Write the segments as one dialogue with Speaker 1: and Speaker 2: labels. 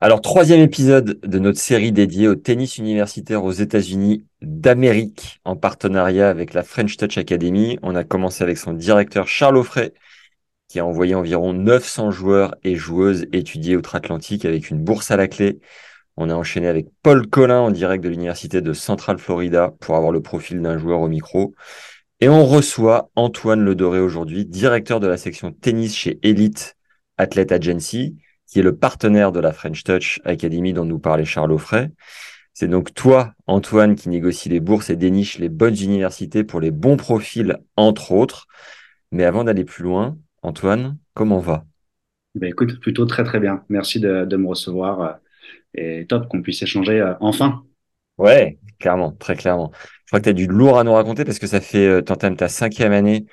Speaker 1: Alors, troisième épisode de notre série dédiée au tennis universitaire aux États-Unis d'Amérique en partenariat avec la French Touch Academy. On a commencé avec son directeur Charles Offray qui a envoyé environ 900 joueurs et joueuses étudier outre-Atlantique avec une bourse à la clé. On a enchaîné avec Paul Collin en direct de l'université de Central Florida pour avoir le profil d'un joueur au micro. Et on reçoit Antoine Ledoré aujourd'hui, directeur de la section tennis chez Elite Athlete Agency, qui est le partenaire de la French Touch Academy dont nous parlait Charles Offray. C'est donc toi, Antoine, qui négocie les bourses et déniche les bonnes universités pour les bons profils, entre autres. Mais avant d'aller plus loin, Antoine, comment va?
Speaker 2: Ben Écoute, plutôt très très bien. Merci de, de me recevoir. euh, Et top qu'on puisse échanger euh, enfin.
Speaker 1: Ouais, clairement, très clairement. Je crois que tu as du lourd à nous raconter parce que ça fait, euh, t'entames ta cinquième année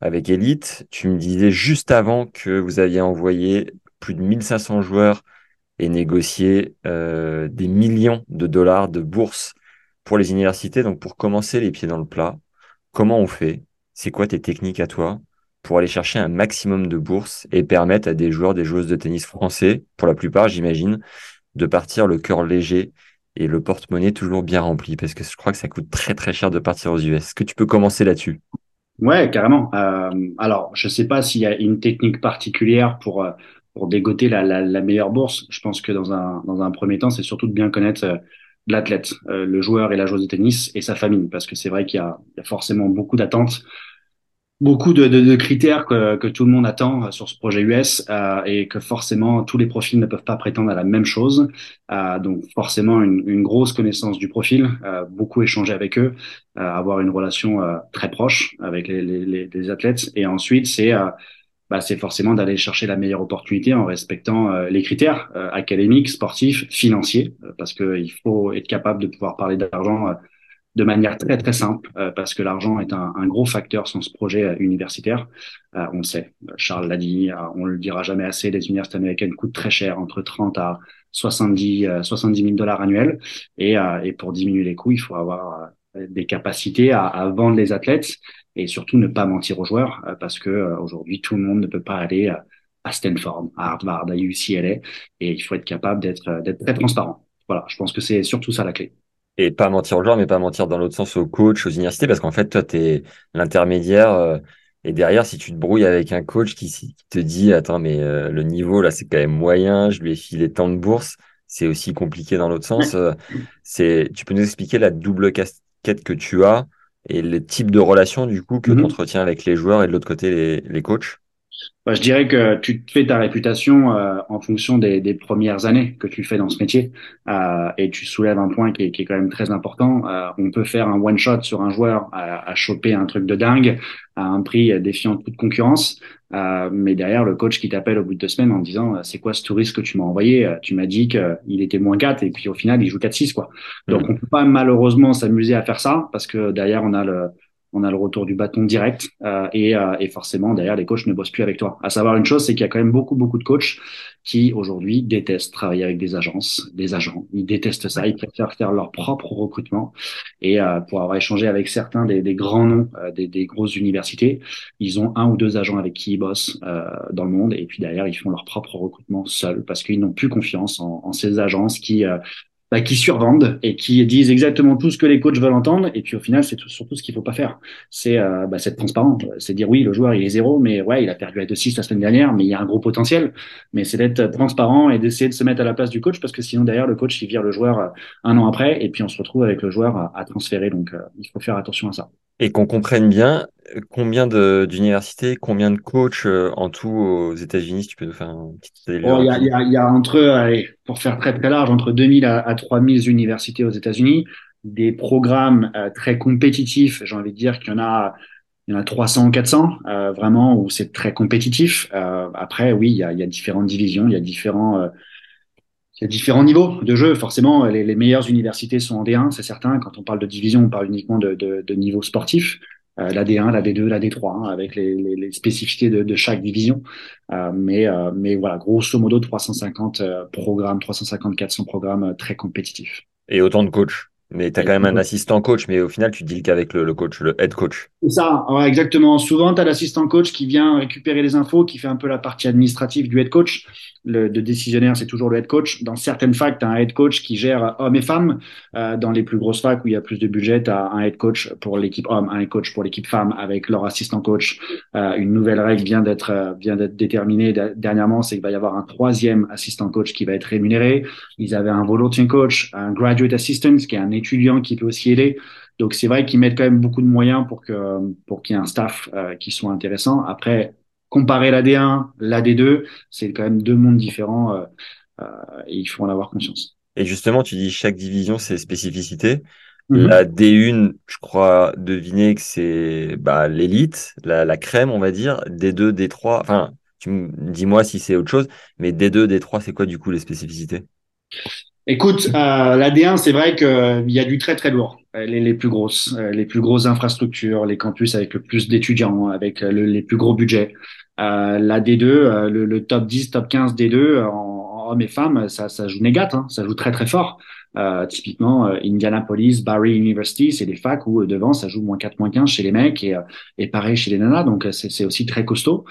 Speaker 1: avec Elite. Tu me disais juste avant que vous aviez envoyé plus de 1500 joueurs et négocié euh, des millions de dollars de bourses pour les universités. Donc, pour commencer les pieds dans le plat, comment on fait? C'est quoi tes techniques à toi pour aller chercher un maximum de bourses et permettre à des joueurs, des joueuses de tennis français, pour la plupart, j'imagine, de partir le cœur léger et le porte-monnaie toujours bien rempli? Parce que je crois que ça coûte très très cher de partir aux US. Est-ce que tu peux commencer là-dessus?
Speaker 2: Ouais, carrément. Euh, alors, je sais pas s'il y a une technique particulière pour euh, pour dégoter la, meilleure bourse. Je pense que dans un premier temps, c'est surtout de bien connaître euh, l'athlète, euh, le joueur et la joueuse de tennis et sa famille, parce que c'est vrai qu'il y a, forcément beaucoup d'attentes, beaucoup de, critères que, tout le monde attend euh, sur ce projet US et que forcément tous les profils ne peuvent pas prétendre à la même chose. Donc forcément une, grosse connaissance du profil, beaucoup échanger avec eux, avoir une relation très proche avec les, les, athlètes et ensuite c'est bah, c'est forcément d'aller chercher la meilleure opportunité en respectant euh, les critères euh, académiques, sportifs, financiers, euh, parce que il faut être capable de pouvoir parler d'argent euh, de manière très très simple, euh, parce que l'argent est un, un gros facteur sur ce projet euh, universitaire. On sait, Charles l'a dit, on le dira jamais assez, les universités américaines coûtent très cher, entre 30 à 70, euh, 70 000 dollars annuels, et, et pour diminuer les coûts, il faut avoir des capacités à, à vendre les athlètes et surtout ne pas mentir aux joueurs euh, parce que euh, aujourd'hui tout le monde ne peut pas aller euh, à Stanford, à Harvard, à UCLA et il faut être capable d'être très transparent. Voilà, je pense que c'est surtout ça la clé.
Speaker 1: Et pas mentir aux joueurs, mais pas mentir dans l'autre sens aux coachs, aux universités, parce qu'en fait, toi, tu es l'intermédiaire. et derrière, si tu te brouilles avec un coach qui, te dit, attends, mais le niveau, là, c'est quand même moyen, je lui ai filé tant de bourses, c'est aussi compliqué dans l'autre sens. c'est, tu peux nous expliquer la double casquette que tu as et le type de relation, du coup, que
Speaker 2: Mhm.
Speaker 1: tu entretiens avec les joueurs et de l'autre côté, les, les coachs?
Speaker 2: Bah, je dirais que tu te fais ta réputation euh, en fonction des, des premières années que tu fais dans ce métier Euh, et tu soulèves un point qui est, qui est quand même très important. Euh, on peut faire un one shot sur un joueur à, à choper un truc de dingue à un prix défiant toute concurrence, Euh, mais derrière le coach qui t'appelle au bout de deux semaines en disant euh, c'est quoi ce touriste que tu m'as envoyé? Euh, Tu m'as dit qu'il était moins 4 et puis au final il joue 4-6 quoi. Donc on peut pas malheureusement s'amuser à faire ça parce que derrière on a le on a le retour du bâton direct euh, et, euh, et forcément derrière les coachs ne bossent plus avec toi. À savoir une chose, c'est qu'il y a quand même beaucoup beaucoup de coachs qui aujourd'hui détestent travailler avec des agences, des agents. Ils détestent ça, ils préfèrent faire leur propre recrutement. Et euh, pour avoir échangé avec certains des, grands noms euh, des, des grosses universités, ils ont un ou deux agents avec qui ils bossent euh, dans le monde et puis derrière ils font leur propre recrutement seuls parce qu'ils n'ont plus confiance en, ces agences qui bah, qui survendent et qui disent exactement tout ce que les coachs veulent entendre. Et puis au final, c'est tout- surtout ce qu'il faut pas faire. C'est euh, bah, être transparent. C'est dire oui, le joueur il est zéro, mais ouais, il a perdu avec 2-6 la semaine dernière, mais il y a un gros potentiel. Mais c'est d'être transparent et d'essayer de se mettre à la place du coach parce que sinon derrière le coach il vire le joueur euh, un an après et puis on se retrouve avec le joueur à, à transférer. Donc euh, il faut faire attention à ça.
Speaker 1: Et qu'on comprenne bien euh, combien de d'universités, combien de coachs euh, en tout aux États-Unis, si tu peux nous faire un petit
Speaker 2: Bon, il y a, y a, y a entre, allez, pour faire très très large, entre 2000 à, à 3000 universités aux États-Unis, des programmes euh, très compétitifs. J'ai envie de dire qu'il y en a il y en a 300, 400, euh, vraiment, où c'est très compétitif. Euh, après, oui, il y a, il y a différentes divisions, il y a différents, euh, il y a différents niveaux de jeu. Forcément, les, les meilleures universités sont en D1, c'est certain. Quand on parle de division, on parle uniquement de, de, de niveau sportif. Euh, la D1, la D2, la D3, hein, avec les, les, les, spécificités de, de chaque division. Euh, mais, euh, mais voilà, grosso modo, 350 programmes, 350, 400 programmes très compétitifs.
Speaker 1: Et autant de coachs. Mais tu as quand même un assistant coach, mais au final, tu deals qu'avec le, le, coach, le head coach.
Speaker 2: C'est ça, ouais, exactement. Souvent, tu as l'assistant coach qui vient récupérer les infos, qui fait un peu la partie administrative du head coach. Le de décisionnaire, c'est toujours le head coach. Dans certaines facs, tu as un head coach qui gère hommes et femmes. Euh, dans les plus grosses facs où il y a plus de budget, tu as un head coach pour l'équipe homme, un head coach pour l'équipe femme avec leur assistant coach. Euh, une nouvelle règle vient d'être euh, vient d'être déterminée dernièrement, c'est qu'il va y avoir un troisième assistant coach qui va être rémunéré. Ils avaient un volunteer coach, un graduate assistant, qui est un étudiant qui peut aussi aider. Donc c'est vrai qu'ils mettent quand même beaucoup de moyens pour que pour qu'il y ait un staff euh, qui soit intéressant. Après, comparer la D1, la D2, c'est quand même deux mondes différents euh, euh, et il faut en avoir conscience.
Speaker 1: Et justement, tu dis chaque division ses spécificités. Mhm. La D1, je crois deviner que c'est bah, l'élite, la, la, crème, on va dire. D2, D3, enfin, tu me dis-moi si c'est autre chose, mais D2, D3, c'est quoi du coup les spécificités?
Speaker 2: Écoute, euh, la D1, c'est vrai qu'il y a du très très lourd. Les, les plus grosses, euh, les plus grosses infrastructures, les campus avec le plus d'étudiants, avec le, les plus gros budgets. Euh, la D2, euh, le, top 10, top 15 D2 en, hommes et femmes, ça, ça joue négat, hein, ça joue très très fort. Euh, typiquement, euh, Indianapolis, Barry University, c'est des facs où euh, devant ça joue moins 4, moins 15 chez les mecs et, et pareil chez les nanas, donc c'est aussi très costaud.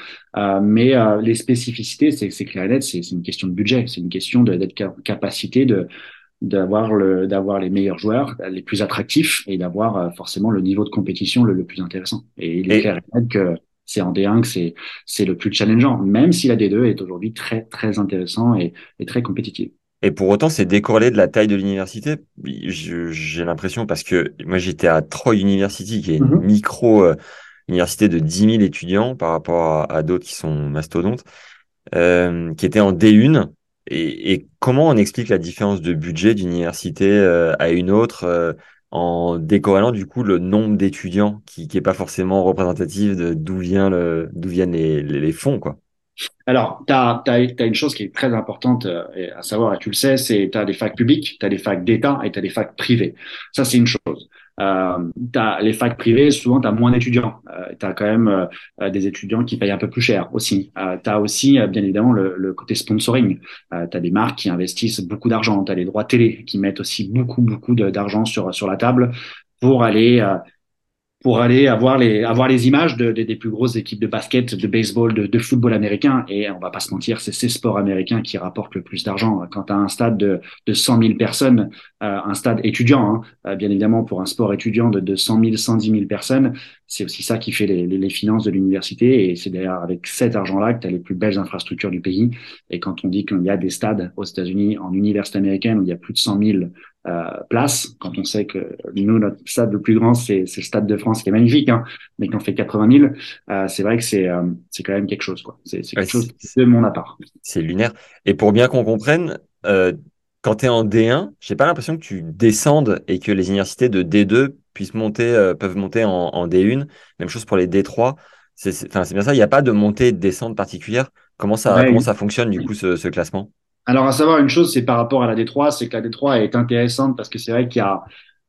Speaker 2: mais les spécificités, c'est clair et net, c'est une question de budget, c'est une question d'être capacité de d'avoir le d'avoir les meilleurs joueurs les plus attractifs et d'avoir forcément le niveau de compétition le, le plus intéressant. Et il est clair et net que c'est en D1 que c'est c'est le plus challengeant même si la D2 est aujourd'hui très très intéressant et, et très compétitive
Speaker 1: et pour autant, c'est décorrélé de la taille de l'université. J'ai l'impression parce que moi, j'étais à Troy University, qui est une mm-hmm. micro euh, université de 10 000 étudiants par rapport à, d'autres qui sont mastodontes, euh, qui était en D1. Et, et, comment on explique la différence de budget d'une université euh, à une autre euh, en décorrélant du coup le nombre d'étudiants qui n'est pas forcément représentatif de d'où vient le d'où viennent les, les, les fonds quoi?
Speaker 2: Alors, tu as, as, une chose qui est très importante euh, à savoir, et tu le sais, c'est tu as des facs publiques, tu as des facs d'État et tu as des facs privées. Ça, c'est une chose. Euh, les facs privées, souvent, tu as moins d'étudiants. Euh, tu as quand même euh, des étudiants qui payent un peu plus cher aussi. Euh, tu as aussi, bien évidemment, le, le côté sponsoring. Euh, tu as des marques qui investissent beaucoup d'argent. Tu as les droits télé qui mettent aussi beaucoup, beaucoup d'argent sur, sur la table pour aller pour aller avoir les avoir les images de, de, des plus grosses équipes de basket, de baseball, de, de, football américain. Et on va pas se mentir, c'est ces sports américains qui rapportent le plus d'argent. Quand tu as un stade de, de 100 000 personnes, euh, un stade étudiant, hein, euh, bien évidemment pour un sport étudiant de, de 100 000, 110 000 personnes, c'est aussi ça qui fait les, les, les finances de l'université. Et c'est d'ailleurs avec cet argent-là que tu as les plus belles infrastructures du pays. Et quand on dit qu'il y a des stades aux États-Unis en université américaine où il y a plus de 100 000 euh, place, quand on sait que nous, notre stade le plus grand, c'est le Stade de France qui est magnifique, hein, mais qu'on fait 80 000, euh, c'est vrai que c'est euh, quand même quelque chose. C'est quelque chose de mon appart.
Speaker 1: C'est lunaire. Et pour bien qu'on comprenne, euh, quand tu es en D1, j'ai pas l'impression que tu descendes et que les universités de D2 puissent monter, peuvent monter en, en, D1. Même chose pour les D3. C'est bien ça, il n'y a pas de montée et de descente particulière. Comment ça, comment ça fonctionne du coup ce, ce classement?
Speaker 2: Alors, à savoir une chose, c'est par rapport à la D3, c'est que la D3 est intéressante parce que c'est vrai qu'il y a,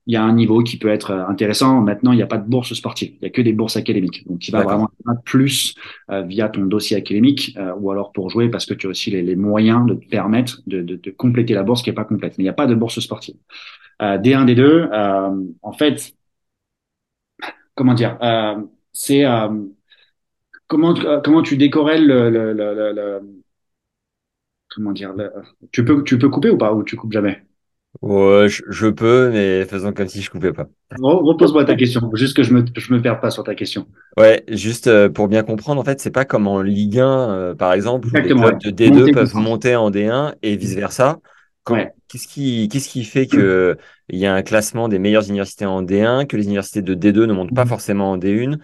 Speaker 2: il y a un niveau qui peut être intéressant. Maintenant, il n'y a pas de bourse sportive, il y a que des bourses académiques. Donc, il va vraiment plus euh, via ton dossier académique euh, ou alors pour jouer parce que tu as aussi les, les moyens de te permettre de, de, de, compléter la bourse qui est pas complète. Mais il n'y a pas de bourse sportive. Euh, D1, D2, euh, en fait, comment dire, euh, c'est comment comment tu décorelles le, le, le, le comment dire Tu peux tu peux couper ou pas ou tu coupes jamais?
Speaker 1: Ouais, je, peux, mais faisons comme si je coupais pas.
Speaker 2: Repose-moi ta question, juste que je me je me perds pas sur ta question.
Speaker 1: Ouais, juste euh, pour bien comprendre, en fait, c'est pas comme en Ligue 1, euh, par exemple, où les clubs de D2 peuvent monter en D1 et vice versa. Qu'est-ce qui qu'est-ce qui fait que il y a un classement des meilleures universités en D1, que les universités de D2 ne montent pas mm-hmm. forcément en D1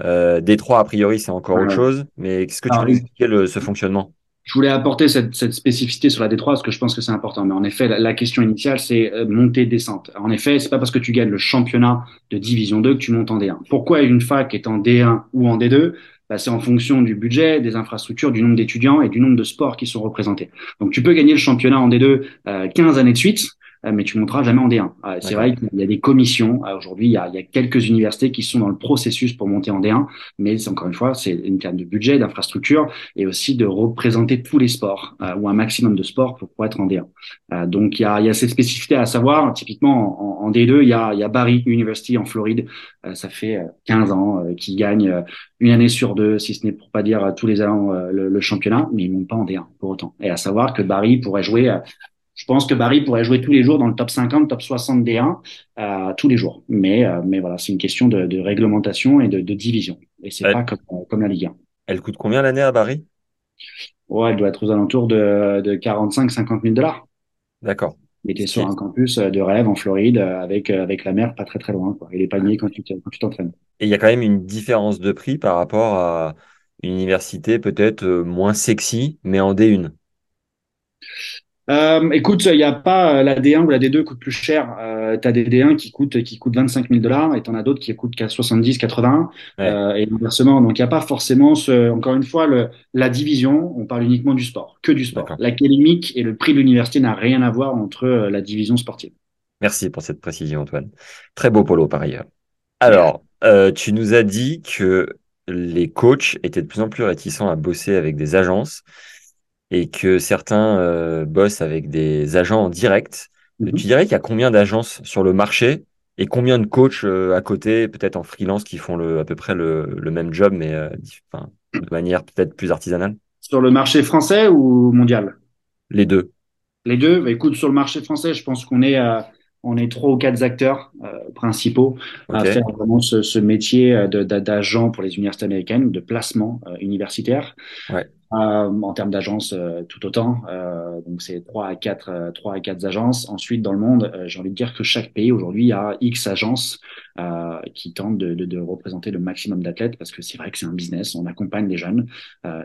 Speaker 1: euh, D3 a priori c'est encore autre chose, mais qu'est-ce que tu peux expliquer ce fonctionnement?
Speaker 2: Je voulais apporter cette, spécificité sur la D3 parce que je pense que c'est important. Mais en effet, la, question initiale, c'est euh, montée descente. En effet, c'est pas parce que tu gagnes le championnat de division 2 que tu montes en D1. Pourquoi une fac est en D1 ou en D2 bah, C'est en fonction du budget, des infrastructures, du nombre d'étudiants et du nombre de sports qui sont représentés. Donc tu peux gagner le championnat en D2 euh, 15 années de suite mais tu monteras jamais en D1. Euh, c'est vrai qu'il y a des commissions. Euh, aujourd'hui, il y a, il y a quelques universités qui sont dans le processus pour monter en D1, mais c'est encore une fois, c'est une terme de budget, d'infrastructure et aussi de représenter tous les sports ou un maximum de sports pour pouvoir être en D1. donc il y a, il y a cette spécificité à savoir. Typiquement, en, en D2, il y a, il y a Barry University en Floride. ça fait 15 ans qui gagne une année sur deux, si ce n'est pour pas dire tous les ans le, le, championnat, mais ils montent pas en D1 pour autant. Et à savoir que Barry pourrait jouer je pense que Barry pourrait jouer tous les jours dans le top 50, top 60 D1, euh, tous les jours. Mais, euh, mais voilà, c'est une question de, de, réglementation et de, de division. Et c'est pas comme, comme, la Ligue 1.
Speaker 1: Elle coûte combien l'année à Barry?
Speaker 2: Ouais, elle doit être aux alentours de, de 45-50 000 dollars.
Speaker 1: D'accord.
Speaker 2: Il était sur un campus de rêve en Floride avec, avec la mer pas très très loin. Quoi. Et les quand tu t'entraînes.
Speaker 1: Et il y a quand même une différence de prix par rapport à une université peut-être euh, moins sexy, mais en D1.
Speaker 2: Euh, écoute, il n'y a pas euh, la D1 ou la D2 coûte plus cher. Euh, tu as des D1 qui coûtent qui coûtent 25 000 dollars et tu en as d'autres qui coûtent 70, 80 euh, et inversement. Donc il n'y a pas forcément ce, encore une fois le, la division. On parle uniquement du sport, que du sport. L'académique et le prix de l'université n'a rien à voir entre la division sportive.
Speaker 1: Merci pour cette précision, Antoine. Très beau polo par ailleurs. Alors, tu nous as dit que les coachs étaient de plus en plus réticents à bosser avec des agences et que certains euh, bossent avec des agents en direct. Mm-hmm. Tu dirais qu'il y a combien d'agences sur le marché et combien de coachs euh, à côté, peut-être en freelance, qui font le, à peu près le, le même job, mais euh, enfin, de manière peut-être plus artisanale?
Speaker 2: Sur le marché français ou mondial?
Speaker 1: Les deux.
Speaker 2: Les deux. Bah, écoute, sur le marché français, je pense qu'on est à on est trois ou quatre acteurs euh, principaux okay. à faire vraiment ce, ce métier d'agent pour les universités américaines, de placement euh, universitaire.
Speaker 1: Ouais.
Speaker 2: Euh, en termes d'agences, euh, tout autant. Euh, donc c'est trois à quatre, trois à quatre agences. Ensuite, dans le monde, j'ai envie de dire que chaque pays aujourd'hui a X agences qui tentent de, de, de, représenter le maximum d'athlètes parce que c'est vrai que c'est un business. On accompagne les jeunes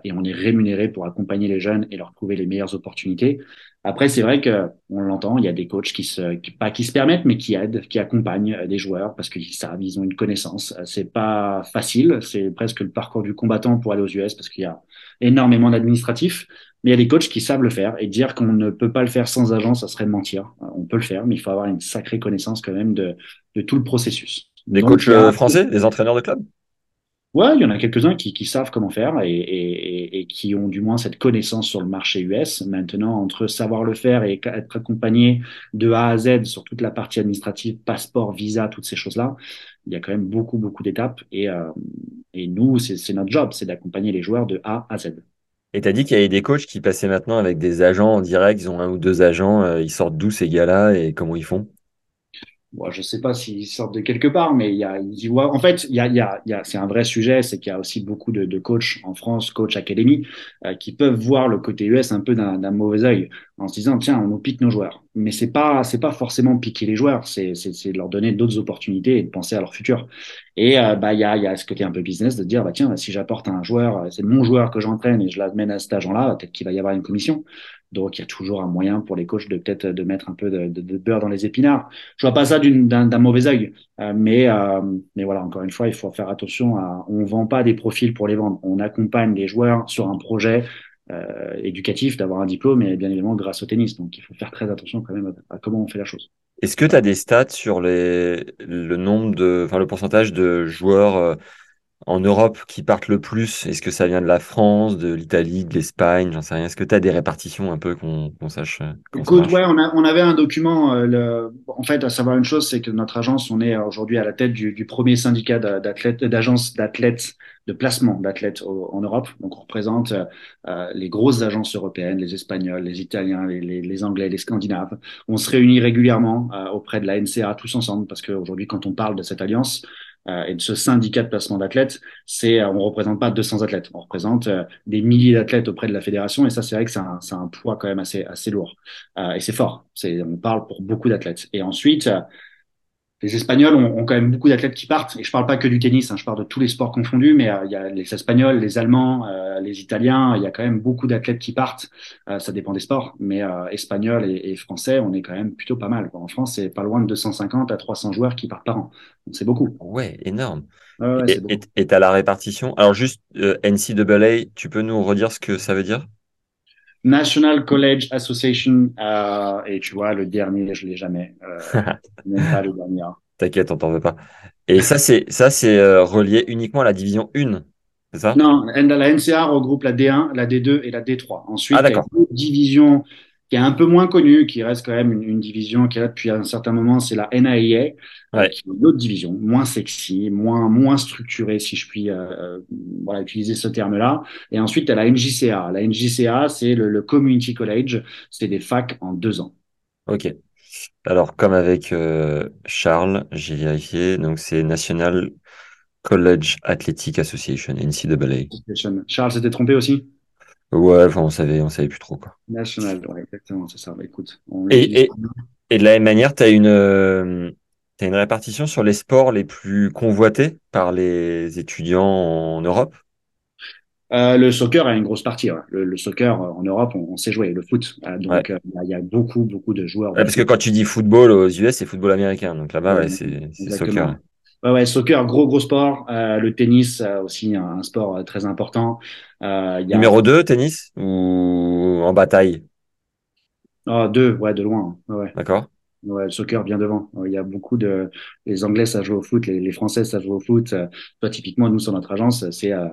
Speaker 2: et on est rémunéré pour accompagner les jeunes et leur trouver les meilleures opportunités. Après, c'est vrai que on l'entend, il y a des coachs qui se, qui, pas qui se permettent, mais qui aident, qui accompagnent des joueurs parce qu'ils savent, ils ont une connaissance. C'est pas facile, c'est presque le parcours du combattant pour aller aux US parce qu'il y a énormément d'administratifs, mais il y a des coachs qui savent le faire et dire qu'on ne peut pas le faire sans agent, ça serait mentir. On peut le faire, mais il faut avoir une sacrée connaissance quand même de, de tout le processus.
Speaker 1: Des Donc, coachs a... français, des entraîneurs de club?
Speaker 2: Ouais, il y en a quelques-uns qui, qui savent comment faire et, et, et, qui ont du moins cette connaissance sur le marché US. Maintenant, entre savoir le faire et être accompagné de A à Z sur toute la partie administrative, passeport, visa, toutes ces choses-là, il y a quand même beaucoup, beaucoup d'étapes. Et, euh, et nous, c'est notre job, c'est d'accompagner les joueurs de A à Z.
Speaker 1: Et tu as dit qu'il y avait des coachs qui passaient maintenant avec des agents en direct, ils ont un ou deux agents, euh, ils sortent d'où ces gars-là et comment ils font?
Speaker 2: Bon, je sais pas s'ils sortent de quelque part, mais il y a, ils y voient. En fait, il y a, il y a, il y a c'est un vrai sujet, c'est qu'il y a aussi beaucoup de, de coachs en France, coach académie, euh, qui peuvent voir le côté US un peu d'un mauvais œil, en se disant tiens, on nous pique nos joueurs. Mais c'est pas, c'est pas forcément piquer les joueurs, c'est, c'est, leur donner d'autres opportunités et de penser à leur futur. Et euh, bah il y a, il y a ce côté un peu business de dire bah tiens, si j'apporte un joueur, c'est mon joueur que j'entraîne et je l'amène à cet agent-là, peut-être qu'il va y avoir une commission. Donc, il y a toujours un moyen pour les coachs de peut-être de mettre un peu de, de, de, beurre dans les épinards. Je vois pas ça d'un mauvais œil, euh, mais euh, mais voilà, encore une fois, il faut faire attention. À, on vend pas des profils pour les vendre. On accompagne les joueurs sur un projet euh, éducatif d'avoir un diplôme, et bien évidemment grâce au tennis. Donc, il faut faire très attention quand même à, comment on fait la chose.
Speaker 1: Est-ce que tu as des stats sur les le nombre de, enfin le pourcentage de joueurs euh, en Europe qui partent le plus Est-ce que ça vient de la France, de l'Italie, de l'Espagne J'en sais rien. Est-ce que tu as des répartitions un peu qu'on qu sache qu
Speaker 2: Écoute, ouais, on, a, on, avait un document. Euh, le... En fait, à savoir une chose, c'est que notre agence, on est aujourd'hui à la tête du, du premier syndicat d'athlètes, d'agences d'athlètes, de placement d'athlètes en Europe. Donc, on représente euh, les grosses agences européennes, les Espagnols, les Italiens, les, les, les Anglais, les Scandinaves. On se réunit régulièrement euh, auprès de la NCA tous ensemble parce qu'aujourd'hui, quand on parle de cette alliance, euh, et de ce syndicat de placement d'athlètes, c'est euh, on représente pas 200 athlètes, on représente euh, des milliers d'athlètes auprès de la fédération et ça c'est vrai que c'est un, un, poids quand même assez assez lourd et c'est fort. C'est on parle pour beaucoup d'athlètes. Et ensuite les Espagnols ont, ont, quand même beaucoup d'athlètes qui partent. Et je parle pas que du tennis, hein, je parle de tous les sports confondus, mais euh, il y a les Espagnols, les Allemands, euh, les Italiens. Il y a quand même beaucoup d'athlètes qui partent. Euh, ça dépend des sports, mais Espagnols et, et, Français, on est quand même plutôt pas mal. En France, c'est pas loin de 250 à 300 joueurs qui partent par an. Donc c'est beaucoup.
Speaker 1: Ouais, énorme.
Speaker 2: Ouais,
Speaker 1: et tu as la répartition. Alors juste NCAA, tu peux nous redire ce que ça veut dire?
Speaker 2: National College Association. Euh, et tu vois, le dernier, je l'ai jamais. Euh, même pas le dernier.
Speaker 1: T'inquiète, on t'en veut pas. Et ça, c'est ça, c'est euh, relié uniquement à la division 1, c'est ça?
Speaker 2: Non, la NCA regroupe la D1, la D2 et la D3. Ensuite,
Speaker 1: ah,
Speaker 2: il y a qui est un peu moins connue, qui reste quand même une, une division qui est là depuis un certain moment, c'est la NAIA,
Speaker 1: ouais.
Speaker 2: qui est une autre division, moins sexy, moins moins structurée, si je puis euh, voilà, utiliser ce terme-là. Et ensuite, il y a la NJCA. La NJCA, c'est le, le Community College, c'est des facs en deux ans.
Speaker 1: Ok. Alors, comme avec euh, Charles, j'ai vérifié, donc c'est National College Athletic Association, NCAA.
Speaker 2: Charles s'était trompé aussi?
Speaker 1: Ouais, enfin, on savait, on savait plus trop, quoi.
Speaker 2: National, ouais, exactement, c'est ça. Bah, écoute.
Speaker 1: Et, et, et, de la même manière, tu as une, euh, as une répartition sur les sports les plus convoités par les étudiants en Europe?
Speaker 2: Euh, le soccer a une grosse partie. Ouais. Le, le, soccer en Europe, on, on, sait jouer. Le foot, euh, donc il
Speaker 1: ouais.
Speaker 2: y a beaucoup, beaucoup de joueurs.
Speaker 1: parce que quand tu dis football aux US, c'est football américain. Donc là-bas, ouais, c'est soccer.
Speaker 2: Ouais, ouais, soccer, gros, gros sport. Euh, le tennis, aussi un, un sport très important.
Speaker 1: Euh, y a... Numéro 2, tennis ou en bataille?
Speaker 2: Ah, deux, ouais, de loin. Ouais.
Speaker 1: D'accord.
Speaker 2: Ouais, le soccer bien devant. Il y a beaucoup de les Anglais ça joue au foot, les, les Français ça joue au foot. Toi typiquement nous sur notre agence c'est euh,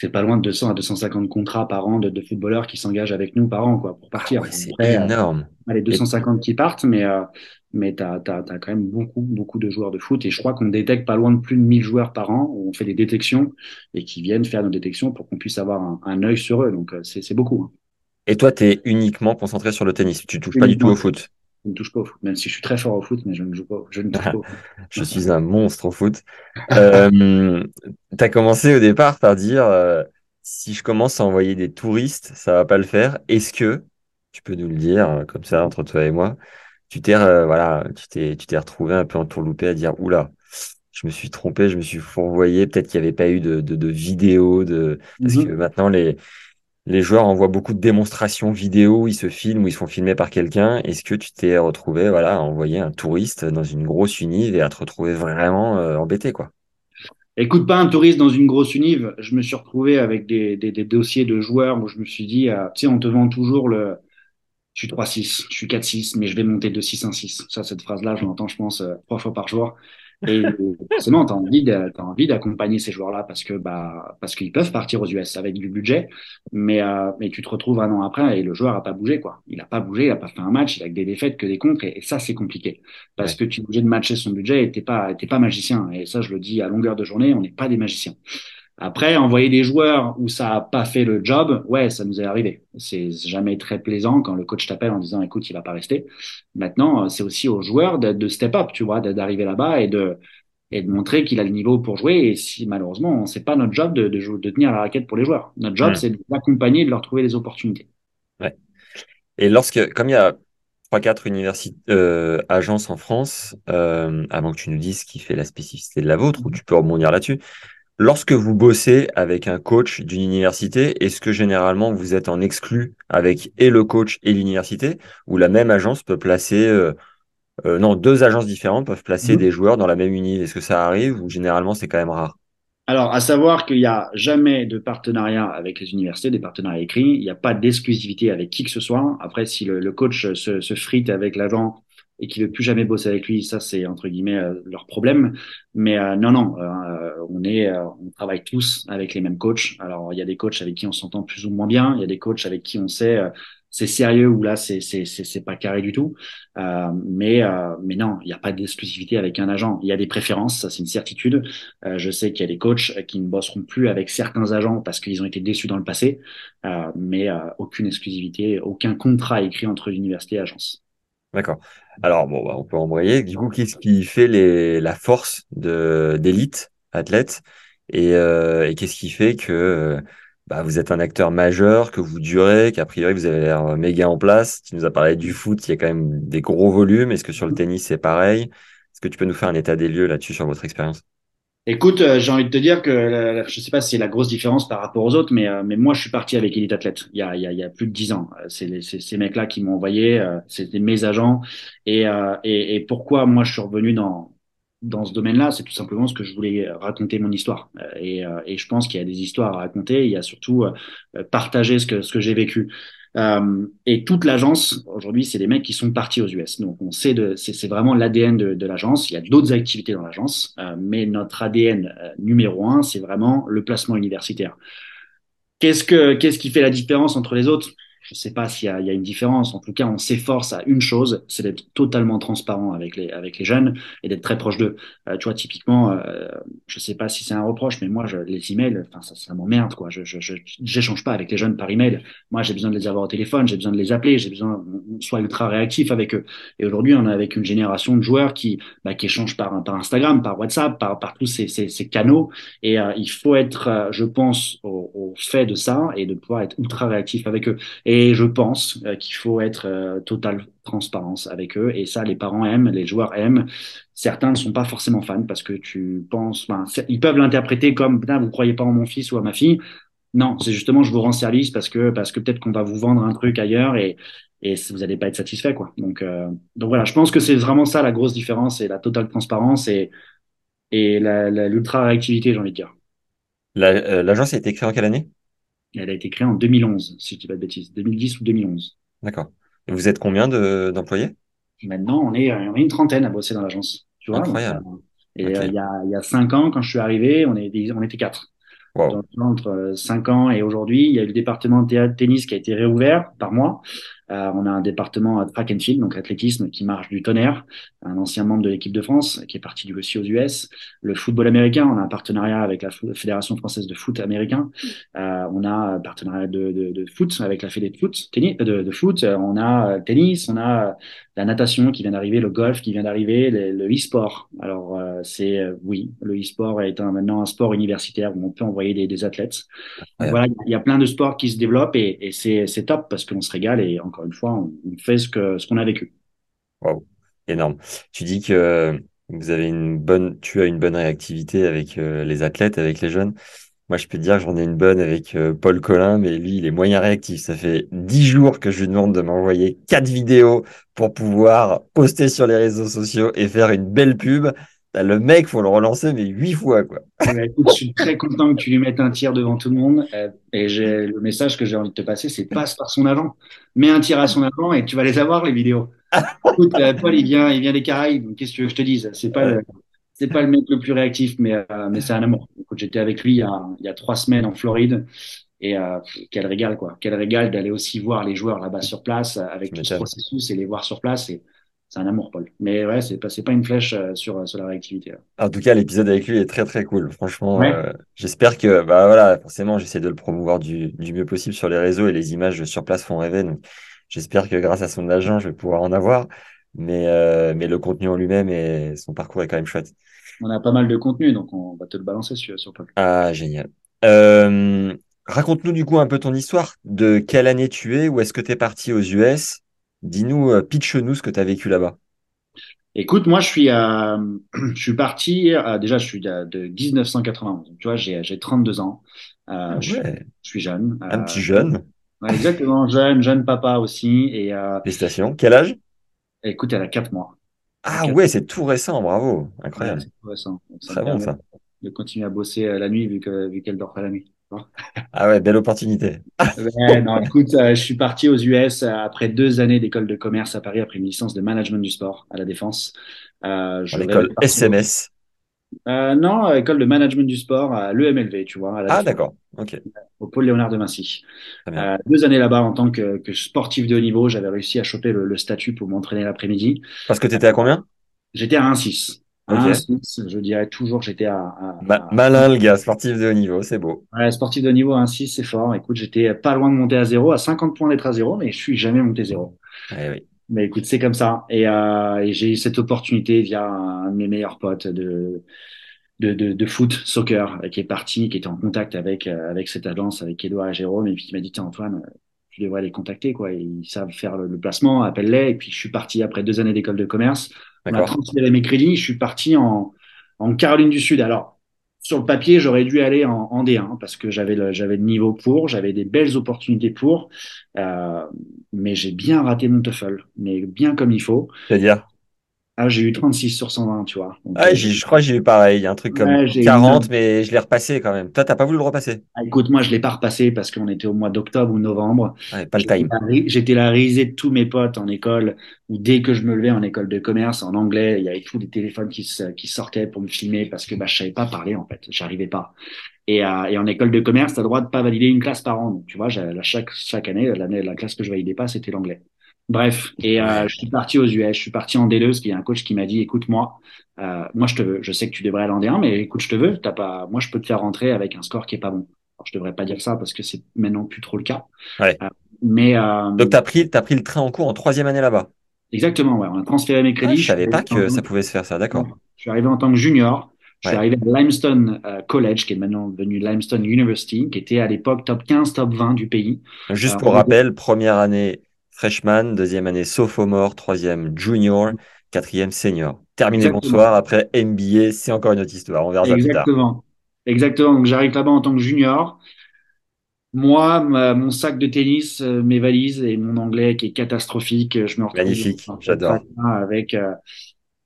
Speaker 2: c'est pas loin de 200 à 250 contrats par an de, de footballeurs qui s'engagent avec nous par an quoi pour partir.
Speaker 1: Ah ouais, c'est énorme.
Speaker 2: Euh, les 250 Et... qui partent mais euh, mais t'as t'as t'as quand même beaucoup beaucoup de joueurs de foot et je crois qu'on détecte pas loin de plus de 1000 joueurs par an. On fait des détections et qui viennent faire nos détections pour qu'on puisse avoir un, un œil sur eux. Donc c'est c'est beaucoup. Hein.
Speaker 1: Et toi, tu es uniquement concentré sur le tennis. Tu touches uniquement. pas du tout au foot.
Speaker 2: Je ne touche pas au foot, même si je suis très fort au foot, mais je ne joue pas. Je ne touche pas au foot.
Speaker 1: je suis un monstre au foot. euh, tu as commencé au départ par dire euh, si je commence à envoyer des touristes, ça va pas le faire. Est-ce que tu peux nous le dire euh, comme ça entre toi et moi Tu t'es euh, voilà, tu t'es tu t'es retrouvé un peu entourloupé à dire oula, je me suis trompé, je me suis fourvoyé. Peut-être qu'il n'y avait pas eu de, de, de vidéo de parce mm -hmm. que maintenant les les joueurs envoient beaucoup de démonstrations vidéo, ils se filment ou ils se font filmer par quelqu'un. Est-ce que tu t'es retrouvé voilà, à envoyer un touriste dans une grosse unive et à te retrouver vraiment euh, embêté quoi?
Speaker 2: Écoute, pas un touriste dans une grosse unive. Je me suis retrouvé avec des, dossiers de joueurs où je me suis dit, euh, tu sais, on te vend toujours le je suis 3-6, je suis 4-6, mais je vais monter de 6 en 6. Ça, cette phrase-là, je l'entends, je pense, euh, trois fois par jour. Et forcément, tu as envie t'as envie d'accompagner ces joueurs-là parce que bah parce qu'ils peuvent partir aux US avec du budget, mais euh, mais tu te retrouves un an après et le joueur a pas bougé quoi. Il a pas bougé, il a pas fait un match, il a que des défaites, que des contres et, et ça c'est compliqué parce que tu es obligé de matcher son budget et t'es pas t'es pas magicien et ça je le dis à longueur de journée, on n'est pas des magiciens. Après, envoyer des joueurs où ça a pas fait le job, ouais, ça nous est arrivé. C'est jamais très plaisant quand le coach t'appelle en disant, écoute, il va pas rester. Maintenant, c'est aussi aux joueurs de, de step up, tu vois, d'arriver là-bas et de et de montrer qu'il a le niveau pour jouer. Et si malheureusement, c'est pas notre job de, de, jouer, de tenir la raquette pour les joueurs. Notre job, c'est d'accompagner, de leur trouver des opportunités.
Speaker 1: Ouais. Et lorsque, comme il y a trois quatre universités euh, agences en France, euh, avant que tu nous dises ce qui fait la spécificité de la vôtre, ou tu peux rebondir là-dessus. Lorsque vous bossez avec un coach d'une université, est-ce que généralement vous êtes en exclu avec et le coach et l'université, ou la même agence peut placer, euh, euh, non, deux agences différentes peuvent placer mmh. des joueurs dans la même unité Est-ce que ça arrive ou généralement c'est quand même rare?
Speaker 2: Alors, à savoir qu'il n'y a jamais de partenariat avec les universités, des partenariats écrits. Il n'y a pas d'exclusivité avec qui que ce soit. Après, si le, le coach se, se frite avec l'agent et qui veut plus jamais bosser avec lui, ça c'est entre guillemets euh, leur problème. Mais euh, non, non, euh, on est, on travaille tous avec les mêmes coachs. Alors il y a des coachs avec qui on s'entend plus ou moins bien, il y a des coachs avec qui on sait c'est sérieux ou là c'est c'est c'est c'est pas carré du tout. mais mais non, il n'y a pas d'exclusivité avec un agent. Il y a des préférences, ça c'est une certitude. je sais qu'il y a des coachs qui ne bosseront plus avec certains agents parce qu'ils ont été déçus dans le passé, mais aucune exclusivité, aucun contrat écrit entre l'université et l'agence.
Speaker 1: D'accord. Alors, bon, bah, on peut embrayer. Du coup, qu'est-ce qui fait les, la force de, d'élite athlète? Et, euh, et qu'est-ce qui fait que bah, vous êtes un acteur majeur, que vous durez, qu'a priori vous avez l'air méga en place? Tu nous as parlé du foot, il y a quand même des gros volumes. Est-ce que sur le tennis c'est pareil? Est-ce que tu peux nous faire un état des lieux là-dessus sur votre expérience?
Speaker 2: Écoute, euh, j'ai envie de te dire que euh, je sais pas si c'est la grosse différence par rapport aux autres, mais, euh, mais moi je suis parti avec Elite Athlète il y a, il il y a plus de dix ans. C'est les- c'est ces mecs-là qui m'ont envoyé, euh, c'était mes agents. Et, euh, et, et pourquoi moi je suis revenu dans, dans ce domaine-là, c'est tout simplement ce que je voulais raconter mon histoire. Euh, Et, euh, et je pense qu'il y a des histoires à raconter, il y a surtout euh, partager ce que, ce que j'ai vécu. Euh, et toute l'agence, aujourd'hui, c'est des mecs qui sont partis aux US. Donc, on sait de, c'est, vraiment l'ADN de, de l'agence. Il y a d'autres activités dans l'agence, euh, mais notre ADN euh, numéro un, c'est vraiment le placement universitaire. Qu'est-ce que, qu'est-ce qui fait la différence entre les autres? Je sais pas s'il y y a une différence. En tout cas, on s'efforce à une chose, c'est d'être totalement transparent avec les, avec les jeunes et d'être très proche d'eux. Euh, tu vois, typiquement, euh, je sais pas si c'est un reproche, mais moi, je, les emails, enfin, ça, ça m'emmerde, quoi. Je, j'échange pas avec les jeunes par email. Moi, j'ai besoin de les avoir au téléphone, j'ai besoin de les appeler, j'ai besoin qu'on soit ultra réactif avec eux. Et aujourd'hui, on est avec une génération de joueurs qui, bah, qui échangent par, par Instagram, par WhatsApp, par, par tous ces, ces, canaux. Et euh, il faut être, euh, je pense, au, fait de ça et de pouvoir être ultra réactif avec eux. Je pense euh, qu'il faut être euh, total transparence avec eux. Et ça, les parents aiment, les joueurs aiment. Certains ne sont pas forcément fans parce que tu penses, ils peuvent l'interpréter comme, vous croyez pas en mon fils ou à ma fille. Non, c'est justement, je vous rends service parce que, parce que peut-être qu'on va vous vendre un truc ailleurs et, et vous n'allez pas être satisfait, quoi. Donc, euh, donc voilà, je pense que c'est vraiment ça la grosse différence, c'est la totale transparence et, et l'ultra réactivité, j'ai envie de dire.
Speaker 1: Euh, L'agence a été créée en quelle année?
Speaker 2: Elle a été créée en 2011, si je dis pas de bêtises, 2010 ou 2011.
Speaker 1: D'accord. Et vous êtes combien de d'employés?
Speaker 2: Maintenant, on est, on est une trentaine à bosser dans l'agence, tu vois. donc,
Speaker 1: Incroyable.
Speaker 2: euh, et euh, il y a, il y a cinq ans, quand je suis arrivé, on, est, on était quatre.
Speaker 1: Wow.
Speaker 2: Donc, entre euh, cinq ans et aujourd'hui, il y a eu le département de théâtre tennis qui a été réouvert par mois. Euh, on a un département track and field, donc athlétisme, qui marche du tonnerre. Un ancien membre de l'équipe de France qui est parti du aussi aux US. Le football américain, on a un partenariat avec la Fédération française de foot américain. Euh, on a un partenariat de, de, de foot avec la Fédé de foot, tennis, euh, de, de foot. On a euh, tennis, on a euh, la natation qui vient d'arriver, le golf qui vient d'arriver, le, e-sport. Alors euh, c'est euh, oui, le e-sport est un, maintenant un sport universitaire où on peut envoyer des, des athlètes. Voilà, il y a plein de sports qui se développent et, et c'est c'est top parce qu'on se régale et encore une fois, on, fait ce qu'on a vécu.
Speaker 1: Wow. Énorme. Tu dis que bonne, tu as une bonne réactivité avec euh, les athlètes, avec les jeunes. Moi, je peux te dire j'en ai une bonne avec euh, Paul Collin, mais lui, il est moyen réactif. Ça fait dix jours que je lui demande de m'envoyer quatre vidéos pour pouvoir poster sur les réseaux sociaux et faire une belle pub. Le mec, faut le relancer, mais huit fois, quoi.
Speaker 2: Écoute, je suis très content que tu lui mettes un tir devant tout le monde. euh, et j'ai le message que j'ai envie de te passer, c'est passe par son agent. Mets un tir à son agent et tu vas les avoir, les vidéos. Écoute, euh, Paul, il vient, il vient des Caraïbes. donc Qu'est-ce que tu veux que je te dise? C'est pas le, c'est pas le mec le plus réactif, mais, euh, mais c'est un amour. Écoute, j'étais avec lui il y a, il y a trois semaines en Floride. Et euh, quel régal, quoi. Quel régal d'aller aussi voir les joueurs là-bas sur place avec tout ce processus et les voir sur place. Et c'est un amour, Paul. Mais ouais, c'est pas, pas une flèche euh, sur, sur la réactivité. là.
Speaker 1: En tout cas, l'épisode avec lui est très très cool. Franchement,
Speaker 2: Ouais.
Speaker 1: euh, j'espère que bah voilà, forcément, j'essaie de le promouvoir du, du mieux possible sur les réseaux et les images sur place font rêver. Donc, j'espère que grâce à son agent, je vais pouvoir en avoir. Mais euh, mais le contenu en lui-même et son parcours est quand même chouette.
Speaker 2: On a pas mal de contenu, donc on va te le balancer sur, sur Paul.
Speaker 1: Ah, génial. Euh, raconte-nous du coup un peu ton histoire. De quelle année tu es? Où est-ce que tu es parti aux US? Dis-nous, euh, pitch-nous ce que tu as vécu là-bas.
Speaker 2: Écoute, moi, je suis, euh, je suis parti, euh, déjà, je suis de, de 1991. Tu vois, j'ai, j'ai 32 ans. Euh,
Speaker 1: Ah
Speaker 2: je, suis-
Speaker 1: ouais,
Speaker 2: je suis jeune.
Speaker 1: un petit jeune.
Speaker 2: ouais, exactement, jeune, jeune papa aussi. Et
Speaker 1: Félicitations. Quel âge?
Speaker 2: écoute, elle a 4 mois.
Speaker 1: Ah ouais, c'est tout récent, bravo.
Speaker 2: Ouais,
Speaker 1: Incroyable.
Speaker 2: c'est tout récent. Donc, ça
Speaker 1: Très bon ça.
Speaker 2: de continuer à bosser la nuit vu que, vu qu'elle dort pas la nuit.
Speaker 1: Ah ouais, belle opportunité.
Speaker 2: Ouais, non, écoute, euh, je suis parti aux US euh, après deux années d'école de commerce à Paris, après une licence de management du sport à la Défense. Euh, je
Speaker 1: l'école SMS.
Speaker 2: Euh, non, à école de management du sport à l'EMLV, tu vois, à la
Speaker 1: Ah d'accord, ok,
Speaker 2: au pôle Léonard de Vinci. Euh, deux années là-bas en tant que, que sportif de haut niveau, j'avais réussi à choper le, le statut pour m'entraîner l'après-midi.
Speaker 1: Parce que tu étais à combien?
Speaker 2: J'étais à 1,6. 1,6, je dirais toujours, j'étais à, à-
Speaker 1: Ma-
Speaker 2: à-
Speaker 1: malin le gars, sportif de haut niveau, c'est beau.
Speaker 2: Ouais, sportif de haut niveau à 1,6, c'est fort. Écoute, j'étais pas loin de monter à zéro, à 50 points d'être à zéro, mais je suis jamais monté zéro.
Speaker 1: Eh oui.
Speaker 2: Mais écoute, c'est comme ça. Et, euh, et j'ai eu cette opportunité via un de mes meilleurs potes de, de, de, de foot, soccer, qui est parti, qui était en contact avec, euh, avec cette agence, avec Edouard et Jérôme, et puis qui m'a dit, tiens, Antoine, euh, tu devrais les contacter, quoi. Ils savent faire le, le placement, appelle-les. Et puis, je suis parti après deux années d'école de commerce On a transféré mes crédits. Je suis parti en, en Caroline du Sud. Alors, sur le papier, j'aurais dû aller en, en D1 parce que j'avais le, j'avais le niveau pour, j'avais des belles opportunités pour, euh, mais j'ai bien raté mon TOEFL, mais bien comme il faut.
Speaker 1: C'est-à-dire?
Speaker 2: Ah, j'ai eu 36 sur 120, tu vois.
Speaker 1: Donc, ah, je crois que j'ai eu pareil. Il y a un truc comme 40, mais je l'ai repassé quand même. Toi, t'as pas voulu le repasser?
Speaker 2: Ah, Écoute, moi, je l'ai pas repassé parce qu'on était au mois d'octobre ou novembre.
Speaker 1: Ouais, pas le time.
Speaker 2: J'étais la risée de tous mes potes en école, ou dès que je me levais en école de commerce, en anglais, il y avait tous les téléphones qui, qui sortaient pour me filmer parce que bah, je savais pas parler, en fait. J'arrivais pas. Et, euh, et, en école de commerce, tu as le droit de pas valider une classe par an. Donc, tu vois, chaque, chaque année, l'année, la classe que je validais pas, c'était l'anglais. Bref, et euh, je suis parti aux US, je suis parti en D2 parce qu'il y a un coach qui m'a dit, écoute-moi, euh, moi je te veux, je sais que tu devrais aller en D1, mais écoute, je te veux, t'as pas, moi je peux te faire rentrer avec un score qui est pas bon. Alors, je devrais pas dire ça parce que c'est maintenant plus trop le cas.
Speaker 1: Ouais. Euh,
Speaker 2: mais euh,
Speaker 1: donc t'as pris, t'as pris le train en cours en troisième année là-bas?
Speaker 2: Exactement, ouais. On a transféré mes crédits. Ah,
Speaker 1: je savais pas que ça pouvait se faire ça, d'accord.
Speaker 2: Je suis arrivé en tant que junior. Je suis arrivé à Limestone euh, College, qui est maintenant devenu Limestone University, qui était à l'époque top 15, top 20 du pays.
Speaker 1: Juste pour rappel, première année freshman, deuxième année sophomore, troisième junior, quatrième senior. Terminé bonsoir, après MBA, c'est encore une autre histoire, on verra ça plus tard.
Speaker 2: Exactement. Exactement, donc j'arrive là-bas en tant que junior. Moi, mon sac de tennis, euh, mes valises et mon anglais qui est catastrophique, je me retrouve
Speaker 1: Magnifique, j'adore.
Speaker 2: Avec euh,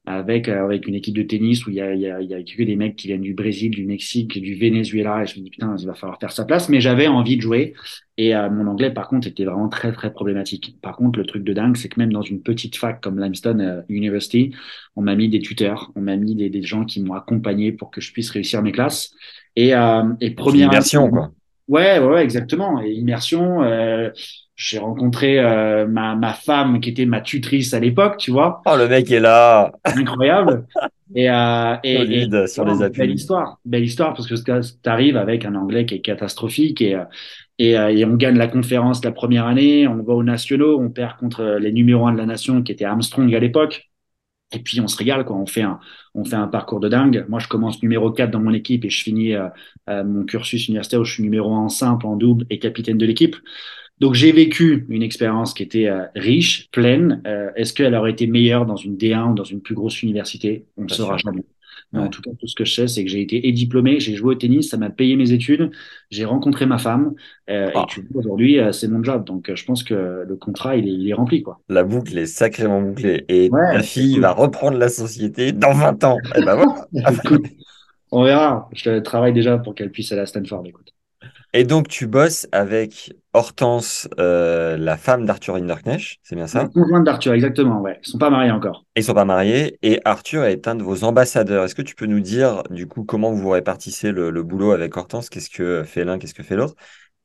Speaker 2: avec euh, avec une équipe de tennis où il y a il y a, il y a que des mecs qui viennent du Brésil, du Mexique, du Venezuela. Et je me dis putain il va falloir faire sa place. Mais j'avais envie de jouer. Et euh, mon anglais par contre était vraiment très très problématique. Par contre le truc de dingue c'est que même dans une petite fac comme Limestone euh, University, on m'a mis des tuteurs, on m'a mis des, des gens qui m'ont accompagné pour que je puisse réussir mes classes. Et et première
Speaker 1: immersion quoi.
Speaker 2: Ouais, ouais, exactement. Et immersion, euh, j'ai rencontré euh, ma, ma femme qui était ma tutrice à l'époque, tu vois.
Speaker 1: Oh, le mec est là.
Speaker 2: Incroyable. Et, euh, et,
Speaker 1: et sur les appuis.
Speaker 2: Belle histoire, belle histoire parce que tu arrives avec un anglais qui est catastrophique et, et, euh, et, on gagne la conférence la première année, on va aux nationaux, on perd contre les numéros un de la nation qui était Armstrong à l'époque. Et puis on se régale quoi. On fait un on fait un parcours de dingue. Moi je commence numéro 4 dans mon équipe et je finis euh, mon cursus universitaire où je suis numéro 1 en simple, en double et capitaine de l'équipe. Donc j'ai vécu une expérience qui était euh, riche, pleine. Euh, est-ce qu'elle aurait été meilleure dans une D1 ou dans une plus grosse université? On ne saura jamais. Mais en tout cas, tout ce que je sais, c'est que j'ai été et diplômé, j'ai joué au tennis, ça m'a payé mes études, j'ai rencontré ma femme, euh, et ah. aujourd'hui, c'est mon job. Donc, je pense que le contrat, il est, il est, rempli, quoi.
Speaker 1: La boucle est sacrément bouclée. Et ta fille va reprendre la société dans 20 ans. Eh ben voilà.
Speaker 2: on verra. Je travaille déjà pour qu'elle puisse aller à Stanford, écoute.
Speaker 1: Et donc, tu bosses avec Hortense, euh, la femme d'Arthur Hinderknecht, c'est bien ça?
Speaker 2: La conjointe d'Arthur, exactement, ouais. Ils sont pas mariés encore.
Speaker 1: Ils sont pas mariés. Et Arthur est un de vos ambassadeurs. Est-ce que tu peux nous dire, du coup, comment vous répartissez le, le boulot avec Hortense? Qu'est-ce que fait l'un, qu'est-ce que fait l'autre?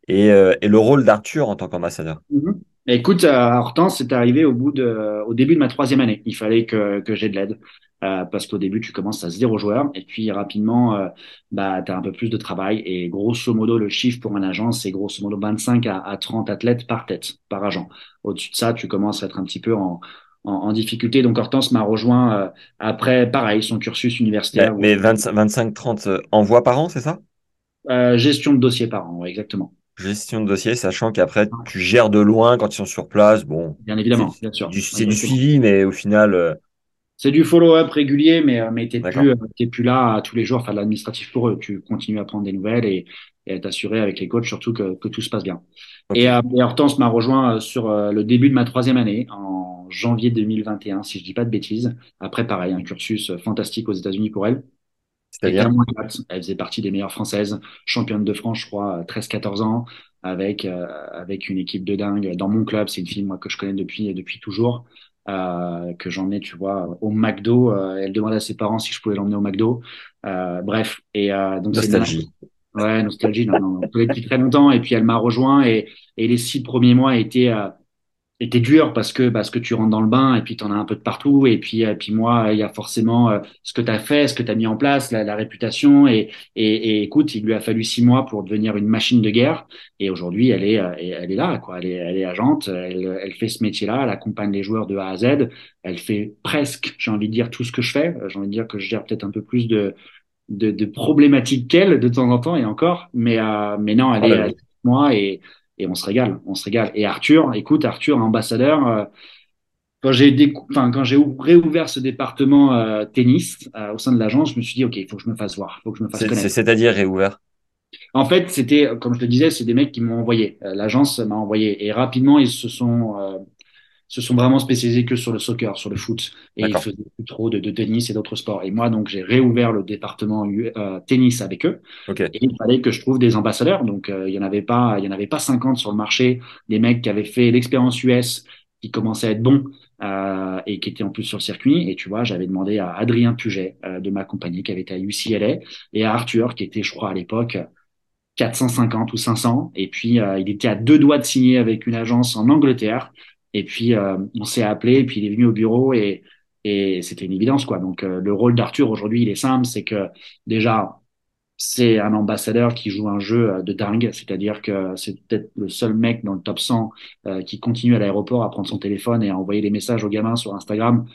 Speaker 1: Et, euh, et, le rôle d'Arthur en tant qu'ambassadeur?
Speaker 2: Mm-hmm. Écoute, euh, Hortense, c'est arrivé au bout de, au début de ma troisième année. Il fallait que, que j'ai de l'aide. Euh, parce qu'au début tu commences à zéro joueur et puis rapidement euh, bah tu as un peu plus de travail et grosso modo le chiffre pour un agent c'est grosso modo 25 à, à 30 athlètes par tête par agent au-dessus de ça tu commences à être un petit peu en, en, en difficulté donc Hortense m'a rejoint euh, après pareil son cursus universitaire
Speaker 1: mais, 25 30 envois par an c'est ça?
Speaker 2: Gestion de dossier par an ouais, exactement
Speaker 1: gestion de dossier, sachant qu'après tu gères de loin quand ils sont sur place. Bon,
Speaker 2: bien évidemment, bien sûr.
Speaker 1: C'est du suivi, mais au final,
Speaker 2: c'est du follow-up régulier, mais, euh, mais t'es plus, euh, plus là tous les jours à faire de l'administratif pour eux. Tu continues à prendre des nouvelles et, et t'assurer avec les coachs surtout que, que tout se passe bien. Et, euh, et, Hortense m'a rejoint sur le début de ma troisième année, en janvier 2021, si je dis pas de bêtises. Après, pareil, un cursus fantastique aux États-Unis pour elle. C'est-à-dire Elle faisait partie des meilleures françaises, championne de France, je crois, 13-14 ans, avec, avec une équipe de dingue. Dans mon club, c'est une fille, moi, que je connais depuis, depuis toujours. Euh, que j'en ai, tu vois, au McDo. Euh, elle demandait à ses parents si je pouvais l'emmener au McDo. Euh, bref, et donc
Speaker 1: nostalgie.
Speaker 2: Ouais, nostalgie. Non, non, depuis très longtemps. Et puis elle m'a rejoint et, et les six premiers mois étaient était dur parce que parce que tu rentres dans le bain et puis tu en as un peu de partout et puis et puis moi il y a forcément euh, ce que tu as fait ce que tu as mis en place la, la réputation et, et, et écoute il lui a fallu six mois pour devenir une machine de guerre et aujourd'hui elle est euh, elle est là quoi. Elle est elle est agente elle, elle fait ce métier là elle accompagne les joueurs de A à Z elle fait presque j'ai envie de dire tout ce que je fais. J'ai envie de dire que je gère peut-être un peu plus de de, de problématiques qu'elle de temps en temps et encore mais euh, mais non elle oh est moi et et on se régale, on se régale. Et Arthur, écoute, Arthur, ambassadeur, euh, quand j'ai quand j'ai réouvert ce département euh, tennis euh, au sein de l'agence, je me suis dit, OK, il faut que je me fasse voir, il faut que je me fasse connaître.
Speaker 1: C'est-à-dire réouvert?
Speaker 2: En fait, c'était, comme je te disais, c'est des mecs qui m'ont envoyé. Euh, l'agence m'a envoyé. Et rapidement, ils se sont, se sont vraiment spécialisés que sur le soccer, sur le foot. Et ils faisaient plus trop de, de tennis et d'autres sports. Et moi, donc, j'ai réouvert le département tennis avec eux.
Speaker 1: Okay.
Speaker 2: Et il fallait que je trouve des ambassadeurs. Donc, il y en avait pas, il y en avait pas 50 sur le marché. Des mecs qui avaient fait l'expérience US, qui commençaient à être bons euh, et qui était en plus sur le circuit. Et tu vois, j'avais demandé à Adrien Puget euh, de ma compagnie qui avait été à UCLA et à Arthur qui était, je crois, à l'époque 450 ou 500. Et puis, euh, il était à deux doigts de signer avec une agence en Angleterre. Et puis, euh, on s'est appelé et puis il est venu au bureau et, et c'était une évidence, quoi. Donc, le rôle d'Arthur aujourd'hui, il est simple, c'est que déjà, c'est un ambassadeur qui joue un jeu euh, de dingue, c'est-à-dire que c'est peut-être le seul mec dans le top 100 euh, qui continue à l'aéroport à prendre son téléphone et à envoyer des messages aux gamins sur Instagram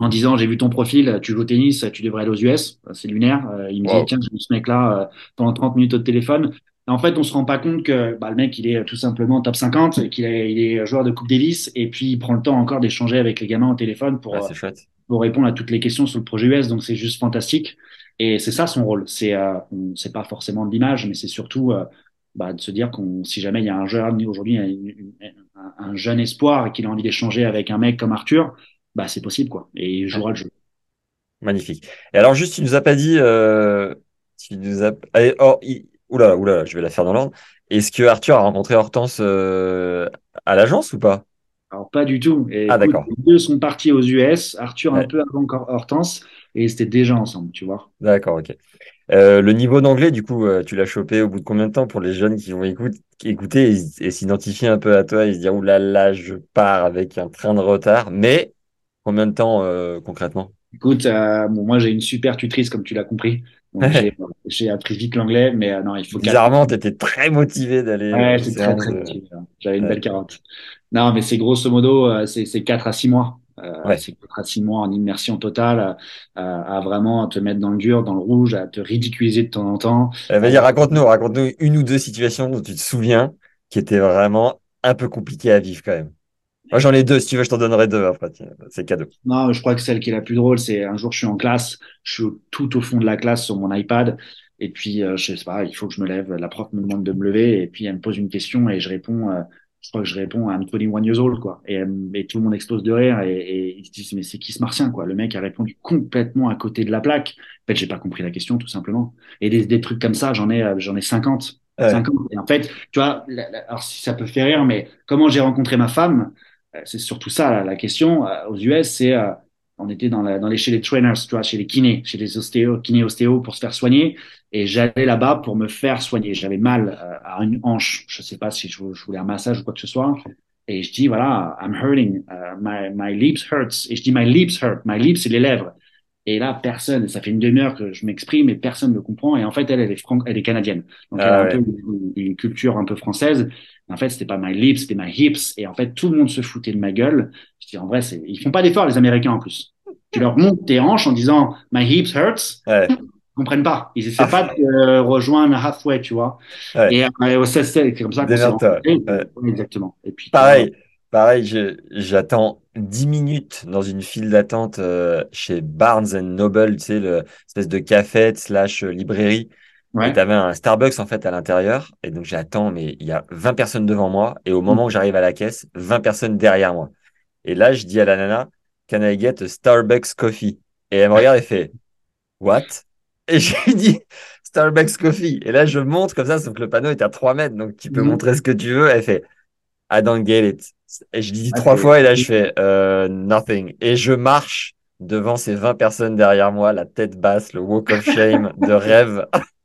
Speaker 2: en disant j'ai vu ton profil, tu joues au tennis, tu devrais aller aux US, c'est lunaire. Euh, il me dit tiens, j'ai vu ce mec-là pendant 30 minutes au téléphone. En fait, on se rend pas compte que bah, le mec, il est tout simplement top 50, qu'il est, il est joueur de Coupe Davis, et puis il prend le temps encore d'échanger avec les gamins au téléphone pour, pour répondre à toutes les questions sur le projet US. Donc c'est juste fantastique. Et c'est ça son rôle. C'est euh, c'est pas forcément de l'image, mais c'est surtout euh, bah, de se dire qu'on si jamais il y a un jeune aujourd'hui un, un, jeune espoir et qu'il a envie d'échanger avec un mec comme Arthur, bah c'est possible quoi. Et il jouera le jeu.
Speaker 1: Magnifique. Et alors juste, tu nous as pas dit, euh, tu nous as, Allez, oh, oula, oula, je vais la faire dans l'ordre. Est-ce que Arthur a rencontré Hortense euh, à l'agence ou pas?
Speaker 2: Alors pas du tout.
Speaker 1: Et ah d'accord.
Speaker 2: Les deux sont partis aux US. Arthur un peu avant Hortense et c'était déjà ensemble, tu vois.
Speaker 1: D'accord, ok. Euh, le niveau d'anglais, du coup, euh, tu l'as chopé au bout de combien de temps pour les jeunes qui vont écouter et, s'identifier un peu à toi et se dire, oulala, là, je pars avec un train de retard, mais combien de temps euh, concrètement?
Speaker 2: Écoute, bon, moi j'ai une super tutrice, comme tu l'as compris. J'ai appris vite l'anglais, mais non, il faut.
Speaker 1: Bizarrement, tu étais très motivé d'aller.
Speaker 2: Ouais, j'étais très, très motivé. J'avais une belle carotte. Non, mais c'est grosso modo, c'est 4 à 6 mois. Euh, ouais. C'est à six mois en immersion totale, à, à, vraiment te mettre dans le dur, dans le rouge, à te ridiculiser de temps en temps.
Speaker 1: Euh, vas-y, raconte-nous, raconte-nous une ou deux situations dont tu te souviens qui étaient vraiment un peu compliquées à vivre quand même. Moi, j'en ai deux. Si tu veux, je t'en donnerai deux après. C'est cadeau.
Speaker 2: Non, je crois que celle qui est la plus drôle, c'est un jour, je suis en classe, je suis tout au fond de la classe sur mon iPad. Et puis, euh, je sais pas, il faut que je me lève. La prof me demande de me lever. Et puis, elle me pose une question et je réponds, euh, je crois que je réponds à Anthony One years old, quoi. Et, et, tout le monde explose de rire et, et ils se disent, mais c'est qui ce martien, quoi? Le mec a répondu complètement à côté de la plaque. En fait, j'ai pas compris la question, tout simplement. Et des, des trucs comme ça, j'en ai, j'en ai 50. 50. Et en fait, tu vois, alors si ça peut faire rire, mais comment j'ai rencontré ma femme, euh, c'est surtout ça, la, question. Euh, aux US, c'est, euh, on était dans, la, dans les, chez les trainers, tu vois, chez les kinés, chez les ostéos, kinés ostéos pour se faire soigner. Et j'allais là-bas pour me faire soigner. J'avais mal euh, à une hanche. Je sais pas si je, je, voulais un massage ou quoi que ce soit. Et je dis, voilà, I'm hurting. Uh, my, my lips hurts. Et je dis, my lips hurt. My lips, c'est les lèvres. Et là, personne, ça fait une demi-heure que je m'exprime et personne ne comprend. Et en fait, elle, elle est, elle est canadienne. Donc, ah, elle a ouais. un peu une, une, culture un peu française. En fait, c'était pas my lips, c'était my hips. Et en fait, tout le monde se foutait de ma gueule. Je dis, en vrai, c'est, ils font pas d'efforts, les Américains, en plus. Tu leur montes tes hanches en disant, my hips hurts.
Speaker 1: Ouais.
Speaker 2: Ils comprennent pas. Ils essaient ah. pas de euh, rejoindre halfway, tu vois.
Speaker 1: Ouais.
Speaker 2: Et euh, c'est comme ça qu'on. Exactement. Et puis,
Speaker 1: pareil, pareil, j'attends 10 minutes dans une file d'attente euh, chez Barnes Noble, tu sais, l'espèce de café slash librairie.
Speaker 2: Ouais.
Speaker 1: Et t'avais un Starbucks en fait à l'intérieur. Et donc j'attends, mais il y a 20 personnes devant moi. Et au moment où j'arrive à la caisse, 20 personnes derrière moi. Et là, je dis à la nana, Can I get a Starbucks coffee? Et elle me regarde et fait, What? Et je lui dis, Starbucks coffee. Et là, je montre comme ça, sauf que le panneau est à 3 mètres. Donc tu peux
Speaker 2: Mhm.
Speaker 1: montrer ce que tu veux. Elle fait, I don't get it. Et je dis
Speaker 2: Ah,
Speaker 1: trois fois. Et là, je fais, euh, Nothing. Et je marche devant ces 20 personnes derrière moi, la tête basse, le walk of shame de rêve.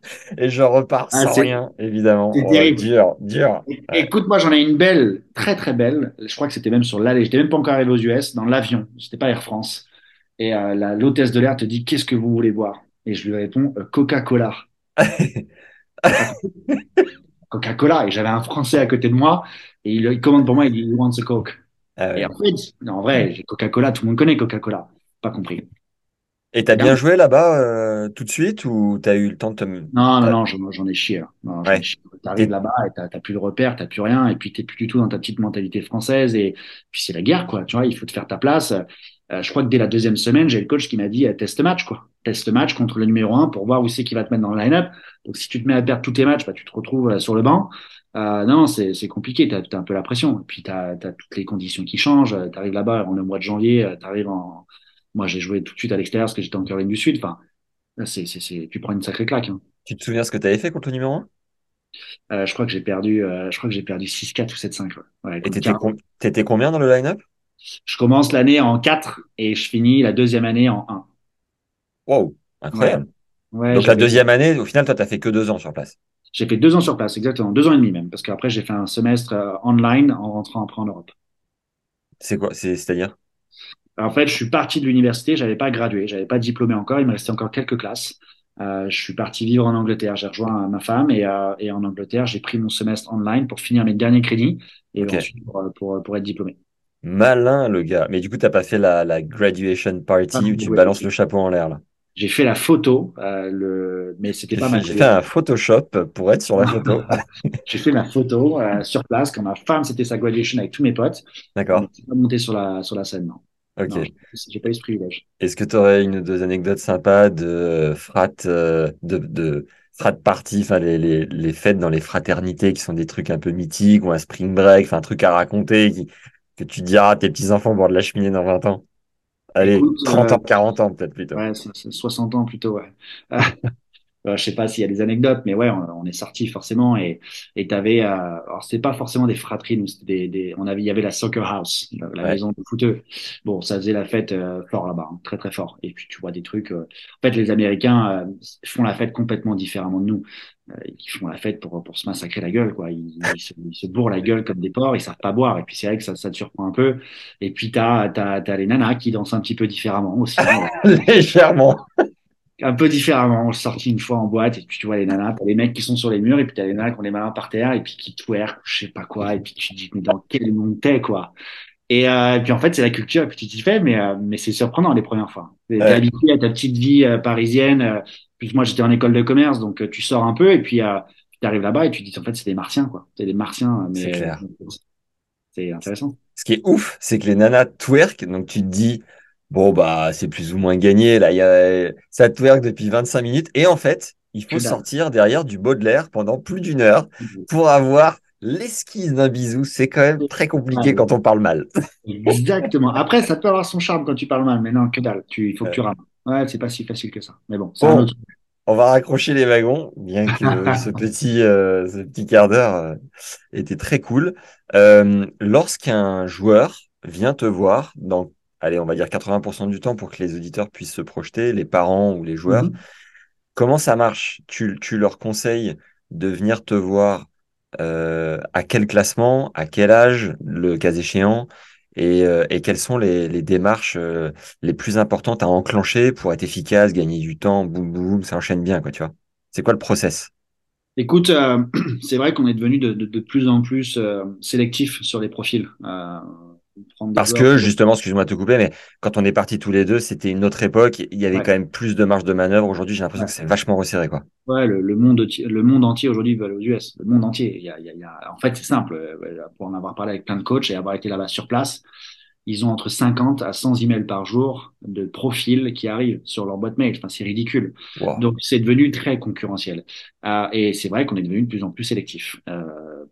Speaker 1: Et je repars
Speaker 2: Ah,
Speaker 1: sans rien, évidemment.
Speaker 2: c'est
Speaker 1: Oh,
Speaker 2: terrible.
Speaker 1: dur, dur.
Speaker 2: É- Écoute, moi, j'en ai une belle, très très belle. Je crois que c'était même sur l'aller. J'étais même pas encore arrivé aux US, dans l'avion. C'était pas Air France. Et euh, la l'hôtesse de l'air te dit, qu'est-ce que vous voulez boire? Et je lui réponds, euh, Coca-Cola. Coca-Cola. Et j'avais un Français à côté de moi. Et il, il commande pour moi, il dit, You want a Coke?
Speaker 1: Ah.
Speaker 2: Et en fait, non, en vrai, Coca-Cola, tout le monde connaît Coca-Cola. Pas compris.
Speaker 1: Et t'as bien joué là-bas euh, tout de suite ou t'as eu le temps de te...
Speaker 2: Non, non, non, j'en ai chié. ai
Speaker 1: Ouais.
Speaker 2: chié. T'arrives là-bas et t'as plus de repères, t'as plus rien, et puis t'es plus du tout dans ta petite mentalité française, et puis c'est la guerre, quoi. Tu vois, il faut te faire ta place. Euh, je crois que dès la deuxième semaine, j'ai le coach qui m'a dit euh, test match, quoi. Test match contre le numéro un pour voir où c'est qui va te mettre dans le line-up. Donc si tu te mets à perdre tous tes matchs, bah, tu te retrouves euh, sur le banc. Euh, non, c'est c'est compliqué, t'as as un peu la pression. Et puis t'as as toutes les conditions qui changent. Euh, T'arrives là-bas, on est au mois de janvier, t'arrives en. Moi, j'ai joué tout de suite à l'extérieur parce que j'étais en Caroline du Sud. Enfin, là, c'est c'est c'est tu prends une sacrée claque. hein.
Speaker 1: Tu te souviens ce que t'avais fait contre le numéro 1?
Speaker 2: Euh, je crois que j'ai perdu, euh, je crois que j'ai perdu 6-4 ou 7-5. Ouais. Ouais,
Speaker 1: Et t'étais com- t'étais combien dans le line-up?
Speaker 2: Je commence l'année en 4 et je finis la deuxième année en 1.
Speaker 1: Wow, incroyable.
Speaker 2: Ouais,
Speaker 1: Donc la deuxième année, au final, toi, t'as fait que deux ans sur place.
Speaker 2: J'ai fait deux ans sur place, exactement, deux ans et demi même, parce qu'après j'ai fait un semestre euh, online en rentrant après en Europe.
Speaker 1: C'est quoi? C'est, c'est-à-dire?
Speaker 2: En fait, je suis parti de l'université, j'avais pas gradué, j'avais pas diplômé encore, il me restait encore quelques classes. Euh, je suis parti vivre en Angleterre, j'ai rejoint ma femme et, euh, et en Angleterre, j'ai pris mon semestre online pour finir mes derniers crédits et ensuite pour, pour, pour être diplômé.
Speaker 1: Malin, le gars. Mais du coup, t'as pas fait la, la graduation party
Speaker 2: Ah,
Speaker 1: où tu balances le chapeau en l'air, là?
Speaker 2: J'ai fait la photo, euh, le... mais c'était pas mal.
Speaker 1: j'ai fait un Photoshop pour être sur la photo.
Speaker 2: J'ai fait ma photo euh, sur place quand ma femme c'était sa graduation avec tous mes potes.
Speaker 1: D'accord.
Speaker 2: pas monté sur la sur la scène, non.
Speaker 1: Ok.
Speaker 2: J'ai- pas eu ce privilège.
Speaker 1: Est-ce que tu aurais une ou deux anecdotes sympas de frat, euh, de, de frat party, enfin les, les, les fêtes dans les fraternités qui sont des trucs un peu mythiques ou un spring break, enfin un truc à raconter qui, que tu diras à tes petits-enfants au bord de la cheminée dans 20 ans? Allez,
Speaker 2: Écoute,
Speaker 1: 30
Speaker 2: euh,
Speaker 1: ans, 40 ans peut-être plutôt.
Speaker 2: Ouais, c'est- c'est 60 ans plutôt, ouais. Euh, je sais pas s'il y a des anecdotes, mais ouais, on, on est sortis forcément et et t'avais, euh, alors c'était pas forcément des fratries, nous c'était des, des, on avait, il y avait la soccer house, la, la
Speaker 1: Ouais.
Speaker 2: maison de footeux. Bon, ça faisait la fête euh, fort là-bas, hein, très très fort. Et puis tu vois des trucs. En fait, les Américains font la fête complètement différemment de nous. Ils font la fête pour pour se massacrer la gueule, quoi. Ils, ils se, ils se bourrent la gueule comme des porcs, ils savent pas boire. Et puis c'est vrai que ça ça te surprend un peu. Et puis t'as t'as t'as les nanas qui dansent un petit peu différemment aussi. hein.
Speaker 1: Légèrement.
Speaker 2: Un peu différemment. On est sorti une fois en boîte et puis tu vois les nanas, t'as les mecs qui sont sur les murs et puis t'as les nanas qui ont les mains par terre et puis qui twerk, je sais pas quoi, et puis tu te dis mais dans quel monde t'es quoi? Et, euh, et puis en fait c'est la culture et puis tu t'y fais mais euh, mais c'est surprenant les premières fois. T'es
Speaker 1: Ouais.
Speaker 2: habitué à ta petite vie euh, parisienne. euh, plus moi j'étais en école de commerce donc euh, tu sors un peu et puis euh, tu arrives là-bas et tu te dis en fait c'est des martiens quoi. C'est des martiens mais
Speaker 1: c'est
Speaker 2: intéressant.
Speaker 1: Ce qui est ouf, c'est que les nanas twerk, donc tu te dis, bon, bah, c'est plus ou moins gagné. Là, il y a, ça twerk depuis 25 minutes. Et en fait, il faut sortir derrière du Baudelaire pendant plus d'une heure pour avoir l'esquisse d'un bisou. C'est quand même très compliqué
Speaker 2: Ouais.
Speaker 1: quand on parle mal.
Speaker 2: Exactement. Après, ça peut avoir son charme quand tu parles mal, mais non, que dalle. Tu, il faut que tu rames. Ouais, c'est pas si facile que ça. Mais bon, c'est un autre.
Speaker 1: on va raccrocher les wagons, bien que ce petit, euh, ce petit quart d'heure euh, était très cool. Euh, lorsqu'un joueur vient te voir dans, allez, on va dire 80% du temps pour que les auditeurs puissent se projeter, les parents ou les joueurs,
Speaker 2: Mhm.
Speaker 1: comment ça marche? Tu, tu leur conseilles de venir te voir euh, à quel classement, à quel âge, le cas échéant, et, euh, et quelles sont les, les démarches euh, les plus importantes à enclencher pour être efficace, gagner du temps, boum boum, ça enchaîne bien, quoi, tu vois? C'est quoi le process?
Speaker 2: Écoute, euh, c'est vrai qu'on est devenu de, de, de plus en plus euh, sélectif sur les profils. Euh,
Speaker 1: Parce que, justement, excuse-moi de te couper, mais quand on est partis tous les deux, c'était une autre époque, il y avait
Speaker 2: Ouais.
Speaker 1: quand même plus de marge de manœuvre. Aujourd'hui, j'ai l'impression
Speaker 2: Ouais.
Speaker 1: que c'est vachement resserré, quoi.
Speaker 2: Ouais, le, le monde, le monde entier aujourd'hui veut aller aux US. Le monde entier. Il y a, il y a, il y a- en fait, c'est simple. euh, Pour en avoir parlé avec plein de coachs et avoir été là-bas sur place, ils ont entre 50 à 100 emails par jour de profils qui arrivent sur leur boîte mail. Enfin, c'est ridicule.
Speaker 1: Wow.
Speaker 2: Donc, c'est devenu très concurrentiel. Euh, et c'est vrai qu'on est devenu de plus en plus sélectif. Euh,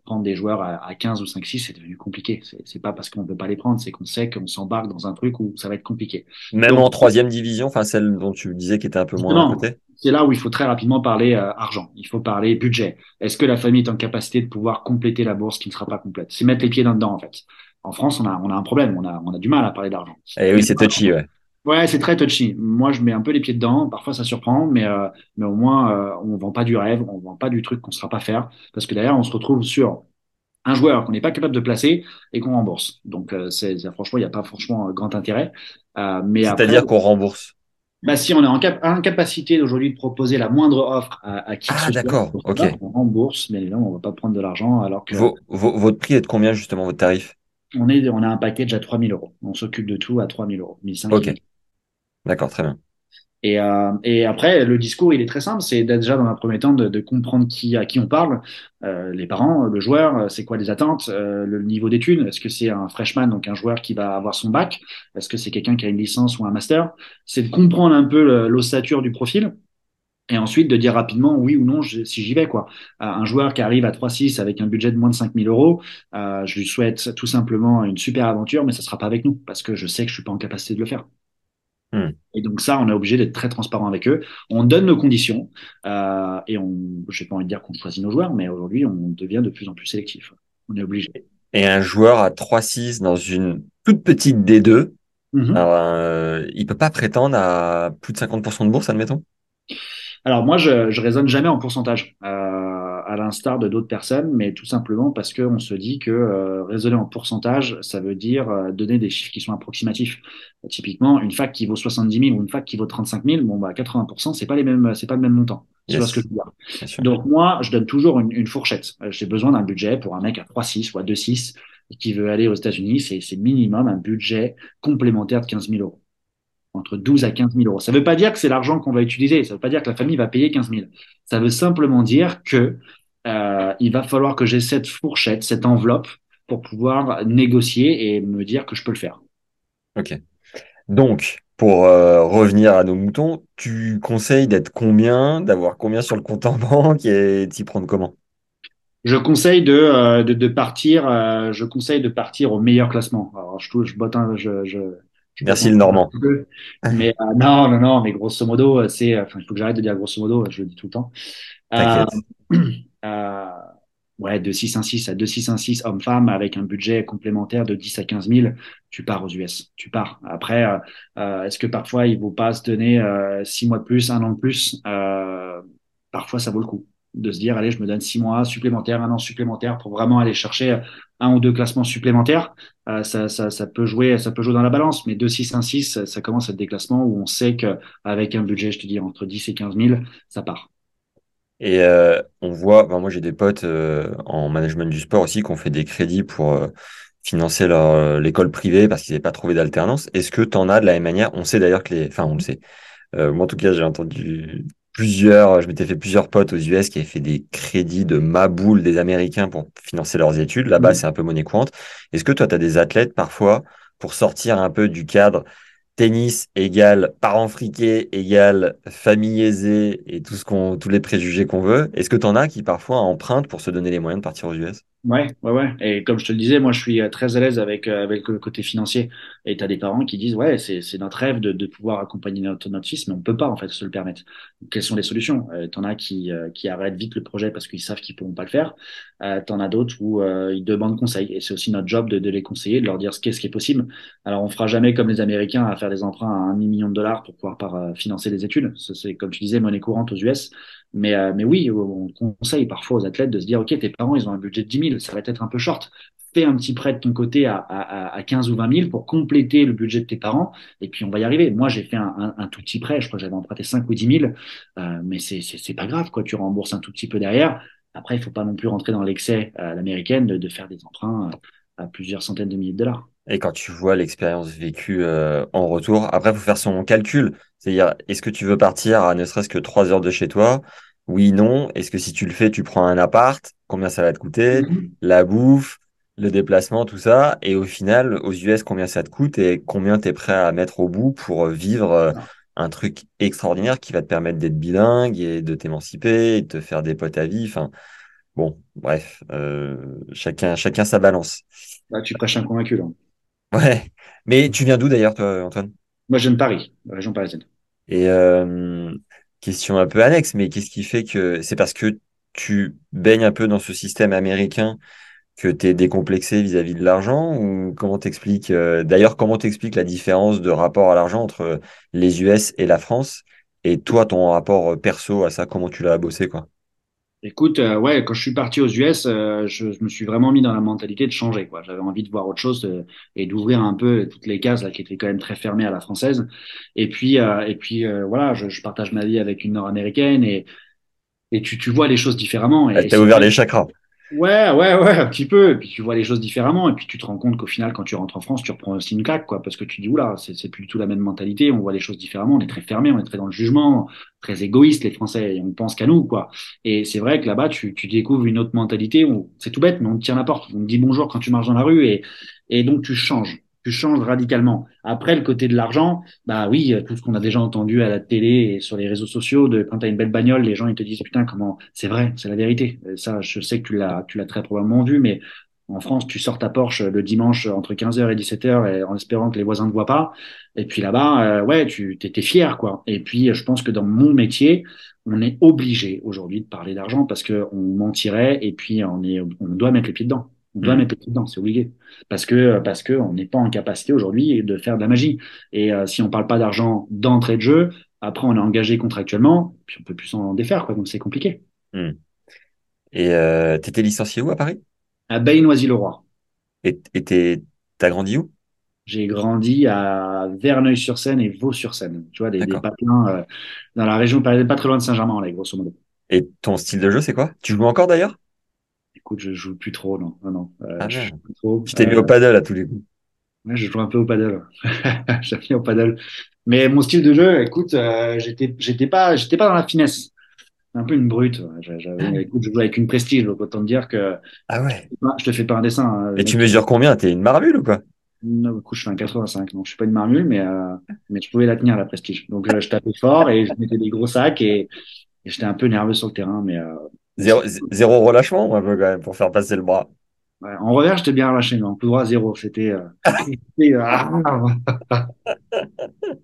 Speaker 2: prendre des joueurs à, à 15 ou 5, 6, c'est devenu compliqué. C'est pas parce qu'on ne peut pas les prendre, c'est qu'on sait qu'on s'embarque dans un truc où ça va être compliqué.
Speaker 1: Même
Speaker 2: Donc-
Speaker 1: en troisième division, enfin, celle dont tu disais qui était un peu moins à côté.
Speaker 2: c'est là où il faut très rapidement parler euh, argent. Il faut parler budget. Est-ce que la famille est en capacité de pouvoir compléter la bourse qui ne sera pas complète? C'est mettre les pieds là-dedans, en fait. En France, on a, on a un problème. On a, on a du mal à parler d'argent.
Speaker 1: Eh oui, c'est touchy, ouais.
Speaker 2: Ouais, c'est très touchy. Moi, je mets un peu les pieds dedans. Parfois, ça surprend, mais euh, mais au moins, euh, on vend pas du rêve, on vend pas du truc qu'on ne saura pas faire, parce que derrière, on se retrouve sur un joueur qu'on n'est pas capable de placer et qu'on rembourse. Donc, euh, c'est franchement, il n'y a pas franchement euh, grand intérêt. Euh, mais
Speaker 1: C'est-à-dire qu'on rembourse.
Speaker 2: bah, si on est en cap incapacité aujourd'hui de proposer la moindre offre à, à qui que
Speaker 1: Ah,
Speaker 2: ce soit,
Speaker 1: d'accord,
Speaker 2: pour
Speaker 1: ok.
Speaker 2: ça, on rembourse, mais évidemment, on va pas prendre de l'argent alors que
Speaker 1: Vos- vos- votre prix est de combien, justement, votre tarif?
Speaker 2: On est, on a un package à 3000 euros. On s'occupe de tout à 3000 euros. 1500.
Speaker 1: Ok. D'accord, très bien.
Speaker 2: Et, euh, et après, le discours, il est très simple, c'est déjà dans un premier temps de, de comprendre qui à qui on parle, euh, les parents, le joueur, euh, c'est quoi les attentes, euh, le niveau d'études, est-ce que c'est un freshman, donc un joueur qui va avoir son bac, est-ce que c'est quelqu'un qui a une licence ou un master, c'est de comprendre un peu l'ossature du profil. Et ensuite de dire rapidement oui ou non si j'y vais quoi. Euh, un joueur qui arrive à 3-6 avec un budget de moins de 5000 euros, euh, je lui souhaite tout simplement une super aventure, mais ça sera pas avec nous parce que je sais que je suis pas en capacité de le faire. Hmm. Et donc ça, on est obligé d'être très transparent avec eux. On donne nos conditions euh, et on, j'ai pas envie de dire qu'on choisit nos joueurs, mais aujourd'hui, on devient de plus en plus sélectif. On est obligé.
Speaker 1: Et un joueur à 3-6 dans une toute petite D2, mm-hmm. euh, il peut pas prétendre à plus de 50% de bourse, admettons?
Speaker 2: Alors moi, je, je raisonne jamais en pourcentage, euh, à l'instar de d'autres personnes, mais tout simplement parce qu'on se dit que euh, raisonner en pourcentage, ça veut dire euh, donner des chiffres qui sont approximatifs. typiquement, une fac qui vaut 70 000 ou une fac qui vaut 35 000, bon bah 80%, c'est pas les mêmes, c'est pas le même montant. Tu vois ce que je veux dire? Donc moi, je donne toujours une, une fourchette. J'ai besoin d'un budget pour un mec à 3,6 ou à 2,6 qui veut aller aux États-Unis, c'est minimum un budget complémentaire de 15 000 euros entre 12 à 15 000 euros. Ça ne veut pas dire que c'est l'argent qu'on va utiliser. Ça ne veut pas dire que la famille va payer 15 000. Ça veut simplement dire que euh, il va falloir que j'ai cette fourchette, cette enveloppe pour pouvoir négocier et me dire que je peux le faire.
Speaker 1: Ok. Donc, pour euh, revenir à nos moutons, tu conseilles d'être combien, d'avoir combien sur le compte en banque et t'y prendre comment?
Speaker 2: Je conseille de, euh, de, de, partir. Je conseille de partir au meilleur classement. Alors je, je botte un, je, je,
Speaker 1: Merci le Normand.
Speaker 2: Mais euh, non, non, non, mais grosso modo, euh, c'est, enfin, il faut que j'arrête de dire grosso modo, je le dis tout le temps. Euh, euh, ouais, de 6 1 6 à 2 6 1 6 homme-femme avec un budget complémentaire de 10 à 15 000, tu pars aux US, tu pars. Après, euh, est-ce que parfois il vaut pas se donner euh, 6 mois de plus, un an de plus? Parfois, ça vaut le coup de se dire, allez, je me donne six mois supplémentaires, un an supplémentaire pour vraiment aller chercher un ou deux classements supplémentaires. Euh, ça, ça, peut jouer, ça peut jouer dans la balance, mais 2, 6, 1, 6, ça commence à être des classements où on sait qu'avec un budget, je te dis, entre 10 et 15 000, ça part.
Speaker 1: Et euh, on voit, moi j'ai des potes euh, en management du sport aussi qui ont fait des crédits pour euh, financer leur l'école privée parce qu'ils n'avaient pas trouvé d'alternance. Est-ce que tu en as de la même manière? On sait d'ailleurs que les, enfin on le sait. moi en tout cas j'ai entendu plusieurs, je m'étais fait plusieurs potes aux US qui avaient fait des crédits de maboule des Américains pour financer leurs études. Là-bas, mmh. c'est un peu monnaie courante. Est-ce que toi, tu as des athlètes parfois pour sortir un peu du cadre tennis égale parents friqués égale famille aisée et tout ce qu'on, tous les préjugés qu'on veut? Est-ce que tu en as qui parfois empruntent pour se donner les moyens de partir aux US
Speaker 2: Ouais, ouais, ouais. Et comme je te le disais, moi, je suis euh, très à l'aise avec euh, avec le côté financier. Et tu as des parents qui disent, ouais, c'est c'est notre rêve de de pouvoir accompagner notre notre fils, mais on peut pas en fait se le permettre. Quelles sont les solutions? Euh, T'en as qui euh, qui arrêtent vite le projet parce qu'ils savent qu'ils pourront pas le faire. Euh, T'en as d'autres où ils demandent conseil. Et c'est aussi notre job de de les conseiller, de leur dire ce qu'est ce qui est possible. Alors, on fera jamais comme les Américains à faire des emprunts à un million de dollars pour pouvoir par, financer les études. C'est comme tu disais, monnaie courante aux US. Mais, euh, mais oui, on conseille parfois aux athlètes de se dire, OK, tes parents, ils ont un budget de 10 000, ça va être un peu short. Fais un petit prêt de ton côté à, à, à 15 ou 20 000 pour compléter le budget de tes parents, et puis on va y arriver. Moi, j'ai fait un, un, un, tout petit prêt, je crois que j'avais emprunté 5 ou 10 000, euh, mais c'est, pas grave, quoi. Tu rembourses un tout petit peu derrière. Après, il faut pas non plus rentrer dans l'excès à l'américaine de, de, faire des emprunts à plusieurs centaines de milliers de dollars.
Speaker 1: Et quand tu vois l'expérience vécue euh, en retour, après, il faut faire son calcul. C'est-à-dire, est-ce que tu veux partir à ne serait-ce que trois heures de chez toi? Oui, non. Est-ce que si tu le fais, tu prends un appart? Combien ça va te coûter? Mm-hmm. La bouffe, le déplacement, tout ça. Et au final, aux US, combien ça te coûte et combien tu es prêt à mettre au bout pour vivre euh, un truc extraordinaire qui va te permettre d'être bilingue et de t'émanciper et de te faire des potes à vie? Enfin, bon, bref, euh, chacun, chacun sa balance.
Speaker 2: Tu prêches un convaincu, là.
Speaker 1: Ouais. Mais tu viens d'où d'ailleurs, toi, Antoine?
Speaker 2: Moi, je viens de Paris, la région parisienne.
Speaker 1: Et euh, question un peu annexe, mais qu'est-ce qui fait que c'est parce que tu baignes un peu dans ce système américain que tu es décomplexé vis-à-vis de l'argent ou comment t'expliques euh, d'ailleurs comment t'expliques la différence de rapport à l'argent entre les US et la France et toi ton rapport perso à ça comment tu l'as bossé quoi?
Speaker 2: Écoute, euh, ouais, quand je suis parti aux US, euh, je, je, me suis vraiment mis dans la mentalité de changer. quoi. J'avais envie de voir autre chose euh, et d'ouvrir un peu toutes les cases là qui étaient quand même très fermées à la française. Et puis, et puis voilà, je, je, partage ma vie avec une Nord-américaine et et tu, tu vois les choses différemment.
Speaker 1: Et, t'as ouvert les chakras.
Speaker 2: Ouais, ouais, ouais, un petit peu. Et puis tu vois les choses différemment. Et puis tu te rends compte qu'au final, quand tu rentres en France, tu reprends aussi une claque, quoi. Parce que tu dis, oula, c'est plus du tout la même mentalité. On voit les choses différemment. On est très fermé, on est très dans le jugement, très égoïste, les Français. On pense qu'à nous, quoi. Et c'est vrai que là-bas, tu, tu découvres une autre mentalité. où C'est tout bête, mais on te tient la porte. On te dit bonjour quand tu marches dans la rue. Et, et donc tu changes. Tu changes radicalement. Après, le côté de l'argent, bah oui, tout ce qu'on a déjà entendu à la télé et sur les réseaux sociaux, de quand tu as une belle bagnole, les gens ils te disent putain comment c'est vrai, c'est la vérité. Et ça, je sais que tu l'as, tu l'as très probablement vu, mais en France, tu sors ta Porsche le dimanche entre 15h et 17h et en espérant que les voisins ne voient pas. Et puis là-bas, euh, ouais, tu t'étais fier, quoi. Et puis, je pense que dans mon métier, on est obligé aujourd'hui de parler d'argent parce que on mentirait et puis on est, on doit mettre les pieds dedans. On doit
Speaker 1: Mm.
Speaker 2: mettre les pieds dedans, c'est obligé. Parce que, parce que on n'est pas en capacité aujourd'hui de faire de la magie. Et euh, si on parle pas d'argent d'entrée de jeu, après on est engagé contractuellement, puis on peut plus s'en défaire, quoi. Donc c'est compliqué.
Speaker 1: Mm. Et euh, t'étais licencié où à Paris?
Speaker 2: À Baie-Noisy-le-Roi.
Speaker 1: Et t'as grandi où?
Speaker 2: J'ai grandi à Verneuil-sur-Seine et Vaux-sur-Seine. Tu vois, des, des euh, dans la région parisienne, pas très loin de Saint-Germain-en-Laye, grosso modo.
Speaker 1: Et ton style de jeu, c'est quoi? Tu joues encore d'ailleurs?
Speaker 2: Écoute, je joue plus trop, non, non, non. Euh,
Speaker 1: Ah
Speaker 2: je joue plus trop.
Speaker 1: Je t'ai mis
Speaker 2: Euh,
Speaker 1: au paddle à tous les coups.
Speaker 2: ouais, je joue un peu au paddle. J'aime bien au paddle. Mais mon style de jeu, écoute, euh, j'étais, j'étais pas, j'étais pas dans la finesse. Un peu une brute. J'avais, écoute, je joue avec une prestige, donc autant te dire que
Speaker 1: Ah ouais.
Speaker 2: je te fais pas un dessin. hein.
Speaker 1: Et tu mesures combien? T'es une marmule ou quoi?
Speaker 2: Non, du coup, je fais un 85, donc je suis pas une marmule, mais, euh, mais je pouvais la tenir, la prestige. Donc, euh, je tapais fort et je mettais des gros sacs et, et j'étais un peu nerveux sur le terrain, mais, euh,
Speaker 1: Zéro, relâchement, un peu quand même, pour faire passer le bras.
Speaker 2: ouais. En revers, j'étais bien relâché, mais en coup droit, zéro. C'était, euh, euh,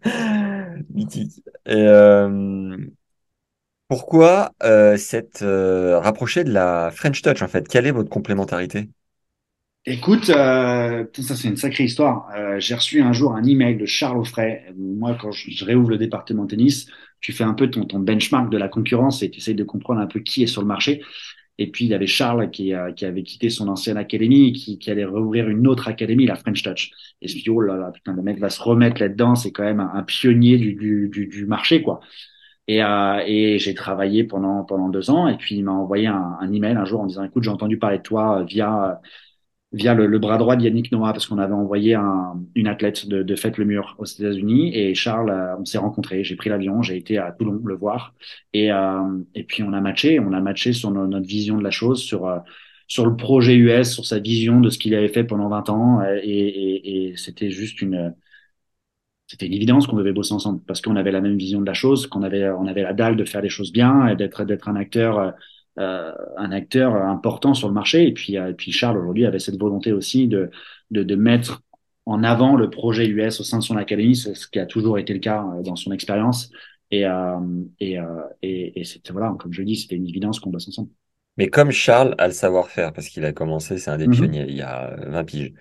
Speaker 1: Mythique. Euh, pourquoi euh, s'être euh, rapproché de la French Touch en fait? Quelle est votre complémentarité?
Speaker 2: Écoute, ça c'est une sacrée histoire. J'ai reçu un jour un email de Charles Offray. Moi, quand je, je réouvre le département tennis, tu fais un peu ton, ton benchmark de la concurrence et tu essayes de comprendre un peu qui est sur le marché. Et puis, il y avait Charles qui, euh, qui avait quitté son ancienne académie, qui, qui allait rouvrir une autre académie, la French Touch. Et je me dis, oh là là, putain, le mec va se remettre là-dedans. C'est quand même un, pionnier du, du, du, du marché, quoi. Et, euh, et j'ai travaillé pendant, pendant deux ans. Et puis, il m'a envoyé un, un email un jour en disant, écoute, j'ai entendu parler de toi euh, via via le, le bras droit d'Yannick Noah parce qu'on avait envoyé un, une athlète de, de Fête le Mur aux États-Unis. Et Charles, euh, on s'est rencontrés. J'ai pris l'avion, j'ai été à Toulon le voir. Et euh, et puis on a matché, on a matché sur no- notre vision de la chose, sur euh, sur le projet US, sur sa vision de ce qu'il avait fait pendant 20 ans. Euh, et, et, et c'était juste une c'était une évidence qu'on devait bosser ensemble parce qu'on avait la même vision de la chose, qu'on avait on avait la dalle de faire les choses bien et d'être d'être un acteur euh, un acteur important sur le marché et puis euh, et puis Charles aujourd'hui avait cette volonté aussi de de, de mettre en avant le projet US au sein de son académie, ce qui a toujours été le cas euh, dans son expérience et euh, et, et et c'était voilà comme je dis c'était une évidence qu'on bosse ensemble.
Speaker 1: Mais comme Charles a le savoir-faire, parce qu'il a commencé, c'est un des
Speaker 2: Mhm.
Speaker 1: pionniers il y a 20 piges,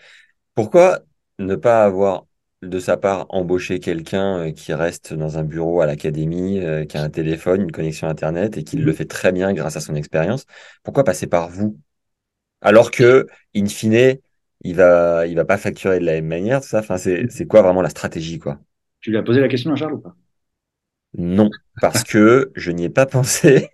Speaker 1: pourquoi ne pas avoir de sa part embauché quelqu'un euh, qui reste dans un bureau à l'académie, euh, qui a un téléphone, une connexion Internet et qui le
Speaker 2: Mhm.
Speaker 1: fait très bien grâce à son expérience? Pourquoi passer par vous? Alors que, in fine, il va, il va pas facturer de la même manière, tout ça. Enfin, c'est, c'est quoi vraiment la stratégie, quoi?
Speaker 2: Tu lui as posé la question à Charles ou pas?
Speaker 1: Non, parce que je n'y ai pas pensé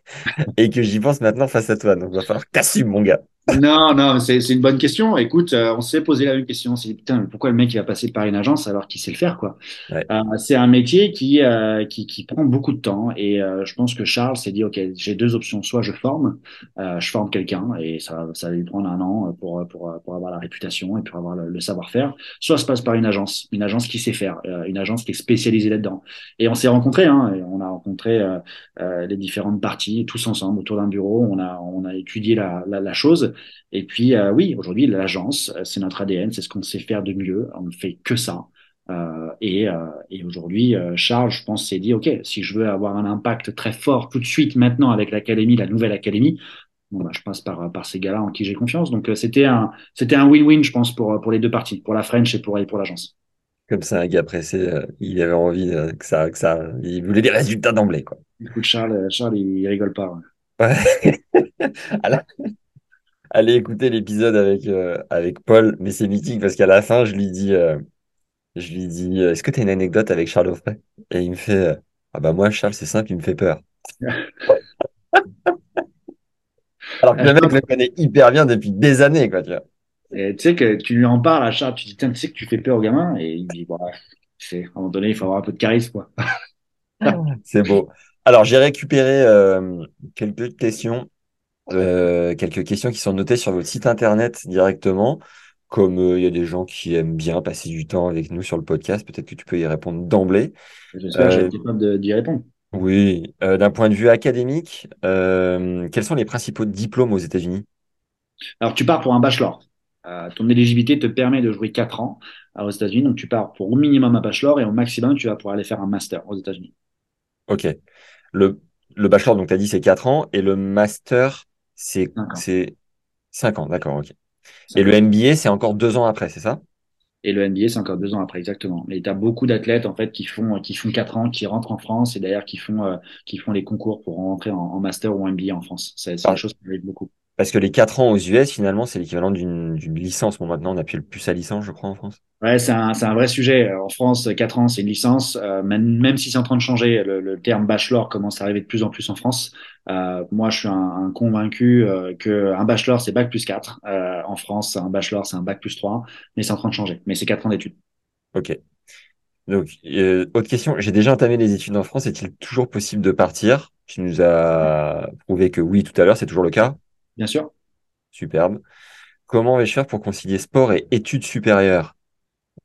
Speaker 1: et que j'y pense maintenant face à toi. Donc, il va falloir que t'assumes, mon gars.
Speaker 2: Non, non, c'est une bonne question. Écoute, euh, on s'est posé la même question. On s'est dit, putain, pourquoi le mec il va passer par une agence alors qu'il sait le faire, quoi?
Speaker 1: Ouais.
Speaker 2: Euh, c'est un métier qui, euh, qui qui prend beaucoup de temps et euh, je pense que Charles s'est dit, ok, j'ai deux options. Soit je forme, euh, je forme quelqu'un et ça ça va lui prendre un an pour pour pour avoir la réputation et pour avoir le, le savoir-faire. Soit se passe par une agence, une agence qui sait faire, une agence qui est spécialisée là-dedans. Et on s'est rencontrés, hein, et on a rencontré les différentes parties tous ensemble autour d'un bureau. On a on a étudié la la, la chose. Et puis, euh, oui, aujourd'hui, l'agence, euh, c'est notre ADN, c'est ce qu'on sait faire de mieux. On ne fait que ça. Euh, et euh, et aujourd'hui, euh, Charles, je pense, s'est dit, OK, si je veux avoir un impact très fort tout de suite maintenant avec l'académie, la nouvelle académie, bon, bah, je passe par, par ces gars-là en qui j'ai confiance. Donc, c'était un, c'était un win-win, je pense, pour, pour les deux parties, pour la French et pour, et pour l'agence.
Speaker 1: Comme ça, un gars pressé, il avait envie que ça, que ça, il voulait des résultats d'emblée.
Speaker 2: Écoute, Charles, Charles, il, il rigole pas. ouais.
Speaker 1: Ouais. Alors, allez écouter l'épisode avec, euh, avec Paul, mais c'est mythique parce qu'à la fin, je lui dis, euh, je lui dis, euh, est-ce que tu as une anecdote avec Charles Offray? Et il me fait, euh, ah bah moi, Charles, c'est simple, il me fait peur. Alors que le mec le connaît hyper bien depuis des années, quoi, tu vois.
Speaker 2: Et tu sais que tu lui en parles à Charles, tu dis, tiens, tu sais que tu fais peur au gamin, et il dit, c'est, à un moment donné, il faut avoir un peu de charisme, quoi.
Speaker 1: C'est beau. Alors, j'ai récupéré euh, quelques questions, euh, quelques questions qui sont notées sur votre site internet directement. Comme euh, il y a des gens qui aiment bien passer du temps avec nous sur le podcast, peut-être que tu peux y répondre d'emblée.
Speaker 2: J'espère que j'ai capable d'y répondre.
Speaker 1: Oui, d'un point de vue académique, quels sont les principaux diplômes aux États-Unis?
Speaker 2: Alors, tu pars pour un bachelor. ton éligibilité te permet de jouer 4 ans aux États-Unis. Donc, tu pars pour au minimum un bachelor et au maximum, tu vas pouvoir aller faire un master aux États-Unis.
Speaker 1: Ok. Le, le bachelor, donc tu as dit, c'est 4 ans et le master, c'est 5 ans. D'accord, ok. Et le MBA, c'est encore 2 ans après, c'est ça?
Speaker 2: Et le MBA, c'est encore deux ans après, exactement. Mais tu as beaucoup d'athlètes en fait qui font qui font quatre ans, qui rentrent en France et d'ailleurs qui font euh, qui font les concours pour rentrer en, master ou en MBA en France. C'est c'est une chose qui arrive beaucoup.
Speaker 1: Parce que les 4 ans aux US, finalement, c'est l'équivalent d'une licence. Bon, maintenant, on appelle plus à licence, je crois, en France.
Speaker 2: Ouais, c'est un, un, vrai sujet. En France, 4 ans, c'est une licence. Euh, même, même si c'est en train de changer, le, le, terme bachelor commence à arriver de plus en plus en France. Euh, moi, je suis un, un convaincu euh, qu'un bachelor, c'est bac plus 4. Euh, en France, un bachelor, c'est un bac plus 3. Mais c'est en train de changer. Mais c'est 4 ans d'études.
Speaker 1: Ok. Donc, autre question. J'ai déjà entamé les études en France. Est-il toujours possible de partir? Tu nous as prouvé que oui tout à l'heure. C'est toujours le cas
Speaker 2: Bien sûr.
Speaker 1: Superbe. Comment vais-je faire pour concilier sport et études supérieures?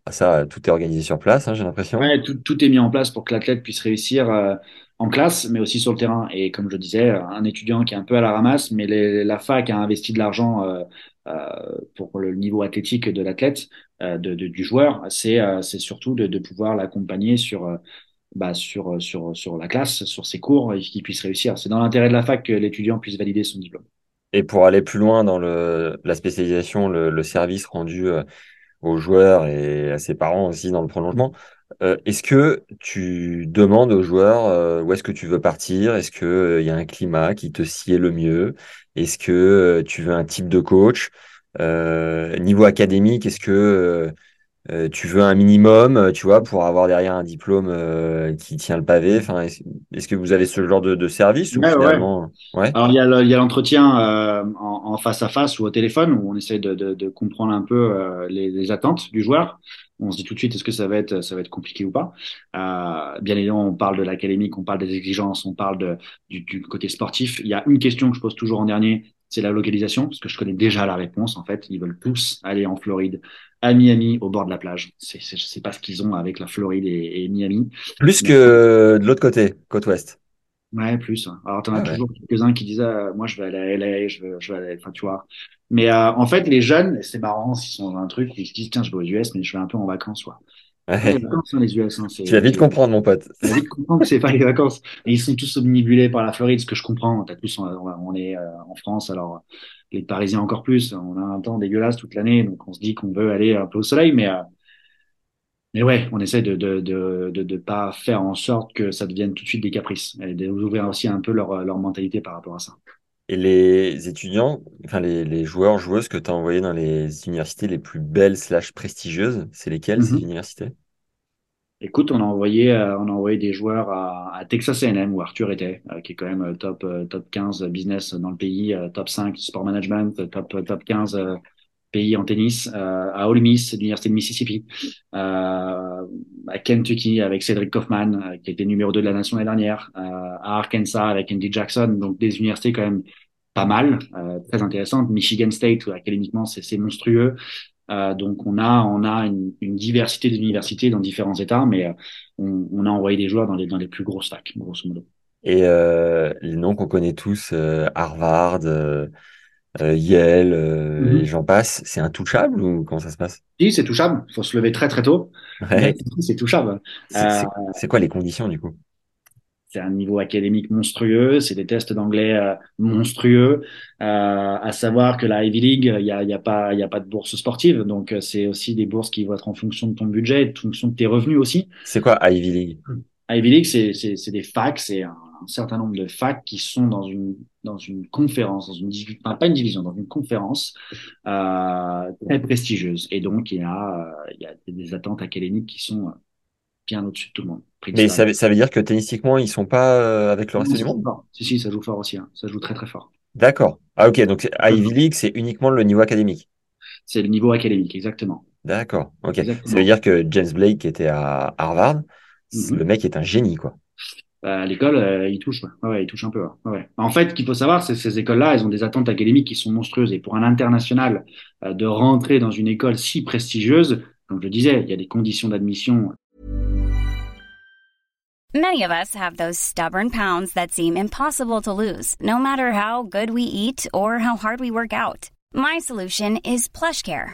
Speaker 1: Ah, Ça, tout est organisé sur place, hein, j'ai l'impression.
Speaker 2: Ouais, tout, tout, est mis en place pour que l'athlète puisse réussir euh, en classe, mais aussi sur le terrain. Et comme je disais, un étudiant qui est un peu à la ramasse, mais les, la fac a investi de l'argent euh, euh, pour le niveau athlétique de l'athlète, de, de, du joueur, c'est c'est surtout de, de pouvoir l'accompagner sur bah, sur, sur, sur la classe, sur ses cours, et qu'il puisse réussir. C'est dans l'intérêt de la fac que l'étudiant puisse valider son diplôme.
Speaker 1: Et pour aller plus loin dans le, la spécialisation, le, le service rendu euh, aux joueurs et à ses parents aussi dans le prolongement, euh, est-ce que tu demandes aux joueurs euh, où est-ce que tu veux partir? Est-ce que il y a un climat qui te sied le mieux? Est-ce que tu veux un type de coach? niveau académique, est-ce que euh, tu veux un minimum, euh, tu vois, pour avoir derrière un diplôme euh, qui tient le pavé. Enfin, est-ce, que vous avez ce genre de, de service ou finalement...
Speaker 2: ouais? Alors il y a, l'entretien en, face à face ou au téléphone où on essaie de, de, de comprendre un peu les, les, attentes du joueur. On se dit tout de suite est-ce que ça va être ça va être compliqué ou pas? bien évidemment, on parle de l'académique, on parle des exigences, on parle de, du, du côté sportif. Il y a une question que je pose toujours en dernier, c'est la localisation, parce que je connais déjà la réponse. En fait, ils veulent tous aller en Floride, à Miami, au bord de la plage. C'est, c'est, pas ce qu'ils ont avec la Floride et, et Miami.
Speaker 1: Plus que de l'autre côté, côte ouest.
Speaker 2: Ouais, plus. Alors, t'en as ah toujours quelques-uns qui disent, ah, moi, je vais aller à LA, je veux, je vais aller, enfin, tu vois. Mais euh, en fait, les jeunes, c'est marrant s'ils sont dans un truc, ils se disent, tiens, je vais aux US, mais je vais un peu en vacances, quoi.
Speaker 1: Ouais. Les US, hein, tu vas vite comprendre, mon pote.
Speaker 2: Tu vas vite comprendre que c'est pas les vacances. Et ils sont tous omnibulés par la Floride, ce que je comprends. T'as plus, on, on est euh, en France, alors les Parisiens encore plus. On a un temps dégueulasse toute l'année, donc on se dit qu'on veut aller un peu au soleil, mais euh, mais ouais, on essaie de de, de de de pas faire en sorte que ça devienne tout de suite des caprices, et d'ouvrir aussi un peu leur leur mentalité par rapport à ça.
Speaker 1: Et les étudiants, enfin les, les joueurs, joueuses que tu as envoyés dans les universités les plus belles slash prestigieuses, c'est lesquelles ces mhm. universités?
Speaker 2: Écoute, on a envoyé, euh, on a envoyé des joueurs à, à Texas A&M où Arthur était, euh, qui est quand même euh, top top 15 business dans le pays, top 5 sport management, top top 15 pays en tennis, à Ole Miss, l'université de Mississippi, à Kentucky avec Cedric Kaufman, qui était numéro 2 de la nation l'année dernière, à Arkansas avec Andy Jackson, donc des universités quand même pas mal, très intéressantes. Michigan State, où académiquement c'est monstrueux. Euh, donc on a on a une, diversité d'universités dans différents États, mais euh, on, a envoyé des joueurs dans les dans les plus grosses facs, grosso modo.
Speaker 1: Et euh, les noms qu'on connaît tous, euh, Harvard, euh, Yale, et j'en passe, c'est intouchable ou comment ça se passe?
Speaker 2: Oui, c'est touchable. Il faut se lever très très tôt. Ouais. C'est touchable.
Speaker 1: C'est quoi les conditions du coup?
Speaker 2: C'est un niveau académique monstrueux, c'est des tests d'anglais euh, monstrueux. Euh, à savoir que la Ivy League, il y a, y a pas, il y a pas de bourse sportive, donc euh, c'est aussi des bourses qui vont être en fonction de ton budget, en fonction de tes revenus aussi.
Speaker 1: C'est quoi Ivy League?
Speaker 2: Ivy League, c'est c'est des facs, c'est un, certain nombre de facs qui sont dans une dans une conférence, dans une pas une division, dans une conférence euh, très prestigieuse. Et donc il y a il y a des attentes académiques qui sont bien au-dessus de tout le monde.
Speaker 1: Mais ça, ça, veut dire que tennistiquement, ils sont pas euh, avec le reste du monde?
Speaker 2: Si, si, ça joue fort aussi. Hein. Ça joue très, très fort.
Speaker 1: D'accord. Ah, ok. Donc, Ivy League, c'est uniquement le niveau académique?
Speaker 2: C'est le niveau académique, exactement.
Speaker 1: D'accord. Ok. Ça veut dire que James Blake, qui était à Harvard,
Speaker 2: Mhm.
Speaker 1: le mec est un génie, quoi.
Speaker 2: Bah, à l'école, euh, il touche, ouais. Ouais, ouais, il touche un peu. ouais. Ouais. En fait, ce qu'il faut savoir, c'est que ces écoles-là, elles ont des attentes académiques qui sont monstrueuses. Et pour un international, euh, de rentrer dans une école si prestigieuse, comme je le disais, il y a des conditions d'admission
Speaker 3: Many of us have those stubborn pounds that seem impossible to lose, no matter how good we eat or how hard we work out. My solution is PlushCare.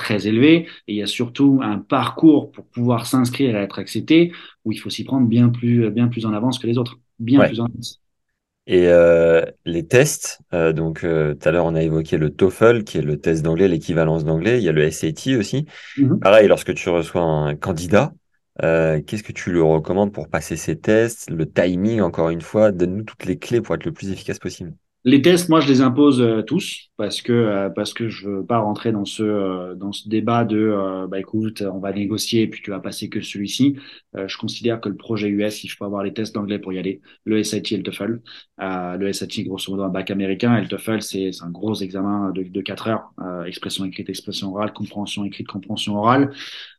Speaker 2: Très élevées. Et il y a surtout un parcours pour pouvoir s'inscrire et être accepté où il faut s'y prendre bien plus, bien plus en avance que les autres. Bien
Speaker 1: Ouais.
Speaker 2: plus en avance.
Speaker 1: Et euh, les tests, euh, donc euh, tout à l'heure on a évoqué le TOEFL, qui est le test d'anglais, l'équivalence d'anglais. Il y a le SAT aussi.
Speaker 2: Mhm.
Speaker 1: Pareil, lorsque tu reçois un candidat, qu'est-ce que tu lui recommandes pour passer ces tests? Le timing, encore une fois, donne-nous toutes les clés pour être le plus efficace possible.
Speaker 2: Les tests, moi, je les impose euh, tous parce que euh, parce que je veux pas rentrer dans ce euh, dans ce débat de euh, bah écoute, on va négocier et puis tu vas passer que celui-ci. Euh, je considère que le projet US, il faut avoir les tests d'anglais pour y aller. Le SAT et le TOEFL. Euh, le SAT, grosso modo, un bac américain et le TOEFL, c'est un gros examen de de quatre heures, euh, expression écrite, expression orale, compréhension écrite, compréhension orale.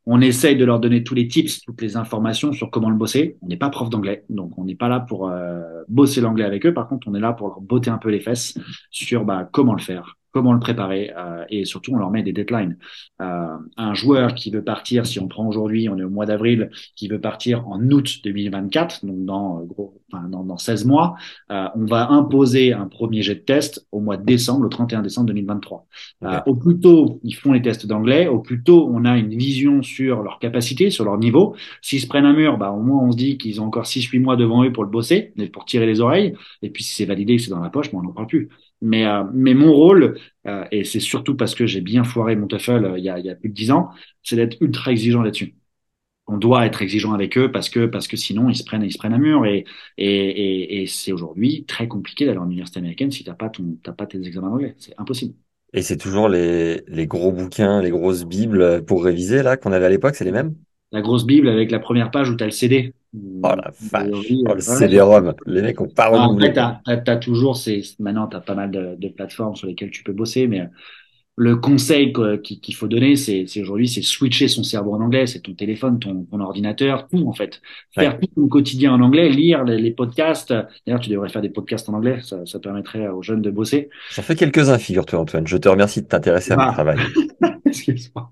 Speaker 2: On essaye de leur donner tous les tips, toutes les informations sur comment le bosser. On n'est pas prof d'anglais, donc on n'est pas là pour euh, bosser l'anglais avec eux. Par contre, on est là pour leur botter un peu les fesses sur bah, comment le faire, comment le préparer, euh, et surtout on leur met des deadlines. Euh, un joueur qui veut partir, si on prend aujourd'hui, on est au mois d'avril, qui veut partir en août 2024, donc dans euh, gros, enfin, dans, dans 16 mois, euh, on va imposer un premier jet de test au mois de décembre, le 31 décembre 2023. Euh,
Speaker 1: Ok.
Speaker 2: au plus tôt ils font les tests d'anglais, au plus tôt on a une vision sur leur capacité, sur leur niveau. S'ils se prennent un mur, bah, au moins on se dit qu'ils ont encore 6-8 mois devant eux pour le bosser, pour tirer les oreilles. Et puis si c'est validé, c'est dans la poche, bon, on n'en parle plus. Mais, euh, mais mon rôle, euh, et c'est surtout parce que j'ai bien foiré mon TOEFL euh, il y a, il y a plus de 10 ans, c'est d'être ultra exigeant là-dessus. On doit être exigeant avec eux parce que parce que sinon ils se prennent ils se prennent un mur et et et, et c'est aujourd'hui très compliqué d'aller en université américaine si t'as pas ton t'as pas tes examens d'anglais c'est impossible.
Speaker 1: Et c'est toujours les, les gros bouquins, les grosses bibles pour réviser, là, qu'on avait à l'époque, c'est les mêmes?
Speaker 2: La grosse bible avec la première page où t'as le CD.
Speaker 1: Oh la vache, oh, le
Speaker 2: euh, ouais.
Speaker 1: CD-ROM, les mecs ont pas
Speaker 2: Ah,
Speaker 1: renouvelé.
Speaker 2: Après, t'as, t'as, t'as toujours ces, maintenant, t'as pas mal de, de plateformes sur lesquelles tu peux bosser, mais le conseil qu'il faut donner, c'est, c'est aujourd'hui, c'est switcher son cerveau en anglais, c'est ton téléphone, ton, ton ordinateur, tout, en fait. Faire tout ton quotidien en anglais, lire les, les podcasts. D'ailleurs, tu devrais faire des podcasts en anglais, ça, ça permettrait aux jeunes de bosser.
Speaker 1: J'en fais quelques-uns, figure-toi, Antoine. Je te remercie de t'intéresser à mon
Speaker 2: Ah.
Speaker 1: travail.
Speaker 2: Excuse-moi.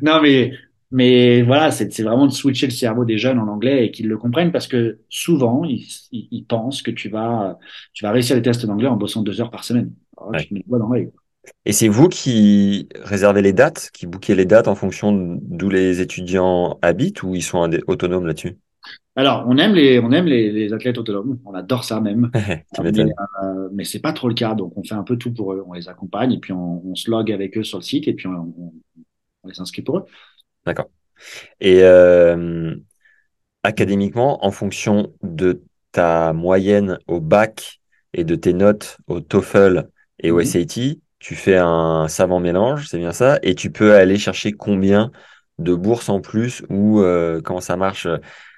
Speaker 2: Non, mais, mais voilà, c'est, vraiment de switcher le cerveau des jeunes en anglais et qu'ils le comprennent parce que souvent, ils, ils, ils pensent que tu vas, tu vas réussir les tests d'anglais en bossant deux heures par semaine. Alors
Speaker 1: Ouais.
Speaker 2: mets dans l'œil.
Speaker 1: Et c'est vous qui réservez les dates, qui bouquez les dates en fonction d'où les étudiants habitent ou ils sont autonomes là-dessus?
Speaker 2: Alors, on aime les, on aime les, les athlètes autonomes. On adore ça même. Mais, euh, mais c'est pas trop le cas. Donc, on fait un peu tout pour eux. On les accompagne et puis on, on se log avec eux sur le site et puis on, on, on les inscrit pour eux.
Speaker 1: D'accord. Et euh, académiquement, en fonction de ta moyenne au bac et de tes notes au TOEFL et au
Speaker 2: Mhm.
Speaker 1: SAT, tu fais un savant mélange, c'est bien ça, et tu peux aller chercher combien de bourses en plus ou euh, comment ça marche?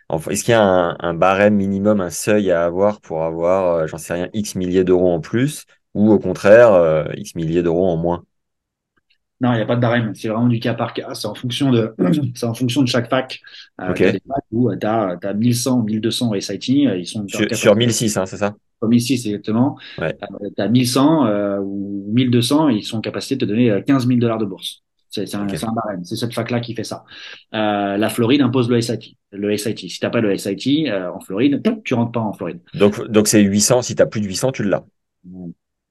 Speaker 1: Enfin, est-ce qu'il y a un, un barème minimum, un seuil à avoir pour avoir, euh, j'en sais rien, X milliers d'euros en plus ou au contraire, euh, X milliers d'euros en moins?
Speaker 2: Non, il n'y a pas de barème. C'est vraiment du cas par cas. C'est en fonction de, c'est en fonction de chaque fac. Euh,
Speaker 1: Ok.
Speaker 2: t'as des facs où euh, t'as, t'as 1100, 1200 au SIT. euh, Ils sont
Speaker 1: Sur, sur 1006, hein, c'est ça?
Speaker 2: ici, c'est exactement.
Speaker 1: Ouais.
Speaker 2: Euh, t'as 1100 euh, ou 1200, ils sont en capacité de te donner euh, 15 000 dollars de bourse. C'est c'est un, un barème. C'est cette fac-là qui fait ça. Euh, la Floride impose le SIT. Le SIT. Si t'as pas le SIT euh, en Floride, tu rentres pas en Floride.
Speaker 1: Donc, donc c'est 800, si tu as plus de 800, tu l'as.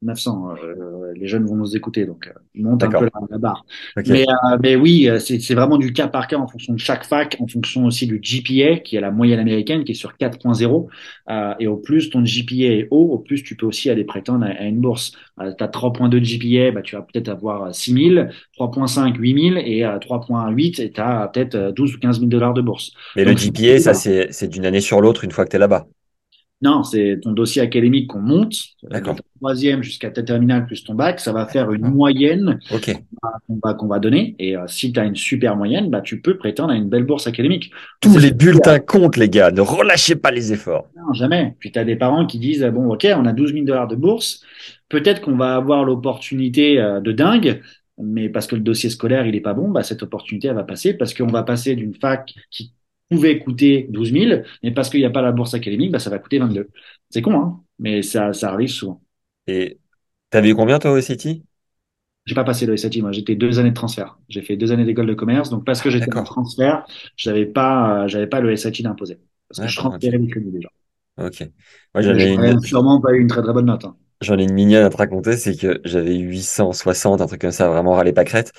Speaker 2: 900. Euh, les jeunes vont nous écouter, donc euh, monte un peu la, la barre. Mais, euh, mais oui, euh, c'est vraiment du cas par cas en fonction de chaque fac, en fonction aussi du GPA, qui est la moyenne américaine, qui est sur 4.0. Euh, et au plus ton GPA est haut, au plus tu peux aussi aller prétendre à, à une bourse. Euh, tu as 3.2 GPA, bah, tu vas peut-être avoir 6 000, 3.5, 8 000, et euh, 3.8, et tu as peut-être euh, 12 ou 15 000 dollars de bourse.
Speaker 1: Mais le GPA, ça, c'est c'est d'une année sur l'autre une fois que tu es là-bas.
Speaker 2: Non, c'est ton dossier académique qu'on monte, euh,
Speaker 1: D'accord.
Speaker 2: troisième jusqu'à ta terminale plus ton bac, ça va faire une moyenne
Speaker 1: Ok.
Speaker 2: qu'on va, qu'on va donner. Et euh, si tu as une super moyenne, bah, tu peux prétendre à une belle bourse académique.
Speaker 1: Tous
Speaker 2: C'est
Speaker 1: les bulletins comptent, les gars. Ne relâchez pas les efforts.
Speaker 2: Non, jamais. Puis tu as des parents qui disent, bon, ok, on a 12 000 dollars de bourse, peut-être qu'on va avoir l'opportunité euh, de dingue, mais parce que le dossier scolaire, il est pas bon, bah, cette opportunité, elle va passer parce qu'on va passer d'une fac qui pouvait coûter 12 000, mais parce qu'il n'y a pas la bourse académique, bah, ça va coûter 22. C'est con, hein, mais ça, ça arrive souvent.
Speaker 1: Et t'avais eu combien, toi, au City?
Speaker 2: J'ai pas passé le SAT, moi, j'étais deux années de transfert. J'ai fait deux années d'école de commerce, donc parce que j'étais en transfert, j'avais pas, euh, j'avais pas le SAT d'imposer. Parce que je transférais les crédits déjà.
Speaker 1: Ok. Moi, une,
Speaker 2: sûrement pas eu une très très bonne note. hein.
Speaker 1: j'en ai une mignonne à te raconter, c'est que j'avais 860, un truc comme ça, vraiment râler pas crête.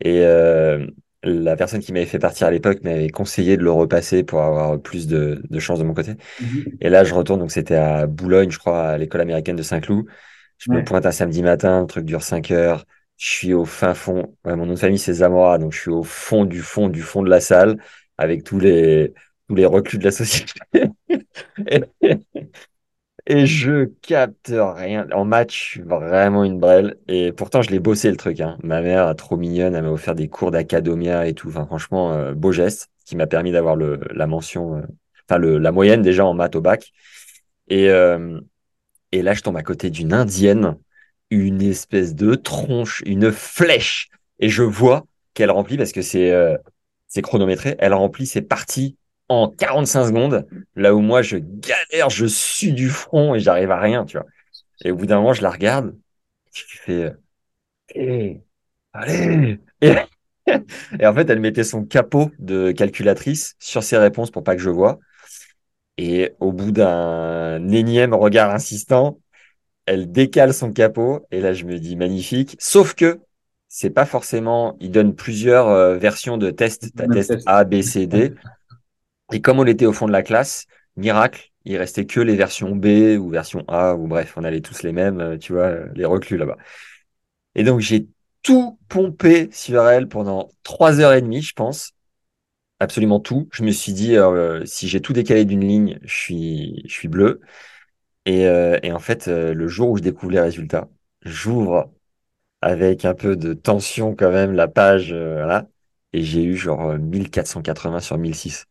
Speaker 1: Et euh, la personne qui m'avait fait partir à l'époque m'avait conseillé de le repasser pour avoir plus de, de chance de mon côté.
Speaker 2: Mhm.
Speaker 1: Et là, je retourne, donc c'était à Boulogne, je crois, à l'école américaine de Saint-Cloud. Je me pointe un samedi matin, le truc dure 5 heures. Je suis au fin fond. Ouais, mon nom de famille, c'est Zamora, donc je suis au fond du fond du fond de la salle avec tous les, tous les reclus de la société. Et, je capte rien. En match, je suis vraiment une brêle. Et pourtant, je l'ai bossé le truc. Hein. Ma mère, trop mignonne, elle m'a offert des cours d'académia et tout. Franchement, euh, beau geste, qui m'a permis d'avoir la mention, euh, enfin, la moyenne déjà en maths au bac. Et, euh, et là, je tombe à côté d'une indienne, une espèce de tronche, une flèche. Et je vois qu'elle remplit, parce que c'est c'est chronométré, elle remplit ses parties en 45 secondes, là où moi, je galère, je sue du front et j'arrive à rien, tu vois. Et au bout d'un moment, je la regarde, je fais, Eh, allez! Et, et en fait, elle mettait son capot de calculatrice sur ses réponses pour pas que je vois. Et au bout d'un énième regard insistant, elle décale son capot. Et là, je me dis magnifique. Sauf que c'est pas forcément. Il donne plusieurs euh, versions de tests. T'as
Speaker 2: Même
Speaker 1: test
Speaker 2: test.
Speaker 1: A, B, C, D. Et comme on était au fond de la classe, miracle, il restait que les versions B ou version A ou bref, on allait tous les mêmes, euh, tu vois, euh, les reclus là-bas. Et donc j'ai tout pompé sur elle pendant trois heures et demie, je pense absolument tout. Je me suis dit, euh, si j'ai tout décalé d'une ligne, je suis, je suis bleu. Et, euh, et en fait, le jour où je découvre les résultats, j'ouvre avec un peu de tension quand même la page, voilà, et j'ai eu genre euh, 1480 sur 1006.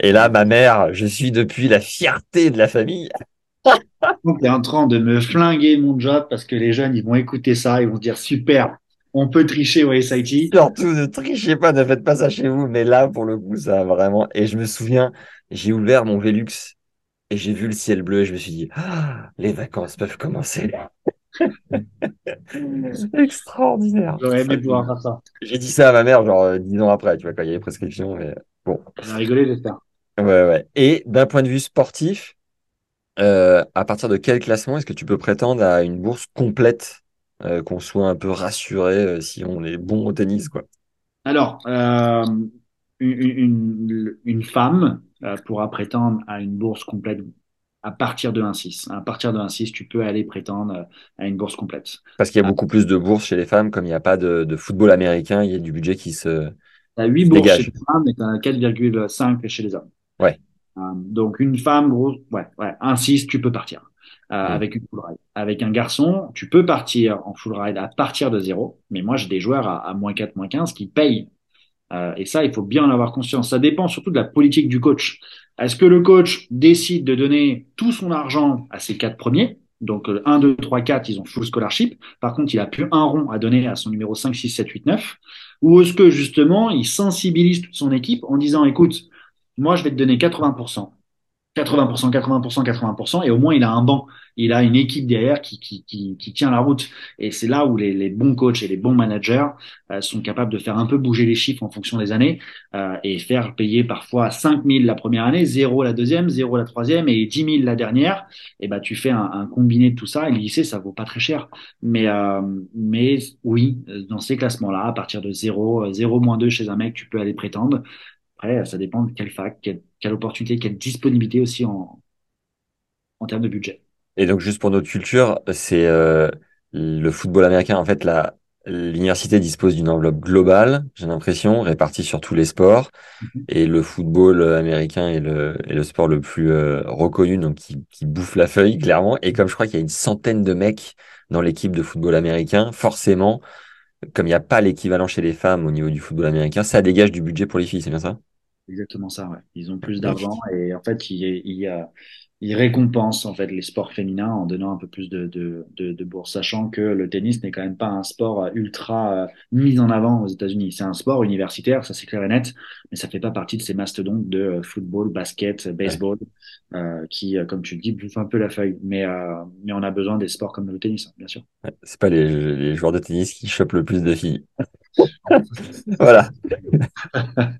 Speaker 1: Et là, ma mère, je suis depuis la fierté de la famille.
Speaker 2: Donc, t'es en train de me flinguer mon job parce que les jeunes, ils vont écouter ça, ils vont dire super, on peut tricher au SIT.
Speaker 1: Surtout, ne trichez pas, ne faites pas ça chez vous. Mais là, pour le coup, ça a vraiment. Et je me souviens, j'ai ouvert mon Velux et j'ai vu le ciel bleu et je me suis dit, ah, les vacances peuvent commencer. Extraordinaire.
Speaker 2: J'aurais aimé pouvoir faire ça.
Speaker 1: J'ai dit ça à ma mère, genre dix ans après, tu vois, quand il y avait prescription. Mais bon,
Speaker 2: On a rigolé, j'espère.
Speaker 1: Ouais, ouais. Et d'un point de vue sportif, euh, à partir de quel classement est-ce que tu peux prétendre à une bourse complète, euh, qu'on soit un peu rassuré euh, si on est bon au tennis, quoi?
Speaker 2: Alors, une, une, une femme pourra prétendre à une bourse complète à partir de 1,6. À partir de 1,6, tu peux aller prétendre à une bourse complète.
Speaker 1: Parce qu'il y a beaucoup plus de bourses chez les femmes, comme il n'y a pas de, de football américain, il y a du budget qui se.
Speaker 2: Tu as 8
Speaker 1: Se
Speaker 2: bourses
Speaker 1: dégage.
Speaker 2: chez les femmes et tu as 4,5 chez les hommes.
Speaker 1: Ouais.
Speaker 2: Euh, donc, une femme, gros, ouais, ouais, 1,6, tu peux partir euh, avec une full ride. Avec un garçon, tu peux partir en full ride à partir de zéro. Mais moi, j'ai des joueurs à, à moins 4, moins 15 qui payent. Euh, et ça, il faut bien en avoir conscience. Ça dépend surtout de la politique du coach. Est-ce que le coach décide de donner tout son argent à ses quatre premiers? Donc, euh, 1, 2, 3, 4, ils ont full scholarship. Par contre, il a plus un rond à donner à son numéro 5, 6, 7, 8, 9. Ou est-ce que justement, il sensibilise toute son équipe en disant, écoute, moi, je vais te donner 80%. 80%, 80%, 80%, et au moins il a un banc, il a une équipe derrière qui, qui, qui, qui tient la route. Et c'est là où les, les, bons coachs et les bons managers euh, sont capables de faire un peu bouger les chiffres en fonction des années euh, et faire payer parfois 5 000 la première année, 0 la deuxième, 0 la troisième et 10 000 la dernière. Et ben tu fais un, un, combiné de tout ça et le lycée ça vaut pas très cher. Mais euh, mais oui, dans ces classements-là, à partir de 0, 0 moins 2 chez un mec, tu peux aller prétendre. Après, ça dépend de quelle fac, quelle, quelle opportunité, quelle disponibilité aussi en, en termes de budget.
Speaker 1: Et donc, juste pour notre culture, c'est euh, le football américain. En fait, la, l'université dispose d'une enveloppe globale, j'ai l'impression, répartie sur tous les sports. Mm-hmm. Et le football américain est le, est le sport le plus euh, reconnu, donc qui, qui bouffe la feuille, clairement. Et comme je crois qu'il y a une centaine de mecs dans l'équipe de football américain, forcément, comme il n'y a pas l'équivalent chez les femmes au niveau du football américain, ça dégage du budget pour les filles, c'est bien ça?
Speaker 2: Exactement ça, ouais. Ils ont plus d'argent et en fait, il, il, il récompense en fait les sports féminins en donnant un peu plus de, de, de, de bourse, sachant que le tennis n'est quand même pas un sport ultra euh, mis en avant aux États-Unis. C'est un sport universitaire, ça c'est clair et net, mais ça fait pas partie de ces mastodontes de euh, football, basket, baseball, euh, qui, euh, comme tu le dis, bouffent un peu la feuille. Mais, euh, mais on a besoin des sports comme le tennis, bien sûr.
Speaker 1: c'est pas les, les joueurs de tennis qui chopent le plus de filles. voilà.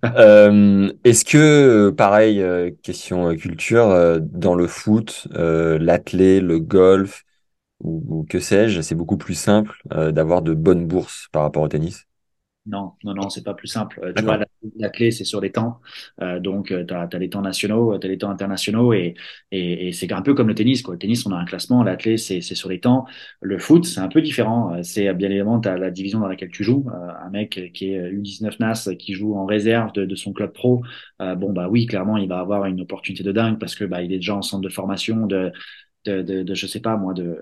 Speaker 1: euh, Est-ce que, pareil, euh, question euh, culture, euh, dans le foot, euh, l'athlé, le golf, ou que sais-je, c'est beaucoup plus simple d'avoir de bonnes bourses par rapport au tennis?
Speaker 2: Non, non, non, c'est pas plus simple. Euh, tu vois, la, clé, c'est sur les temps. Euh, donc, euh, tu as, les temps nationaux, tu as les temps internationaux et, et, et c'est un peu comme le tennis. Quoi. Le tennis, on a un classement. La clé, c'est sur les temps. Le foot, c'est un peu différent. C'est bien évidemment, tu as la division dans laquelle tu joues. un mec qui est U19 NAS, qui joue en réserve de, de son club pro, bon, bah oui, clairement, il va avoir une opportunité de dingue parce que bah, il est déjà en centre de formation de, de, de, de, je sais pas moi de,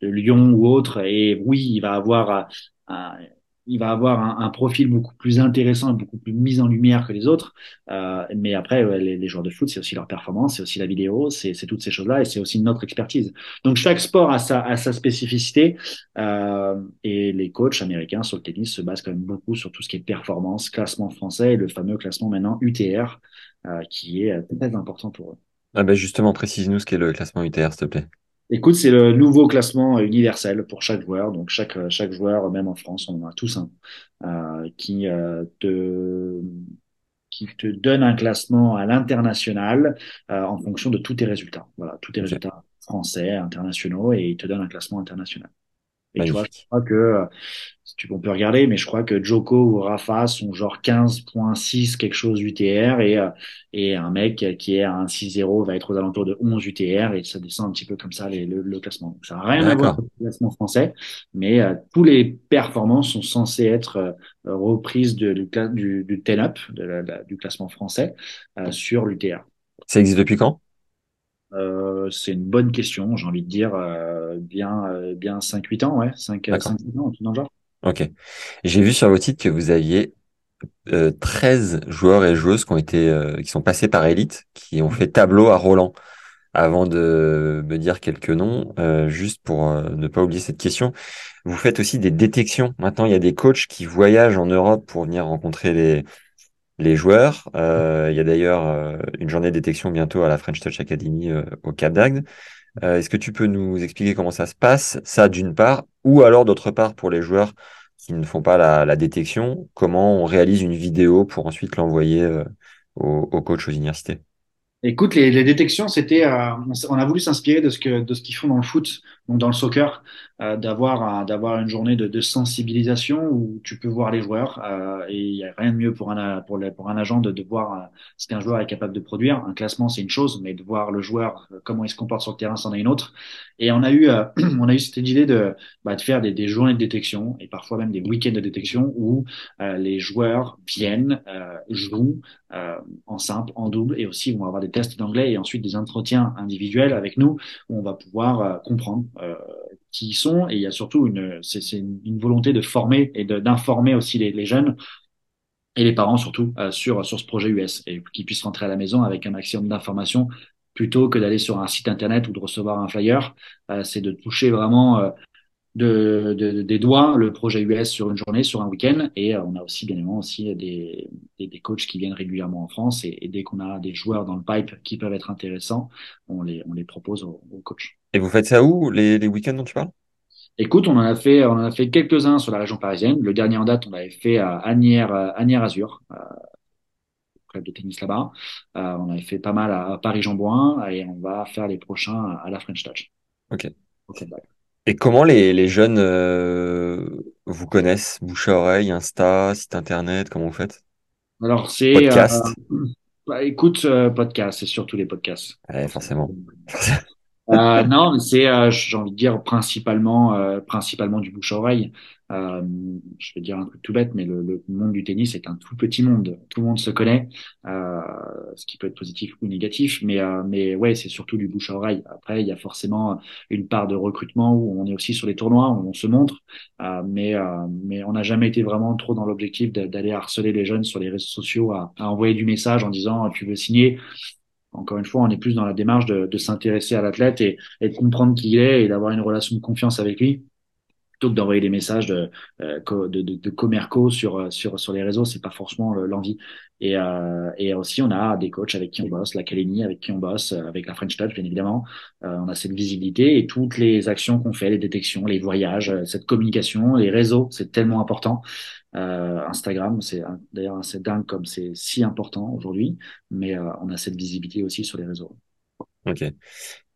Speaker 2: de Lyon ou autre et oui il va avoir un, il va avoir un, un, profil beaucoup plus intéressant et beaucoup plus mis en lumière que les autres. Euh, mais après, les, les, joueurs de foot, c'est aussi leur performance, c'est aussi la vidéo, c'est toutes ces choses-là et c'est aussi notre expertise. Donc chaque sport a sa, a sa spécificité euh, et les coachs américains sur le tennis se basent quand même beaucoup sur tout ce qui est performance, classement français et le fameux classement maintenant UTR euh, qui est très important pour eux.
Speaker 1: Ah ben justement, précise-nous ce qu'est le classement UTR, s'il te plaît.
Speaker 2: Écoute, c'est le nouveau classement universel pour chaque joueur. Donc chaque chaque joueur, même en France, on en a tous un euh, qui euh, te qui te donne un classement à l'international euh, en fonction de tous tes résultats. Voilà, tous tes résultats français, internationaux, et il te donne un classement international. Et tu vois, je crois que tu, on peut regarder, mais je crois que Joko ou Rafa sont genre 15.6 quelque chose UTR et, euh, et un mec qui est à un 6-0 va être aux alentours de 11 UTR et ça descend un petit peu comme ça les, le, le, classement. Donc, ça n'a rien à voir avec le classement français, mais euh, tous les performances sont censées être euh, reprises de, du, du, du up du classement français euh, sur l'UTR.
Speaker 1: Ça existe depuis quand?
Speaker 2: Euh, c'est une bonne question, j'ai envie de dire euh, bien euh, bien 5 8 ans ouais, 5 5 8 ans tout dans le genre.
Speaker 1: OK. J'ai vu sur votre site que vous aviez 13 joueurs et joueuses qui ont été qui sont passés par Elite, qui ont fait tableau à Roland. Avant de me dire quelques noms, juste pour ne pas oublier cette question, vous faites aussi des détections. Maintenant, il y a des coachs qui voyagent en Europe pour venir rencontrer les les joueurs. Euh, il y a d'ailleurs euh, une journée de détection bientôt à la French Touch Academy euh, au Cap d'Agde. Est-ce que tu peux nous expliquer comment ça se passe, ça d'une part, ou alors d'autre part pour les joueurs qui ne font pas la, détection, comment on réalise une vidéo pour ensuite l'envoyer aux, aux coachs aux universités?
Speaker 2: Écoute, les, les détections, c'était, euh, on, a voulu s'inspirer de ce que de ce qu'ils font dans le foot, donc dans le soccer, euh, d'avoir d'avoir une journée de, de, sensibilisation où tu peux voir les joueurs euh, et il y a rien de mieux pour un pour, pour un agent de, de voir euh, ce qu'un joueur est capable de produire. Un classement, c'est une chose, mais de voir le joueur euh, comment il se comporte sur le terrain, c'en est une autre. Et on a eu on a eu cette idée de bah, de faire des, des journées de détection et parfois même des week-ends de détection où les joueurs viennent jouent en simple, en double et aussi vont avoir des tests d'anglais et ensuite des entretiens individuels avec nous où on va pouvoir euh, comprendre euh, qui ils sont. Et il y a surtout une c'est une, volonté de former et d'informer aussi les, les, jeunes et les parents surtout euh, sur sur ce projet US et qu'ils puissent rentrer à la maison avec un maximum d'informations plutôt que d'aller sur un site internet ou de recevoir un flyer. C'est de toucher vraiment de, de, des doigts le projet US sur une journée, sur un week-end. Et on a aussi bien évidemment aussi des, des, des, coachs qui viennent régulièrement en France. Et, et dès qu'on a des joueurs dans le pipe qui peuvent être intéressants, on les, on les propose aux, aux coachs.
Speaker 1: Et vous faites ça où, les, les week-ends dont tu parles?
Speaker 2: Écoute, on en a fait, on en a fait quelques-uns sur la région parisienne. Le dernier en date, on l'avait fait à Agnières, Agnières Azur, euh, club de tennis là-bas. Euh, on avait fait pas mal à Paris-Jean-Bouin et on va faire les prochains à la French Touch.
Speaker 1: Ok. Et comment les, les jeunes euh, vous connaissent? Bouche à oreille, Insta, site internet, comment vous faites?
Speaker 2: Alors c'est
Speaker 1: podcast.
Speaker 2: Euh, bah, écoute, euh, podcast, c'est surtout les podcasts.
Speaker 1: Ouais, forcément.
Speaker 2: Euh, non, c'est, euh, j'ai envie de dire principalement, euh, principalement du bouche à oreille. Euh, je vais dire un truc tout bête, mais le, le, monde du tennis est un tout petit monde. Tout le monde se connaît, ce qui peut être positif ou négatif, mais mais ouais, c'est surtout du bouche à oreille. Après, il y a forcément une part de recrutement où on est aussi sur les tournois, où on se montre, mais mais on n'a jamais été vraiment trop dans l'objectif d'aller harceler les jeunes sur les réseaux sociaux, à, à envoyer du message en disant tu veux signer? Encore une fois, on est plus dans la démarche de, s'intéresser à l'athlète et, de comprendre qui il est et d'avoir une relation de confiance avec lui plutôt que d'envoyer des messages de, euh, de, commerco sur, les réseaux, c'est pas forcément l'envie. Et, euh, aussi, on a des coachs avec qui on bosse, l'académie avec qui on bosse, euh, avec la French Touch, bien évidemment. Euh, on a cette visibilité et toutes les actions qu'on fait, les détections, les voyages, euh, cette communication, les réseaux, c'est tellement important. Euh, Instagram, c'est d'ailleurs assez dingue comme c'est si important aujourd'hui, mais euh, on a cette visibilité aussi sur les réseaux.
Speaker 1: Ok.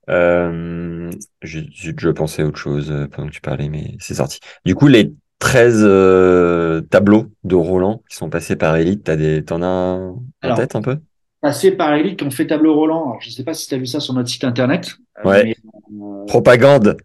Speaker 1: Euh, je, je, pensais à autre chose pendant que tu parlais, mais c'est sorti. Du coup, les 13 euh, tableaux de Roland qui sont passés par Elite, t'as des, t'en as en tête un peu?
Speaker 2: Passés par Elite qui ont fait tableau Roland. Alors, je sais pas si tu as vu ça sur notre site internet.
Speaker 1: Ouais. Mais, Propagande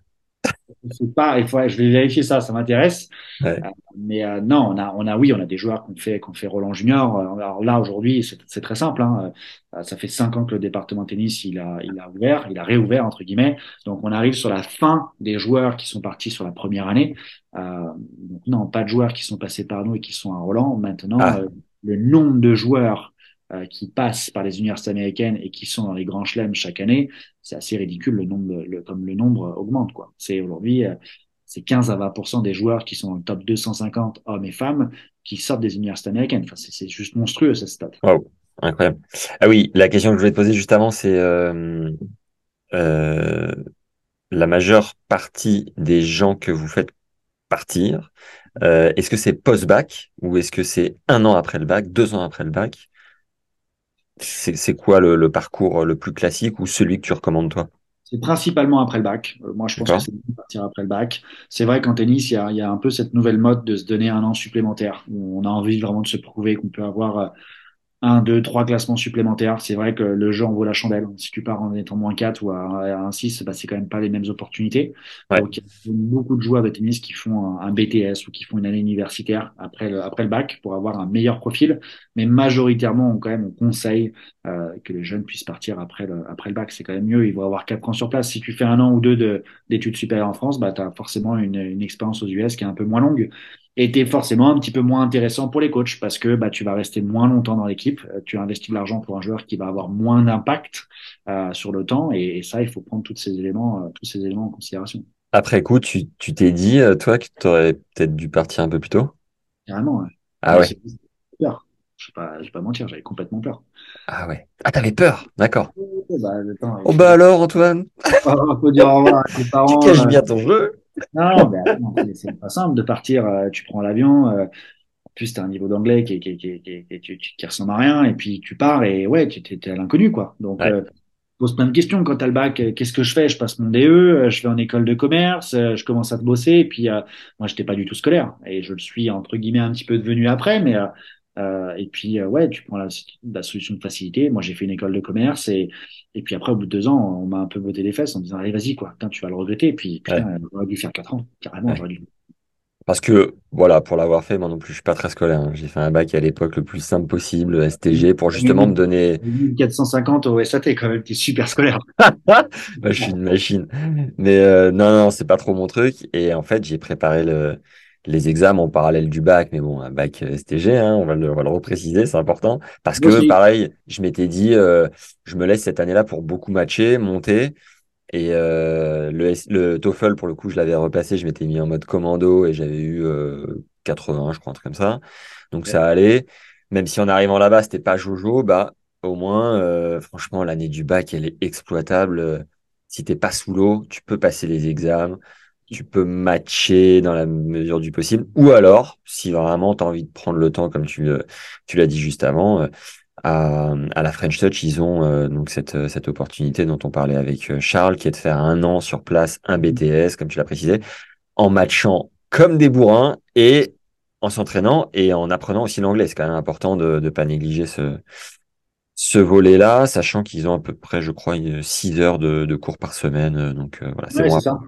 Speaker 2: sais pas, il faut, je vais vérifier ça, ça m'intéresse. Ouais. Euh, mais euh, non, on a, on a, oui, on a des joueurs qu'on fait, qu'on fait Roland Junior. Alors là, aujourd'hui, c'est très simple. Hein. Euh, ça fait cinq ans que le département tennis, il a, il a ouvert, il a réouvert entre guillemets. Donc, on arrive sur la fin des joueurs qui sont partis sur la première année. Euh, donc non, pas de joueurs qui sont passés par nous et qui sont à Roland. Maintenant, ah. le nombre de joueurs euh, qui passent par les universités américaines et qui sont dans les grands chelems chaque année, c'est assez ridicule le nombre, comme le nombre augmente quoi. C'est aujourd'hui euh, c'est 15 à 20 des joueurs qui sont dans le top 250 hommes et femmes qui sortent des universités américaines. Enfin, c'est juste monstrueux cette stat.
Speaker 1: Wow, incroyable. Ah oui, la question que je voulais te poser juste avant, c'est euh, euh, la majeure partie des gens que vous faites partir. Euh, est-ce que c'est post-bac ou est-ce que c'est un an après le bac, deux ans après le bac? C'est quoi le, le, parcours le plus classique ou celui que tu recommandes toi?
Speaker 2: C'est principalement après le bac. Euh, moi, je pense que c'est de partir après le bac. C'est vrai qu'en tennis, il y a, y a, un peu cette nouvelle mode de se donner un an supplémentaire. Où on a envie vraiment de se prouver qu'on peut avoir euh, un, deux, trois classements supplémentaires. C'est vrai que le jeu en vaut la chandelle. Si tu pars en étant moins 4 ou à, un 6, bah, c'est quand même pas les mêmes opportunités. Ouais. Donc, il y a beaucoup de joueurs de tennis qui font un, un, BTS ou qui font une année universitaire après le, après le bac pour avoir un meilleur profil. Mais majoritairement, on, quand même, on conseille euh, que les jeunes puissent partir après le, après le bac. C'est quand même mieux. Ils vont avoir quatre ans sur place. Si tu fais un an ou deux d'études supérieures en France, bah, tu as forcément une, une expérience aux US qui est un peu moins longue était forcément un petit peu moins intéressant pour les coachs parce que bah, tu vas rester moins longtemps dans l'équipe, euh, tu investis de l'argent pour un joueur qui va avoir moins d'impact euh, sur le temps et, et, ça, il faut prendre tous ces éléments, euh, tous ces éléments en considération.
Speaker 1: Après coup, tu t'es dit, euh, toi, que tu aurais peut-être dû partir un peu plus tôt?
Speaker 2: Carrément, ouais.
Speaker 1: Ah ouais.
Speaker 2: Peur. Je vais pas, je vais pas mentir, j'avais complètement peur.
Speaker 1: Ah ouais. Ah, t'avais peur, d'accord.
Speaker 2: Bah,
Speaker 1: oh bah alors, Antoine?
Speaker 2: Faut dire au revoir à tes parents.
Speaker 1: Tu caches bien ton jeu
Speaker 2: non, ben, c'est pas simple de partir. Euh, tu prends l'avion. Euh, en plus, tu as un niveau d'anglais qui, qui, qui, qui, qui, qui, ressemble à rien. Et puis, tu pars et ouais, tu es, à l'inconnu, quoi. Donc, ouais. euh, pose plein de questions. Quand tu as le bac, qu'est-ce que je fais? Je passe mon DE, je vais en école de commerce, je commence à te bosser. Et puis, euh, moi, j'étais pas du tout scolaire. Et je le suis, entre guillemets, un petit peu devenu après. Mais euh, et puis, euh, ouais, tu prends la, la, solution de facilité. Moi, j'ai fait une école de commerce et, et puis après, au bout de deux ans, on m'a un peu botté les fesses en disant, allez, vas-y, quoi. Putain, tu vas le regretter. Et puis, putain, ouais. j'aurais dû faire quatre ans. Carrément, ouais. j'aurais dû.
Speaker 1: Parce que, voilà, pour l'avoir fait, moi non plus, je suis pas très scolaire. Hein. J'ai fait un bac à l'époque le plus simple possible, STG, pour justement me donner.
Speaker 2: 450 au SAT, quand même, t'es super scolaire.
Speaker 1: bah, je suis une machine. Mais euh, non, non, c'est pas trop mon truc. Et en fait, j'ai préparé le, les examens en parallèle du bac, mais bon, un bac STG, hein, on, va le, on va le repréciser, c'est important. Parce que, pareil, je m'étais dit, euh, je me laisse cette année-là pour beaucoup matcher, monter. Et euh, le, le TOEFL, pour le coup, je l'avais repassé, je m'étais mis en mode commando et j'avais eu 80, je crois, un truc comme ça. Donc ça allait. Même si en arrivant là-bas, c'était pas Jojo, bah au moins, franchement, l'année du bac, elle est exploitable. Si t'es pas sous l'eau, tu peux passer les examens tu peux matcher dans la mesure du possible. Ou alors, si vraiment tu as envie de prendre le temps, comme tu, tu l'as dit juste avant, euh, à, la French Touch, ils ont euh, donc cette, cette opportunité dont on parlait avec euh, Charles, qui est de faire un an sur place, un BTS, comme tu l'as précisé, en matchant comme des bourrins et en s'entraînant et en apprenant aussi l'anglais. C'est quand même important de ne pas négliger ce, ce volet-là, sachant qu'ils ont à peu près, je crois, 6 heures de, de cours par semaine. Donc voilà, c'est bon.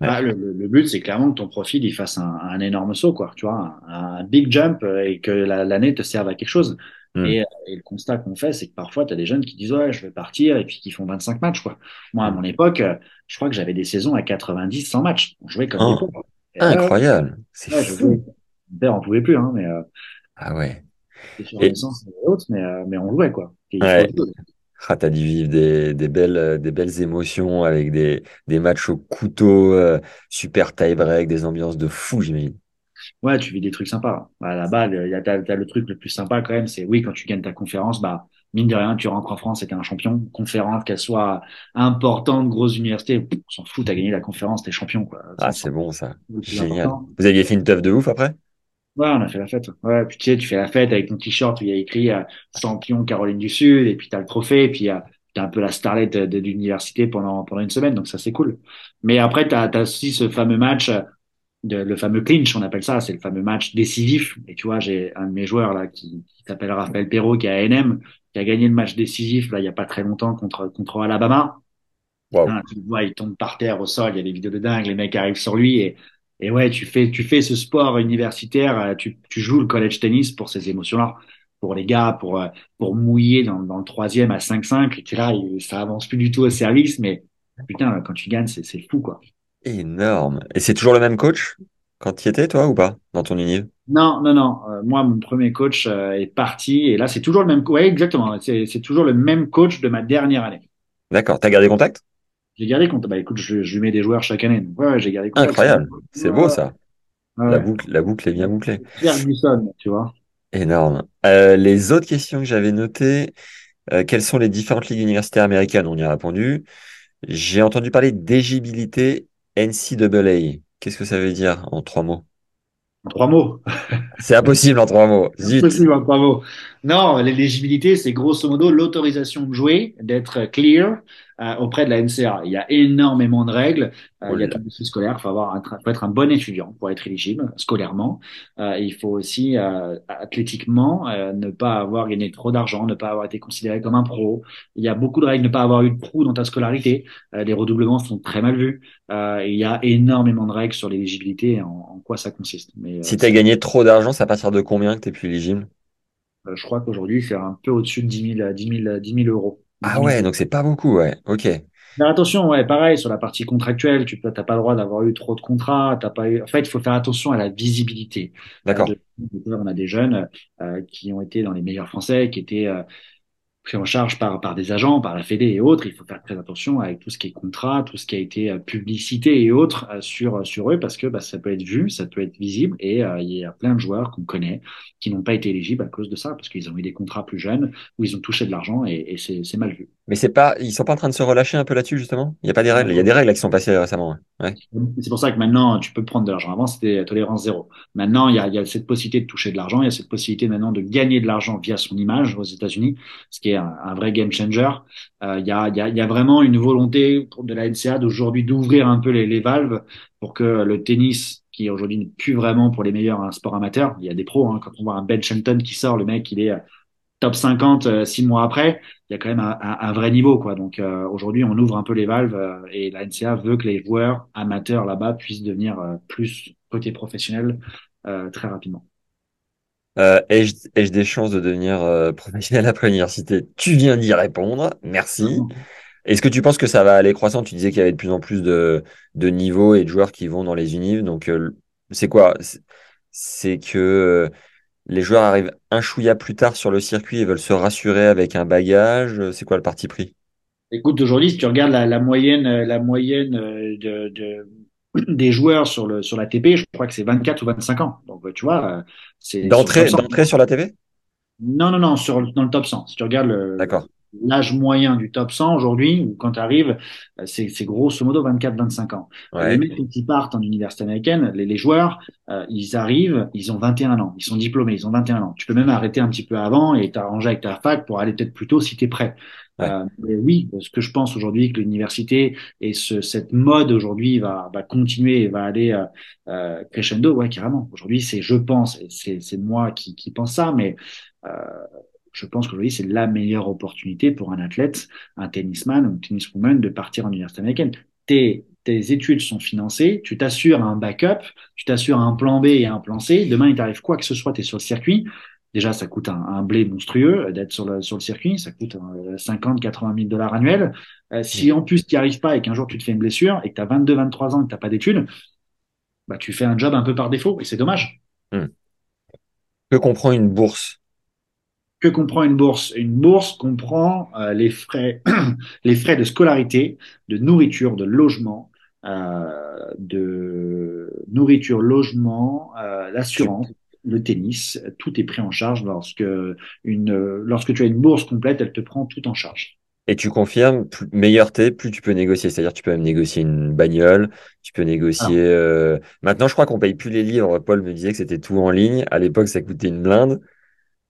Speaker 2: Bah, le, le, but, c'est clairement que ton profil il fasse un, un énorme saut, quoi. Tu vois, un, big jump euh, et que l'année te serve à quelque chose. Et, euh, et, le constat qu'on fait, c'est que parfois, tu as des jeunes qui disent Ouais, je vais partir et puis qui font 25 matchs. Quoi. Moi, à hmm. mon époque, euh, je crois que j'avais des saisons à 90, 100 matchs. On jouait comme
Speaker 1: oh. des Incroyable. C'est ouais, fou.
Speaker 2: Mon père en pouvait plus. Hein, mais,
Speaker 1: ah ouais.
Speaker 2: Sur et... autres, mais, mais on jouait. Quoi.
Speaker 1: Ouais. Ah, t'as dû vivre des, des, belles, des belles émotions avec des, des matchs au couteau, euh, super tie-break, des ambiances de fou, j'imagine.
Speaker 2: Ouais, tu vis des trucs sympas. Il y a, t'as, le truc le plus sympa quand même, c'est oui, quand tu gagnes ta conférence, bah, mine de rien, tu rentres en France et t'es un champion. Conférence, qu'elle soit importante, grosse université, on s'en fout, t'as gagné la conférence, t'es champion, quoi.
Speaker 1: Ah, c'est bon, ça. Génial. Vous aviez fait une teuf de ouf après?
Speaker 2: Ouais, on a fait la fête. Ouais, puis tu sais, tu fais la fête avec ton t-shirt où il y a écrit euh, champion Caroline du Sud, et puis tu as le trophée, et puis euh, tu as un peu la starlet de, de l'université pendant, pendant une semaine, donc ça c'est cool. Mais après, tu as, aussi ce fameux match, de, le fameux clinch, on appelle ça, c'est le fameux match décisif. Et tu vois, j'ai un de mes joueurs là qui, qui s'appelle Raphaël Perrault, qui est à NM, qui a gagné le match décisif là il y a pas très longtemps contre, contre Alabama. Wow. Hein, tu vois, il tombe par terre au sol, il y a des vidéos de dingue, les mecs arrivent sur lui et et ouais, tu fais, tu fais ce sport universitaire, euh, tu, tu joues le college tennis pour ces émotions-là, pour les gars, pour, euh, pour mouiller dans, dans le troisième à 5-5, et là, ça avance plus du tout au service, mais putain, quand tu gagnes, c'est, c'est fou, quoi.
Speaker 1: Énorme. Et c'est toujours le même coach quand tu y étais, toi, ou pas, dans ton univers?
Speaker 2: Non, non, non. Euh, moi, mon premier coach est parti, et là, c'est toujours le même, ouais, exactement. C'est, c'est toujours le même coach de ma dernière année.
Speaker 1: D'accord. T'as gardé contact?
Speaker 2: J'ai gardé compte. Bah écoute, je, je lui mets des joueurs chaque année. ouais, j'ai gardé compte.
Speaker 1: Incroyable. C'est beau ça. La boucle, la boucle est bien bouclée.
Speaker 2: Ferguson, tu vois.
Speaker 1: Énorme. Euh, les autres questions que j'avais notées, euh, quelles sont les différentes ligues universitaires américaines? On y a répondu. J'ai entendu parler d'éligibilité NCAA. Qu'est-ce que ça veut dire en trois mots?
Speaker 2: En trois mots.
Speaker 1: C'est impossible en trois mots.
Speaker 2: C'est impossible en trois mots. Non, l'éligibilité, c'est grosso modo l'autorisation de jouer, d'être clear euh, auprès de la NCA. Il y a énormément de règles. Euh, il y a tout le scolaire. Il faut avoir, un, faut être un bon étudiant pour être éligible scolairement. Euh, il faut aussi athlétiquement ne pas avoir gagné trop d'argent, ne pas avoir été considéré comme un pro. Il y a beaucoup de règles. Ne pas avoir eu de pro dans ta scolarité. les redoublements sont très mal vus. il y a énormément de règles sur l'éligibilité et en, en, quoi ça consiste.
Speaker 1: Mais, si tu as gagné trop d'argent, c'est à partir de combien que tu es plus éligible?
Speaker 2: Euh, je crois qu'aujourd'hui, c'est un peu au-dessus de 10 000, 10 000, 10 000 euros.
Speaker 1: Ah ouais, donc c'est pas beaucoup, ouais. Ok.
Speaker 2: Mais attention, ouais, pareil, sur la partie contractuelle, tu n'as pas le droit d'avoir eu trop de contrats, t'as pas eu, en fait, il faut faire attention à la visibilité.
Speaker 1: D'accord.
Speaker 2: Euh, on a des jeunes euh, qui ont été dans les meilleurs français, qui étaient euh, pris en charge par, par des agents, par la Fédé et autres. Il faut faire très attention avec tout ce qui est contrat, tout ce qui a été euh, publicité et autres euh, sur, sur eux parce que bah, ça peut être vu, ça peut être visible et euh, il y a plein de joueurs qu'on connaît qui n'ont pas été éligibles à cause de ça parce qu'ils ont eu des contrats plus jeunes où ils ont touché de l'argent et, et c'est mal vu.
Speaker 1: Mais c'est pas, ils sont pas en train de se relâcher un peu là-dessus justement? Il y a pas des règles, il y a des règles qui sont passées récemment. Ouais.
Speaker 2: C'est pour ça que maintenant tu peux prendre de l'argent. Avant c'était tolérance zéro. Maintenant il y a, il y a cette possibilité de toucher de l'argent, il y a cette possibilité maintenant de gagner de l'argent via son image aux États-Unis, ce qui est un, un vrai game changer. Euh, il y, a, y, a, y, a, vraiment une volonté de la NCA d'aujourd'hui d'ouvrir un peu les, les, valves pour que le tennis, qui aujourd'hui n'est plus vraiment pour les meilleurs un sport amateur, il y a des pros. Hein, quand on voit un Ben Shelton qui sort, le mec il est euh, top 50 euh, six mois après, il y a quand même un, un, vrai niveau quoi. Donc euh, aujourd'hui on ouvre un peu les valves et la NCA veut que les joueurs amateurs là-bas puissent devenir plus côté professionnel très rapidement.
Speaker 1: Euh, Ai-je des chances de devenir euh, professionnel après l'université Tu viens d'y répondre, merci. Est-ce que tu penses que ça va aller croissant? Tu disais qu'il y avait de plus en plus de, de niveaux et de joueurs qui vont dans les unives. Donc, euh, c'est quoi? C'est que euh, les joueurs arrivent un chouïa plus tard sur le circuit et veulent se rassurer avec un bagage. C'est quoi le parti pris?
Speaker 2: Écoute, aujourd'hui, si tu regardes la, la moyenne, la moyenne de, de, des joueurs sur le sur la TP, je crois que c'est 24 ou 25 ans. Donc tu vois, c'est
Speaker 1: d'entrée d'entrée sur la TV.
Speaker 2: Non, non, non, sur, dans le top 100. Si tu regardes le,
Speaker 1: D'accord
Speaker 2: l'âge moyen du top 100 aujourd'hui, ou quand tu arrives, euh, c'est, c'est grosso modo 24-25 ans. Les mecs qui partent en université américaine, les, les joueurs, euh, ils arrivent, ils ont 21 ans, ils sont diplômés, ils ont 21 ans. Tu peux même arrêter un petit peu avant et t'arranger avec ta fac pour aller peut-être plus tôt si tu es prêt. Euh, mais oui, ce que je pense aujourd'hui que l'université et ce, cette mode aujourd'hui va, va continuer et va aller euh, euh, crescendo, ouais carrément. Aujourd'hui, c'est je pense, c'est moi qui, qui pense ça, mais euh, je pense qu'aujourd'hui, c'est la meilleure opportunité pour un athlète, un tennisman ou une tenniswoman de partir en université américaine. Tes, tes études sont financées, tu t'assures un backup, tu t'assures un plan B et un plan C. Demain, il t'arrive quoi que ce soit, tu es sur le circuit. Déjà, ça coûte un, un blé monstrueux d'être sur le, sur le circuit. Ça coûte 50, 80 000 dollars annuels. Euh, si en plus tu n'y arrives pas et qu'un jour tu te fais une blessure et que tu as 22, 23 ans et que tu n'as pas d'études, bah, tu fais un job un peu par défaut et c'est dommage.
Speaker 1: Hmm. Que comprend une bourse?
Speaker 2: Que comprend une bourse? Une bourse comprend euh, les frais, les frais de scolarité, de nourriture, de logement, euh, de nourriture, logement, euh, l'assurance, le tennis. Tout est pris en charge lorsque une, lorsque tu as une bourse complète, elle te prend tout en charge.
Speaker 1: Et tu confirmes, plus, meilleur t'es, plus tu peux négocier. C'est-à-dire, tu peux même négocier une bagnole, tu peux négocier. Euh... Maintenant, je crois qu'on paye plus les livres. Paul me disait que c'était tout en ligne. À l'époque, ça coûtait une blinde.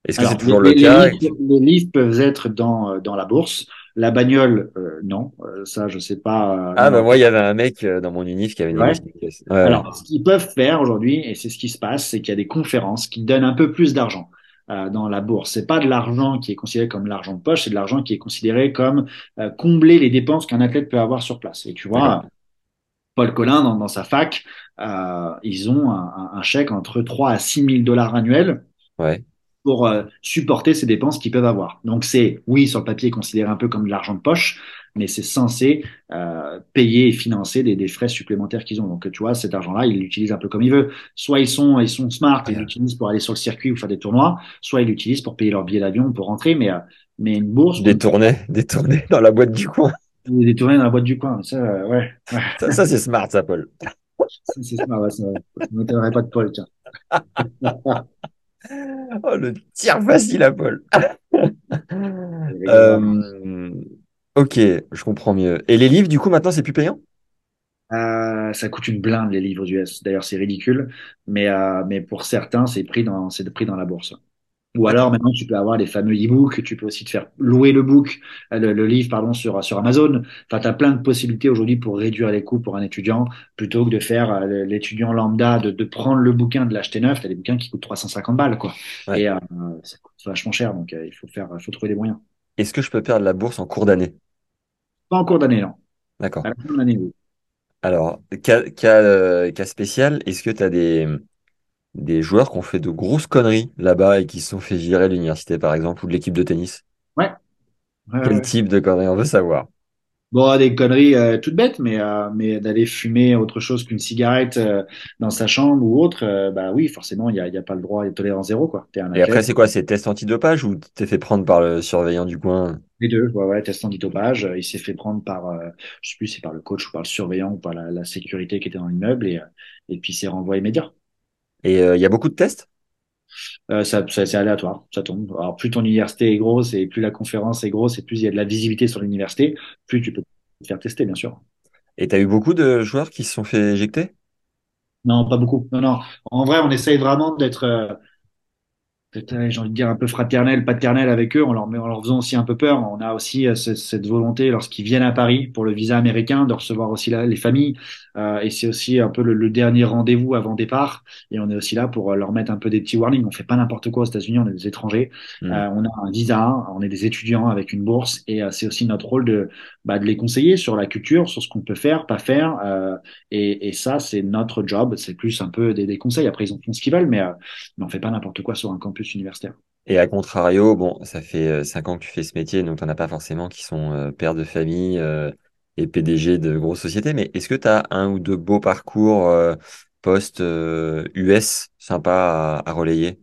Speaker 1: Est-ce que c'est toujours le cas?
Speaker 2: Les livres peuvent être dans, dans la bourse. La bagnole, euh, non, euh, ça je sais pas.
Speaker 1: Euh, ah bah moi il y avait un mec dans mon unif qui avait une
Speaker 2: ouais. ouais. Alors ce qu'ils peuvent faire aujourd'hui et c'est ce qui se passe, c'est qu'il y a des conférences qui donnent un peu plus d'argent dans la bourse. C'est pas de l'argent qui est considéré comme l'argent de poche, c'est de l'argent qui est considéré comme combler les dépenses qu'un athlète peut avoir sur place. Et tu vois, Paul Collin dans, dans sa fac, ils ont un, un, chèque entre 3 à 6 000 dollars annuels.
Speaker 1: Ouais
Speaker 2: pour euh, supporter ces dépenses qu'ils peuvent avoir. Donc c'est, oui, sur le papier, considéré un peu comme de l'argent de poche, mais c'est censé euh, payer et financer des, des frais supplémentaires qu'ils ont. Donc tu vois, cet argent-là, ils l'utilisent un peu comme ils veulent. Soit ils sont, ils sont smart ils l'utilisent pour aller sur le circuit ou faire des tournois, soit ils l'utilisent pour payer leur billet d'avion pour rentrer. Mais, euh, mais une bourse...
Speaker 1: Des tournées, des tournées dans la boîte du coin.
Speaker 2: Des tournées dans la boîte du coin, ça, ouais.
Speaker 1: Ça, ça c'est smart, ça, Paul.
Speaker 2: c'est smart, ouais, ça ne m'étonnerait pas de Paul, tiens.
Speaker 1: Oh, le tir facile à Paul. euh, ok, je comprends mieux. Et les livres, du coup, maintenant, c'est plus payant?
Speaker 2: Euh, Ça coûte une blinde, les livres US. D'ailleurs, c'est ridicule. Mais, euh, mais pour certains, c'est pris, dans, pris dans la bourse. Ou alors maintenant tu peux avoir les fameux e-books, tu peux aussi te faire louer le book, le, le livre pardon sur sur Amazon. Enfin, tu as plein de possibilités aujourd'hui pour réduire les coûts pour un étudiant plutôt que de faire euh, l'étudiant lambda de, de prendre le bouquin de l'acheter neuf, tu as des bouquins qui coûtent 350 balles quoi. Ouais. Et euh, ça coûte vachement cher donc euh, il faut faire il faut trouver des moyens.
Speaker 1: Est-ce que je peux perdre la bourse en cours d'année?
Speaker 2: Pas en cours d'année non.
Speaker 1: D'accord.
Speaker 2: À la fin de l'année oui.
Speaker 1: Alors, cas, cas, euh, cas spécial, est-ce que tu as des, des joueurs qui ont fait de grosses conneries là-bas et qui se sont fait virer de l'université, par exemple, ou de l'équipe de tennis
Speaker 2: Ouais.
Speaker 1: ouais Quel
Speaker 2: ouais.
Speaker 1: type de conneries On veut savoir?
Speaker 2: Bon, des conneries euh, toutes bêtes, mais, euh, mais d'aller fumer autre chose qu'une cigarette euh, dans sa chambre ou autre, euh, bah oui, forcément, il n'y a, y a pas le droit, il y a tolérance zéro. Quoi.
Speaker 1: Es un et après, c'est quoi? C'est test antidopage ou t'es fait prendre par le surveillant du coin?
Speaker 2: Les deux, ouais, ouais, test antidopage. Il s'est fait prendre par, euh, je sais plus, c'est par le coach ou par le surveillant ou par la, la sécurité qui était dans l'immeuble et, et puis c'est renvoyé immédiat.
Speaker 1: Et il euh, y a beaucoup de tests?
Speaker 2: Euh, ça, ça c'est aléatoire, ça tombe. Alors plus ton université est grosse et plus la conférence est grosse et plus il y a de la visibilité sur l'université, plus tu peux te faire tester, bien sûr.
Speaker 1: Et tu as eu beaucoup de joueurs qui se sont fait éjecter?
Speaker 2: Non, pas beaucoup. Non, non. En vrai, on essaye vraiment d'être, euh, j'ai envie de dire un peu fraternel, paternel avec eux, en leur, en leur faisant aussi un peu peur. On a aussi euh, cette volonté, lorsqu'ils viennent à Paris pour le visa américain, de recevoir aussi là, les familles. Euh, et c'est aussi un peu le, le dernier rendez-vous avant départ. Et on est aussi là pour euh, leur mettre un peu des petits warnings. On fait pas n'importe quoi aux États-Unis, on est des étrangers. Mmh. Euh, on a un visa, on est des étudiants avec une bourse. Et euh, c'est aussi notre rôle de, bah, de les conseiller sur la culture, sur ce qu'on peut faire, pas faire. Euh, et, et, ça, c'est notre job. C'est plus un peu des, des, conseils. Après, ils en font ce qu'ils veulent, mais, mais on fait pas n'importe quoi sur un campus universitaire.
Speaker 1: Et à contrario, bon, ça fait cinq ans que tu fais ce métier, donc tu n'en as pas forcément qui sont euh, pères de famille euh, et PDG de grosses sociétés, mais est-ce que tu as un ou deux beaux parcours euh, post-US sympas à, à, relayer?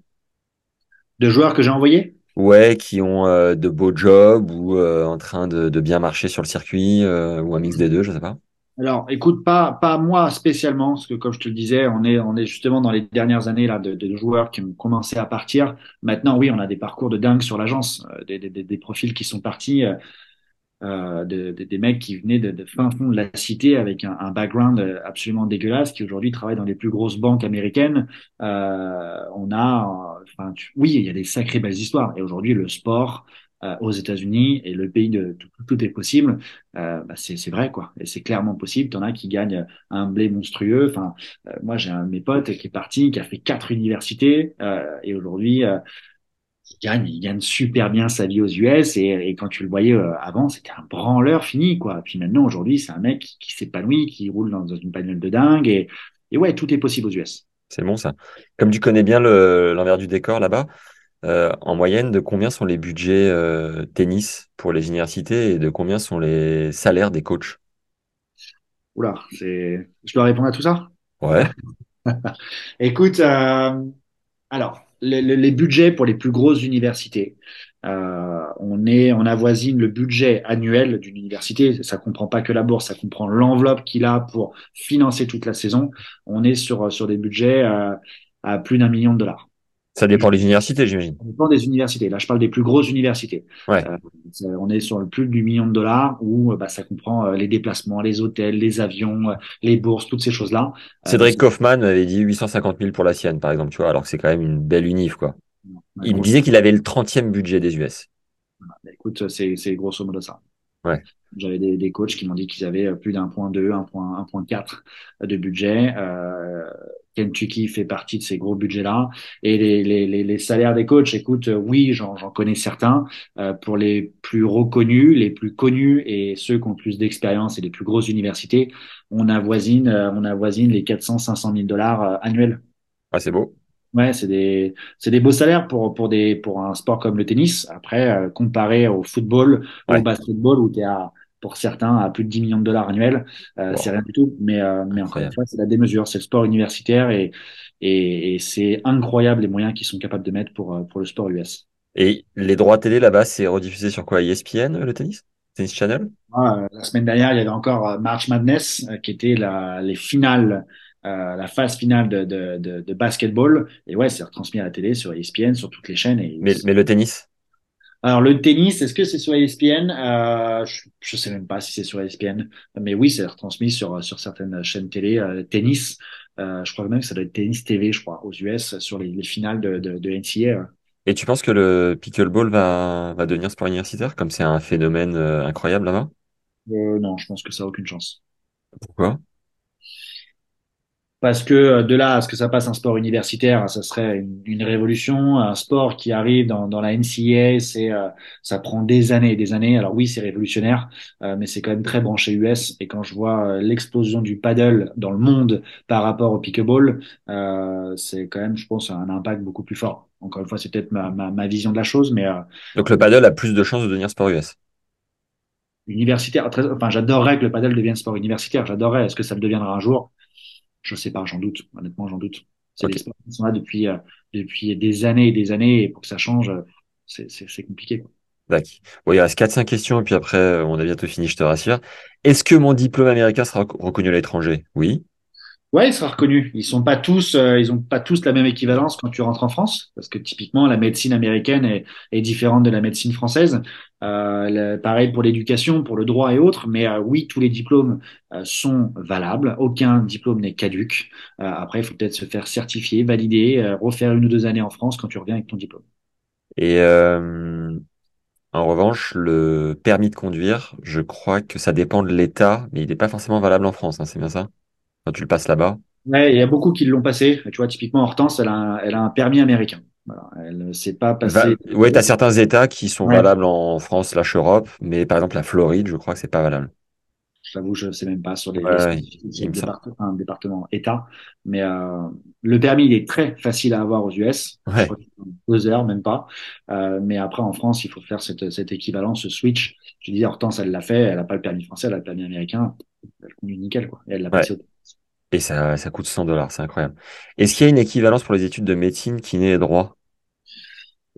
Speaker 2: De joueurs que j'ai envoyés?
Speaker 1: Ouais, qui ont euh, de beaux jobs ou euh, en train de, de bien marcher sur le circuit euh, ou un mix des deux, je sais pas.
Speaker 2: Alors, écoute, pas pas moi spécialement, parce que comme je te le disais, on est on est justement dans les dernières années là de, de joueurs qui ont commencé à partir. Maintenant, oui, on a des parcours de dingue sur l'agence, euh, des, des, des profils qui sont partis. Euh, euh, de, de- des mecs qui venaient de, de fin fond de la cité avec un, un background euh, absolument dégueulasse, qui aujourd'hui travaillent dans les plus grosses banques américaines. Euh, on a, enfin, tu- oui, il y a des sacrées belles histoires. Et aujourd'hui, le sport aux États-Unis et le pays de tout, tout est possible, euh, bah, c'est vrai quoi. Et c'est clairement possible. T'en as qui gagnent un blé monstrueux. Enfin, euh, moi j'ai un de mes potes qui est parti, qui a fait quatre universités euh, et aujourd'hui. euh, il gagne, il gagne super bien sa vie aux US et, quand tu le voyais euh, avant, c'était un branleur fini quoi. Puis maintenant aujourd'hui, c'est un mec qui, s'épanouit, qui roule dans, une bagnole de dingue et, et ouais, tout est possible aux US.
Speaker 1: C'est bon ça. Comme tu connais bien le, l'envers du décor là-bas, euh, en moyenne, de combien sont les budgets euh, tennis pour les universités et de combien sont les salaires des coachs?
Speaker 2: Oula, c'est, je dois répondre à tout ça?
Speaker 1: Ouais,
Speaker 2: Écoute, euh, alors le- le- les budgets pour les plus grosses universités, on est, on avoisine le budget annuel d'une université. Ça comprend pas que la bourse, ça comprend l'enveloppe qu'il a pour financer toute la saison. On est sur sur des budgets à plus d'un million de dollars.
Speaker 1: Ça dépend des universités, j'imagine.
Speaker 2: Ça dépend des universités. Là, je parle des plus grosses universités.
Speaker 1: Ouais.
Speaker 2: Euh, on est sur le plus du million de dollars où euh, bah, ça comprend euh, les déplacements, les hôtels, les avions, les bourses, toutes ces choses-là.
Speaker 1: Cédric Kaufmann avait dit 850 000 pour la sienne, par exemple, tu vois, alors que c'est quand même une belle unif, quoi. Il me disait qu'il avait le 30e budget des US.
Speaker 2: Bah, écoute, c'est grosso modo ça.
Speaker 1: Ouais.
Speaker 2: J'avais des, des coachs qui m'ont dit qu'ils avaient plus d'un point deux, un point, un point quatre de budget. Euh, Kentucky fait partie de ces gros budgets-là. Et les, les, les, les salaires des coachs, écoute, euh, oui, j'en j'en connais certains. Euh, pour les plus reconnus, les plus connus et ceux qui ont le plus d'expérience et les plus grosses universités, on avoisine, euh, on avoisine les 400, 500 000 dollars euh, annuels.
Speaker 1: Ah, c'est beau.
Speaker 2: Ouais, c'est des c'est des beaux salaires pour pour des pour un sport comme le tennis. Après, comparé au football,
Speaker 1: Ouais.
Speaker 2: au basketball où tu es à pour certains à plus de 10 millions de dollars annuels, euh,
Speaker 1: Wow.
Speaker 2: c'est rien du tout. Mais euh, mais encore une fois, c'est la démesure, c'est le sport universitaire et et, et c'est incroyable les moyens qu'ils sont capables de mettre pour euh, pour le sport US.
Speaker 1: Et les droits télé là-bas, c'est rediffusé sur quoi? ESPN, le tennis? Tennis Channel?
Speaker 2: Euh, la semaine dernière, il y avait encore March Madness qui était la les finales. euh, la phase finale de, de, de, de basketball et ouais c'est retransmis à la télé sur ESPN sur toutes les chaînes et
Speaker 1: Mais, mais le tennis?
Speaker 2: Alors le tennis, est-ce que c'est sur ESPN? Euh, je, je sais même pas si c'est sur ESPN, mais oui, c'est retransmis sur sur certaines chaînes télé. euh, tennis, euh, je crois même que ça doit être Tennis TV, je crois, aux US sur les, les finales de, de, de NCAA.
Speaker 1: Et tu penses que le pickleball va, va devenir sport universitaire, comme c'est un phénomène euh, incroyable là-bas?
Speaker 2: Euh, non, je pense que ça a aucune chance.
Speaker 1: Pourquoi?
Speaker 2: Parce que euh, de là à ce que ça passe un sport universitaire, ça serait une, une révolution. Un sport qui arrive dans, dans la NCAA, c'est euh, ça prend des années et des années. Alors oui, c'est révolutionnaire, euh, mais c'est quand même très branché US. Et quand je vois euh, l'explosion du paddle dans le monde par rapport au pickleball, euh, c'est quand même, je pense, un impact beaucoup plus fort. Encore une fois, c'est peut-être ma, ma, ma vision de la chose, mais euh,
Speaker 1: Donc le paddle a plus de chances de devenir sport US.
Speaker 2: universitaire, très, enfin, j'adorerais que le paddle devienne sport universitaire. J'adorerais. Est-ce que ça le deviendra un jour? Je sais pas, j'en doute. Honnêtement, j'en doute. C'est
Speaker 1: Ok.
Speaker 2: des sports qui sont là depuis, euh, depuis des années et des années, et pour que ça change, euh, c'est, compliqué, quoi.
Speaker 1: D'accord. Bon, il reste 4-5 questions, et puis après, euh, on a bientôt fini, je te rassure. Est-ce que mon diplôme américain sera rec- reconnu à l'étranger? Oui.
Speaker 2: Ouais, il sera reconnu. Ils sont pas tous, euh, ils ont pas tous la même équivalence quand tu rentres en France, parce que typiquement la médecine américaine est, différente de la médecine française. Euh, pareil pour l'éducation, pour le droit et autres. Mais euh, oui, tous les diplômes euh, sont valables. Aucun diplôme n'est caduque. Euh, après, il faut peut-être se faire certifier, valider, refaire une ou deux années en France quand tu reviens avec ton diplôme.
Speaker 1: Et en revanche, le permis de conduire, je crois que ça dépend de l'État, mais il n'est pas forcément valable en France, hein, c'est bien ça? Quand tu le passes là-bas.
Speaker 2: Ouais, il y a beaucoup qui l'ont passé. Tu vois, typiquement Hortense, elle a un, elle a un permis américain. Voilà, elle ne s'est pas
Speaker 1: Va-
Speaker 2: passé.
Speaker 1: Ouais, t'as certains États qui sont
Speaker 2: Ouais.
Speaker 1: valables en France slash Europe, mais par exemple la Floride, je crois que c'est pas valable.
Speaker 2: J'avoue, je sais même pas sur les,
Speaker 1: Ouais,
Speaker 2: les
Speaker 1: ouais,
Speaker 2: spécificités
Speaker 1: il me
Speaker 2: du
Speaker 1: semble.
Speaker 2: départ- enfin, département État. Mais euh, le permis, il est très facile à avoir aux US. Je
Speaker 1: Ouais.
Speaker 2: deux heures, même pas. Euh, mais après, en France, il faut faire cette, cette équivalence, ce switch. Je dis, Hortense, elle l'a fait. Elle n'a pas le permis français, elle a le permis américain. Elle conduit nickel, quoi. Et elle l'a passé au
Speaker 1: Et ça, ça coûte 100 dollars, c'est incroyable. Est-ce qu'il y a une équivalence pour les études de médecine, kiné et droit?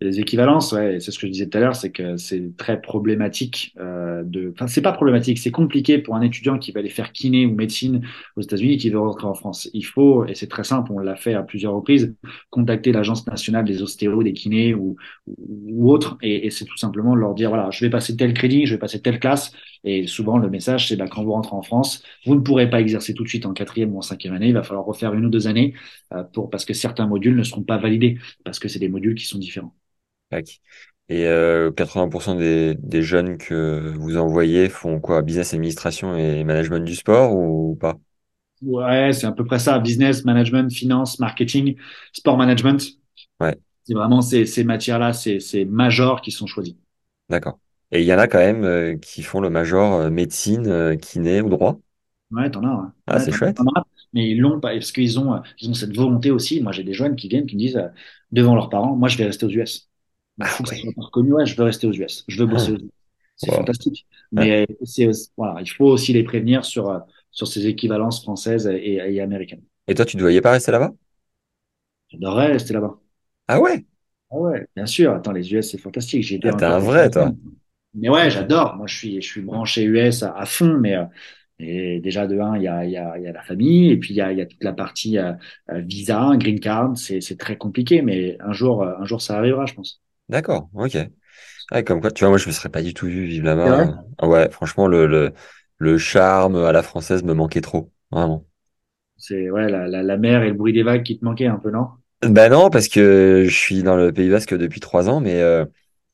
Speaker 2: Les équivalences, ouais, c'est ce que je disais tout à l'heure, c'est que c'est très problématique euh, de. Enfin, c'est pas problématique, c'est compliqué pour un étudiant qui va aller faire kiné ou médecine aux États-Unis qui veut rentrer en France. Il faut, et c'est très simple, on l'a fait à plusieurs reprises, contacter l'agence nationale des ostéos, des kinés ou, ou, autres, et, et c'est tout simplement leur dire voilà, je vais passer tel crédit, je vais passer telle classe, et souvent le message c'est bah, quand vous rentrez en France, vous ne pourrez pas exercer tout de suite en quatrième ou en cinquième année, il va falloir refaire une ou deux années euh, pour parce que certains modules ne seront pas validés parce que c'est des modules qui sont différents.
Speaker 1: Et euh, 80% des, des jeunes que vous envoyez font quoi? Business administration et management du sport ou pas?
Speaker 2: Ouais, c'est à peu près ça. Business, management, finance, marketing, sport management.
Speaker 1: Ouais,
Speaker 2: C'est vraiment ces, ces matières-là, ces, ces majors qui sont choisis.
Speaker 1: d'accord. Et il y en a quand même euh, qui font le major euh, médecine, euh, kiné ou droit.
Speaker 2: Ouais, t'en as, ouais.
Speaker 1: Ah,
Speaker 2: Ouais,
Speaker 1: c'est chouette.
Speaker 2: as. Mais ils l'ont pas, parce qu'ils ont, euh, ils ont cette volonté aussi. Moi, j'ai des jeunes qui viennent, qui me disent, euh, devant leurs parents, moi, je vais rester aux US.
Speaker 1: Ah
Speaker 2: fous que ça soit reconnu, ouais, je veux rester aux US. Je veux bosser aux
Speaker 1: Ah,
Speaker 2: US. C'est
Speaker 1: wow.
Speaker 2: fantastique.
Speaker 1: Ouais.
Speaker 2: Mais c'est, aussi- voilà, il faut aussi les prévenir sur, euh, sur ces équivalences françaises et, et américaines.
Speaker 1: Et toi, tu ne voyais pas rester là-bas?
Speaker 2: J'adorerais rester là-bas.
Speaker 1: Ah ouais?
Speaker 2: Ah ouais, bien sûr. Attends, les US, c'est fantastique. Étais
Speaker 1: Ah, t'es un
Speaker 2: il
Speaker 1: vrai, toi.
Speaker 2: Mais ouais, j'adore. Moi, je suis, je suis branché US à, à fond, mais euh, et déjà de un, il y a, il y a, il y a la famille, et puis il y a, il y a toute la partie euh, euh, visa, green card. C'est, c'est très compliqué, mais un jour, euh, un jour, ça arrivera, je pense.
Speaker 1: D'accord, ok. Ouais, comme quoi, tu vois, moi, je me serais pas du tout vu vivre là-bas. Ah ouais, franchement, le, le, le charme à la française me manquait trop. Vraiment.
Speaker 2: C'est ouais, la, la, la mer et le bruit des vagues qui te manquaient un peu, non?
Speaker 1: Ben non, parce que je suis dans le Pays Basque depuis trois ans, mais euh,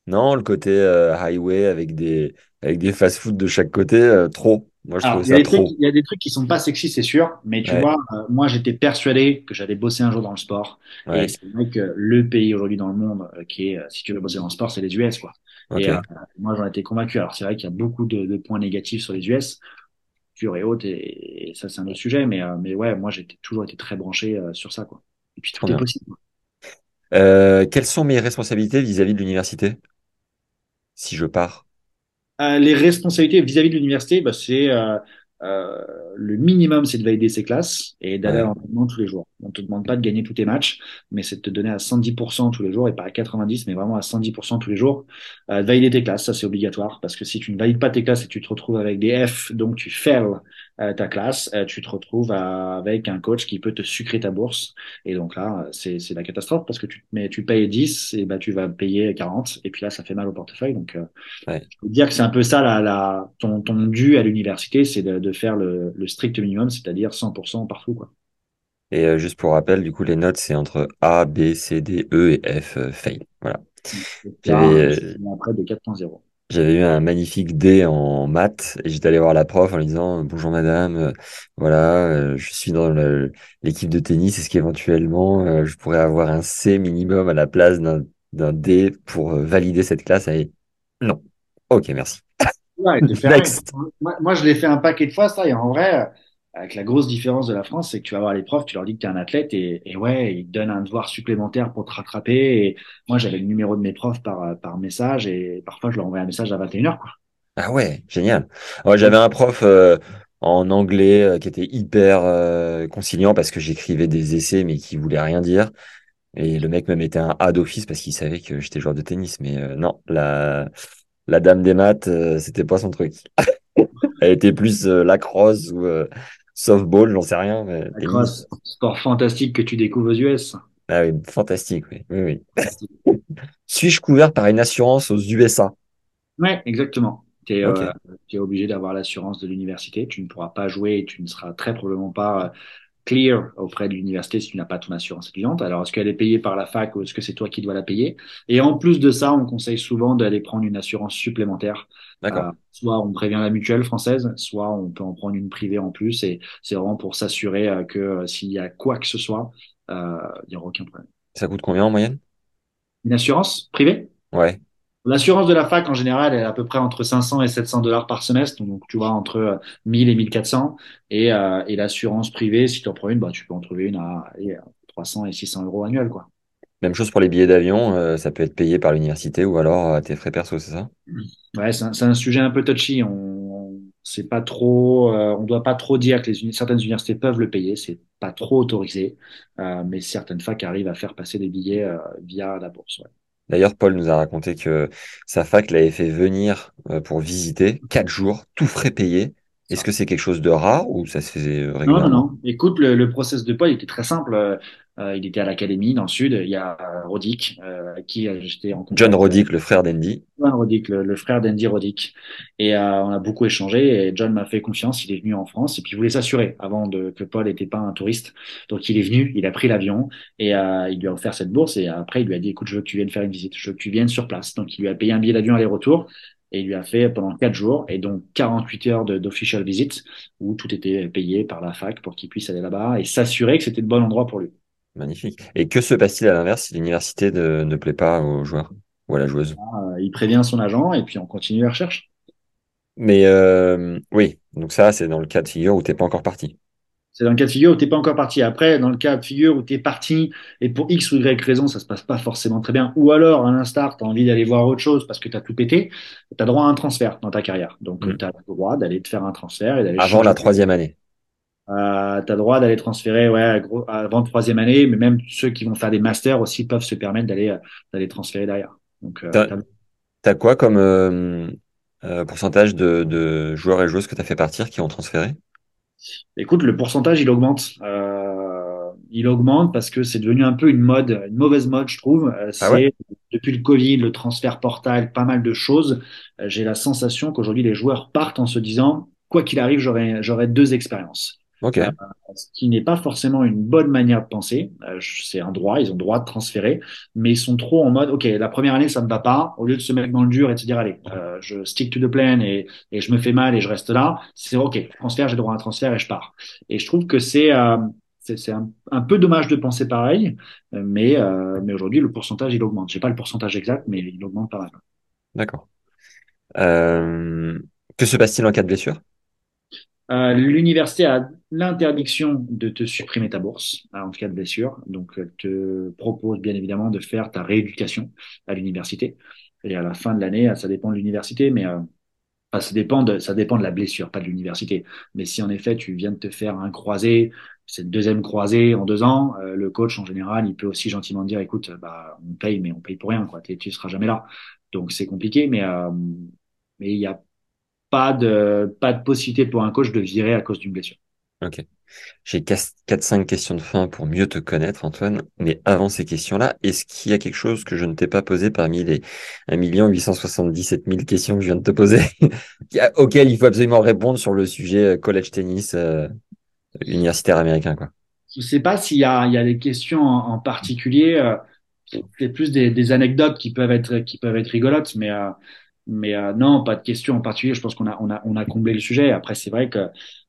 Speaker 1: non, le côté euh, highway avec des, avec des fast-food de chaque côté, euh, trop. Moi, je
Speaker 2: Alors, a
Speaker 1: ça
Speaker 2: des trucs,
Speaker 1: trop.
Speaker 2: il y a des trucs qui sont pas sexy, c'est sûr, mais tu
Speaker 1: Ouais,
Speaker 2: vois, euh, moi, j'étais persuadé que j'allais bosser un jour dans le sport, et c'est vrai que le pays aujourd'hui dans le monde qui est, si tu veux bosser dans le sport, c'est les US, quoi. Et moi, j'en étais convaincu. Alors, c'est vrai qu'il y a beaucoup de, de points négatifs sur les US, pure et haute, et, et ça, c'est un autre sujet, mais, mais ouais, moi, j'ai toujours été très branché sur ça, quoi. Et puis, tout est possible.
Speaker 1: Euh, quelles sont mes responsabilités vis-à-vis de l'université? Si je pars?
Speaker 2: Euh, les responsabilités vis-à-vis de l'université, bah, c'est euh, euh, le minimum, c'est de valider ses classes et d'aller à
Speaker 1: Ouais,
Speaker 2: l'entraînement tous les jours. On te demande pas de gagner tous tes matchs, mais c'est de te donner à 110% tous les jours et pas à 90%, mais vraiment à 110% tous les jours. Euh, de valider tes classes, ça c'est obligatoire parce que si tu ne valides pas tes classes et tu te retrouves avec des F, donc tu fails ta classe, euh, tu te retrouves à- avec un coach qui peut te sucrer ta bourse. Et donc là, euh, c'est c'est la catastrophe parce que tu, mais tu payes 10 et bah tu vas payer 40 et puis là ça fait mal au portefeuille. Donc euh,
Speaker 1: ouais,
Speaker 2: faut dire que c'est un peu ça, la, la, ton, ton dû à l'université, c'est de, de faire le, le strict minimum, c'est-à-dire 100% partout, quoi.
Speaker 1: Et euh, juste pour rappel, du coup, les notes, c'est entre A, B, C, D, E et F, euh, fail. Voilà.
Speaker 2: Et un
Speaker 1: euh,
Speaker 2: après de 4.0.
Speaker 1: j'avais eu un magnifique D en maths et j'étais allé voir la prof en lui disant Bonjour madame, euh, voilà, euh, je suis dans l'équipe de tennis. Est-ce qu'éventuellement euh, je pourrais avoir un C minimum à la place d'un D pour euh, valider cette classe? Et non. Ok, merci.
Speaker 2: Ouais.
Speaker 1: Next.
Speaker 2: Moi, moi, je l'ai fait un paquet de fois, ça, et en vrai, euh, avec la grosse différence de la France, c'est que tu vas voir les profs, tu leur dis que tu es un athlète, et, ouais, ils te donnent un devoir supplémentaire pour te rattraper. Moi, j'avais le numéro de mes profs par, message, et parfois, je leur envoyais un message à 21h, quoi.
Speaker 1: Ah ouais, génial. J'avais un prof euh, en anglais euh, qui était hyper euh, conciliant parce que j'écrivais des essais mais qui voulaient rien dire. Et le mec me mettait un A d'office parce qu'il savait que j'étais joueur de tennis. Mais non, la, dame des maths, c'était pas son truc. Elle était plus lacrosse ou softball, j'en sais rien, mais
Speaker 2: sport fantastique que tu découvres aux US.
Speaker 1: Ah oui, fantastique, oui. Oui, oui. Suis-je couvert par une assurance aux USA?
Speaker 2: Ouais, exactement. Tu es, obligé d'avoir l'assurance de l'université. Tu ne pourras pas jouer et tu ne seras très probablement pas euh, clear auprès de l'université si tu n'as pas ton assurance étudiante. Alors, est-ce qu'elle est payée par la fac ou est-ce que c'est toi qui dois la payer? Et en plus de ça, on conseille souvent d'aller prendre une assurance supplémentaire.
Speaker 1: D'accord.
Speaker 2: Euh, soit on prévient la mutuelle française, soit on peut en prendre une privée en plus. Et c'est vraiment pour s'assurer euh, que euh, s'il y a quoi que ce soit, euh, il n'y aura aucun problème.
Speaker 1: Ça coûte combien en moyenne?
Speaker 2: Une assurance privée?
Speaker 1: Ouais,
Speaker 2: L'assurance de la fac, en général, elle est à peu près entre 500 et 700 dollars par semestre. Donc, tu vois, entre euh, 1000 et 1400. Et, euh, et l'assurance privée, si tu en prends une, bah, tu peux en trouver une à allez, 300 et 600 euros annuels, quoi.
Speaker 1: Même chose pour les billets d'avion, euh, ça peut être payé par l'université ou alors à tes frais perso, c'est ça?
Speaker 2: Ouais, c'est un, sujet un peu touchy. On, on c'est pas trop, euh, on doit pas trop dire que les certaines universités peuvent le payer. C'est pas trop autorisé. Euh, mais certaines facs arrivent à faire passer des billets euh, via la bourse. ouais.
Speaker 1: D'ailleurs, Paul nous a raconté que sa fac l'avait fait venir euh, pour visiter quatre jours, tout frais payé. Est-ce que c'est quelque chose de rare ou ça se faisait euh,
Speaker 2: Non, non,
Speaker 1: régulièrement?
Speaker 2: non. Écoute, le, le process de Paul était très simple. Euh, il était à l'académie dans le sud. Il y a euh, Rodic, euh, qui euh, j'étais en
Speaker 1: John
Speaker 2: contact.
Speaker 1: Roddick, le frère d'Andy.
Speaker 2: John Roddick, le, le frère d'Andy Roddick. Et euh, on a beaucoup échangé. Et John m'a fait confiance. Il est venu en France et puis il voulait s'assurer avant de, que Paul n'était pas un touriste. Donc il est venu, il a pris l'avion et euh, il lui a offert cette bourse. Et après, il lui a dit, écoute, je veux que tu viennes faire une visite. Je veux que tu viennes sur place. Donc il lui a payé un billet d'avion aller-retour. Et il lui a fait pendant quatre jours et donc 48 heures d'official visit où tout était payé par la fac pour qu'il puisse aller là-bas et s'assurer que c'était le bon endroit pour lui.
Speaker 1: Magnifique. Et que se passe-t-il à l'inverse si l'université ne, ne plaît pas aux joueurs ou à la joueuse?
Speaker 2: Euh, il prévient son agent et puis on continue la recherche.
Speaker 1: Mais euh, oui, donc ça, c'est dans le cas de figure où t'es pas encore parti.
Speaker 2: C'est dans le cas de figure où t'es pas encore parti. Après, dans le cas de figure où t'es parti et pour X ou Y raison, ça se passe pas forcément très bien. Ou alors, à l'instar, t'as envie d'aller voir autre chose parce que t'as tout pété, t'as droit à un transfert dans ta carrière. Donc,
Speaker 1: Mm.
Speaker 2: tu t'as le droit d'aller te faire un transfert et d'aller
Speaker 1: Avant la troisième année.
Speaker 2: Euh, t'as droit d'aller transférer, ouais, gros, avant troisième année, mais même ceux qui vont faire des masters aussi peuvent se permettre d'aller, d'aller transférer derrière. Donc, euh,
Speaker 1: T'as, quoi comme euh, euh, pourcentage de, de joueurs et joueuses que t'as fait partir qui ont transféré?
Speaker 2: Écoute, le pourcentage, il augmente. Euh, il augmente parce que c'est devenu un peu une mode, une mauvaise mode, je trouve. Euh,
Speaker 1: Ah ouais?
Speaker 2: depuis le Covid, le transfert portal, pas mal de choses. Euh, j'ai la sensation qu'aujourd'hui, les joueurs partent en se disant, quoi qu'il arrive, j'aurai deux expériences.
Speaker 1: Ok.
Speaker 2: Euh, ce qui n'est pas forcément une bonne manière de penser. Euh, c'est un droit, ils ont le droit de transférer, mais ils sont trop en mode, OK, la première année, ça me va pas. Au lieu de se mettre dans le dur et de se dire, allez, euh, je stick to the plan et, et je me fais mal et je reste là, c'est OK, transfert, j'ai droit à un transfert et je pars. Et je trouve que c'est euh, c'est c'est un, un peu dommage de penser pareil, mais, euh, mais aujourd'hui, le pourcentage, il augmente. J'ai pas le pourcentage exact, mais il augmente pas mal.
Speaker 1: D'accord. Euh, que se passe-t-il en cas de blessure?
Speaker 2: Euh, l'université a l'interdiction de te supprimer ta bourse euh, en cas de blessure. Donc, elle te propose bien évidemment de faire ta rééducation à l'université. Et à la fin de l'année, ça dépend de l'université, mais euh, ça dépend de, ça dépend de la blessure, pas de l'université. Mais si en effet tu viens de te faire un croisé, cette deuxième croisée en deux ans, euh, le coach en général, il peut aussi gentiment dire, écoute, bah on paye, mais on paye pour rien, quoi. Tu seras jamais là. Donc c'est compliqué, mais euh, mais il y a pas de pas de possibilité pour un coach de virer à cause d'une blessure.
Speaker 1: Ok. J'ai quatre cinq questions de fin pour mieux te connaître, Antoine. Mais avant ces questions-là, est-ce qu'il y a quelque chose que je ne t'ai pas posé parmi les 1 877 000 questions que je viens de te poser, auxquelles il faut absolument répondre sur le sujet euh, college tennis euh, universitaire américain, quoi?
Speaker 2: Je sais pas s'il y a, il y a des questions en, en particulier. euh, c'est plus des, des anecdotes qui peuvent être qui peuvent être rigolotes, mais euh, mais euh, non, pas de questions en particulier. Je pense qu'on a on a on a comblé le sujet. Après, c'est vrai que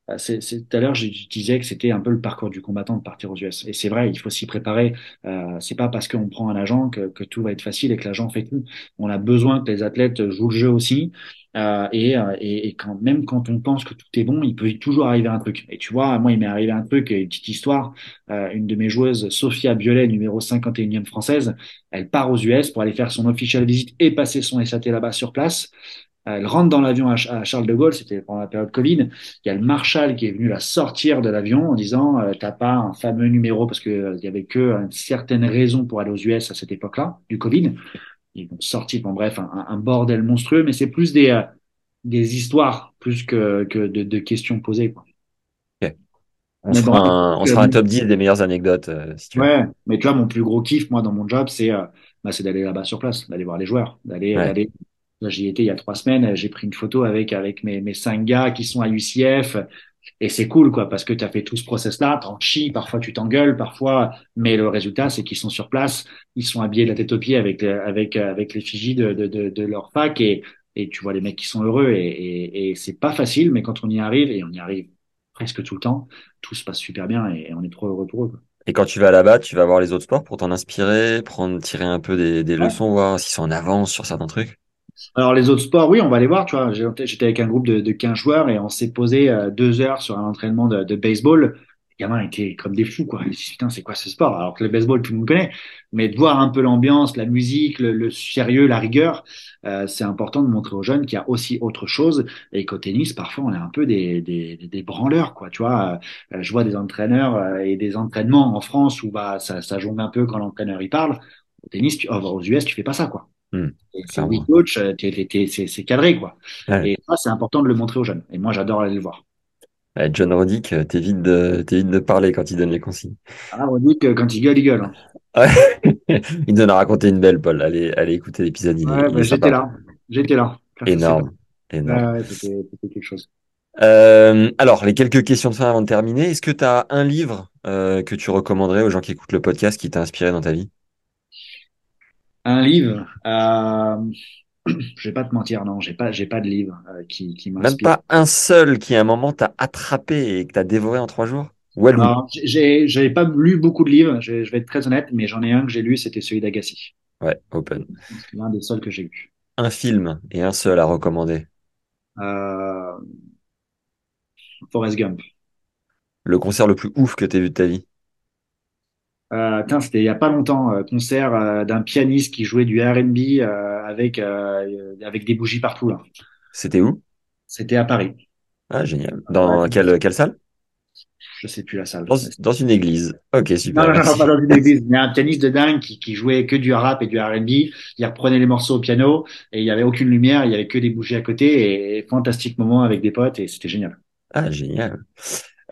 Speaker 2: euh, c'est tout à l'heure je je disais que c'était un peu le parcours du combattant de partir aux US. Et c'est vrai, il faut s'y préparer. Euh, c'est pas parce qu'on prend un agent que que tout va être facile et que l'agent fait tout. On a besoin que les athlètes jouent le jeu aussi. Euh, et, euh, et, et quand même quand on pense que tout est bon, il peut toujours arriver un truc. Et tu vois, moi, il m'est arrivé un truc, une petite histoire. Euh, une de mes joueuses, Sophia Biolay, numéro 51e française, elle part aux US pour aller faire son official visit et passer son SAT là-bas sur place. Elle rentre dans l'avion à, à Charles de Gaulle, c'était pendant la période Covid. Il y a le Marshal qui est venu la sortir de l'avion en disant euh, t'as pas un fameux numéro parce que euh, il y avait que une certaine raison pour aller aux US à cette époque-là du Covid. Ils ont sorti, bon bref, un, un bordel monstrueux, mais c'est plus des euh, des histoires plus que que de, de questions posées. Quoi.
Speaker 1: On sera
Speaker 2: bon,
Speaker 1: un, on
Speaker 2: euh,
Speaker 1: sera un top 10 des meilleures anecdotes, euh, si tu veux.
Speaker 2: Ouais, mais tu vois, mon plus gros kiff, moi, dans mon job, c'est euh, bah, d'aller là-bas sur place, d'aller voir les joueurs, d'aller,
Speaker 1: Ouais.
Speaker 2: J'y étais il y a trois semaines, j'ai pris une photo avec avec mes mes cinq gars qui sont à UCF, et c'est cool, quoi, parce que tu as fait tout ce process-là, t'en chies, parfois tu t'engueules, parfois, mais le résultat, c'est qu'ils sont sur place, ils sont habillés de la tête aux pieds avec les- avec avec l'effigie de, de de de leur fac, et et tu vois les mecs qui sont heureux, et et, et c'est pas facile, mais quand on y arrive, et on y arrive presque tout le temps, tout se passe super bien, et, on est trop heureux pour eux. quoi.
Speaker 1: Et quand tu vas là-bas, tu vas voir les autres sports pour t'en inspirer, prendre, tirer un peu des, des
Speaker 2: Ouais.
Speaker 1: leçons, voir s'ils sont en avance sur certains trucs?
Speaker 2: Alors les autres sports, oui, on va les voir. Tu vois, j'étais avec un groupe de, de 15 joueurs et on s'est posé euh, deux heures sur un entraînement de, baseball. Les gamins étaient comme des fous, quoi. Ils se disent, putain, c'est quoi ce sport? Alors que le baseball, tout le monde connaît. Mais de voir un peu l'ambiance, la musique, le, sérieux, la rigueur, euh, c'est important de montrer aux jeunes qu'il y a aussi autre chose et qu'au tennis, parfois, on est un peu des branleurs, quoi. Tu vois, Euh, je vois des entraîneurs euh, et des entraînements en France où bah ça, ça jongle un peu quand l'entraîneur y parle. Au tennis, tu, oh, aux US, tu fais pas ça, quoi.
Speaker 1: Hmm,
Speaker 2: c'est oui, coach, euh, t'es- t'es- c'est c'est cadré, quoi.
Speaker 1: Ouais.
Speaker 2: Et ça, c'est important de le montrer aux jeunes. Et moi, j'adore aller le voir.
Speaker 1: Ouais, John Roddick, euh, t'évites de, de parler quand il donne les consignes.
Speaker 2: Ah, dit que quand il gueule, il gueule. hein.
Speaker 1: Il nous en a raconté une belle, Paul. Allez, allez écouter l'épisode,
Speaker 2: Ouais, bah, j'étais là. J'étais là.
Speaker 1: Énorme, énorme.
Speaker 2: Ouais, ouais, c'était c'était quelque chose.
Speaker 1: Euh, alors, les quelques questions de fin avant de terminer. Est-ce que tu as un livre euh, que tu recommanderais aux gens qui écoutent le podcast qui t'a inspiré dans ta vie?
Speaker 2: Un livre. Euh, je vais pas te mentir, non, j'ai pas, j'ai pas de livre euh, qui, qui
Speaker 1: Même
Speaker 2: m'inspire.
Speaker 1: pas un seul qui à un moment t'a attrapé et que t'as dévoré en trois jours? Walou.
Speaker 2: Alors, j'ai, j'avais pas lu beaucoup de livres, je, je vais être très honnête, mais j'en ai un que j'ai lu, c'était celui d'Agassi.
Speaker 1: Ouais, open.
Speaker 2: C'est l'un des seuls que j'ai lu.
Speaker 1: Un film et un seul à recommander.
Speaker 2: Euh, Forrest Gump.
Speaker 1: Le concert le plus ouf que t'aies vu de ta vie.
Speaker 2: Euh, c'était il y a pas longtemps, euh, concert euh, d'un pianiste qui jouait du R&B euh, avec avec des bougies partout là.
Speaker 1: C'était où?
Speaker 2: C'était à Paris.
Speaker 1: Ah, génial. Dans
Speaker 2: Ouais.
Speaker 1: quelle, quelle salle?
Speaker 2: Je sais plus la salle.
Speaker 1: Dans, dans une église. Ok, super.
Speaker 2: Non, non, pas dans une église. Il y a un pianiste de dingue qui, qui jouait que du rap et du R&B. Il reprenait les morceaux au piano et il y avait aucune lumière, il y avait que des bougies à côté et, fantastique moment avec des potes et c'était génial.
Speaker 1: Ah, génial.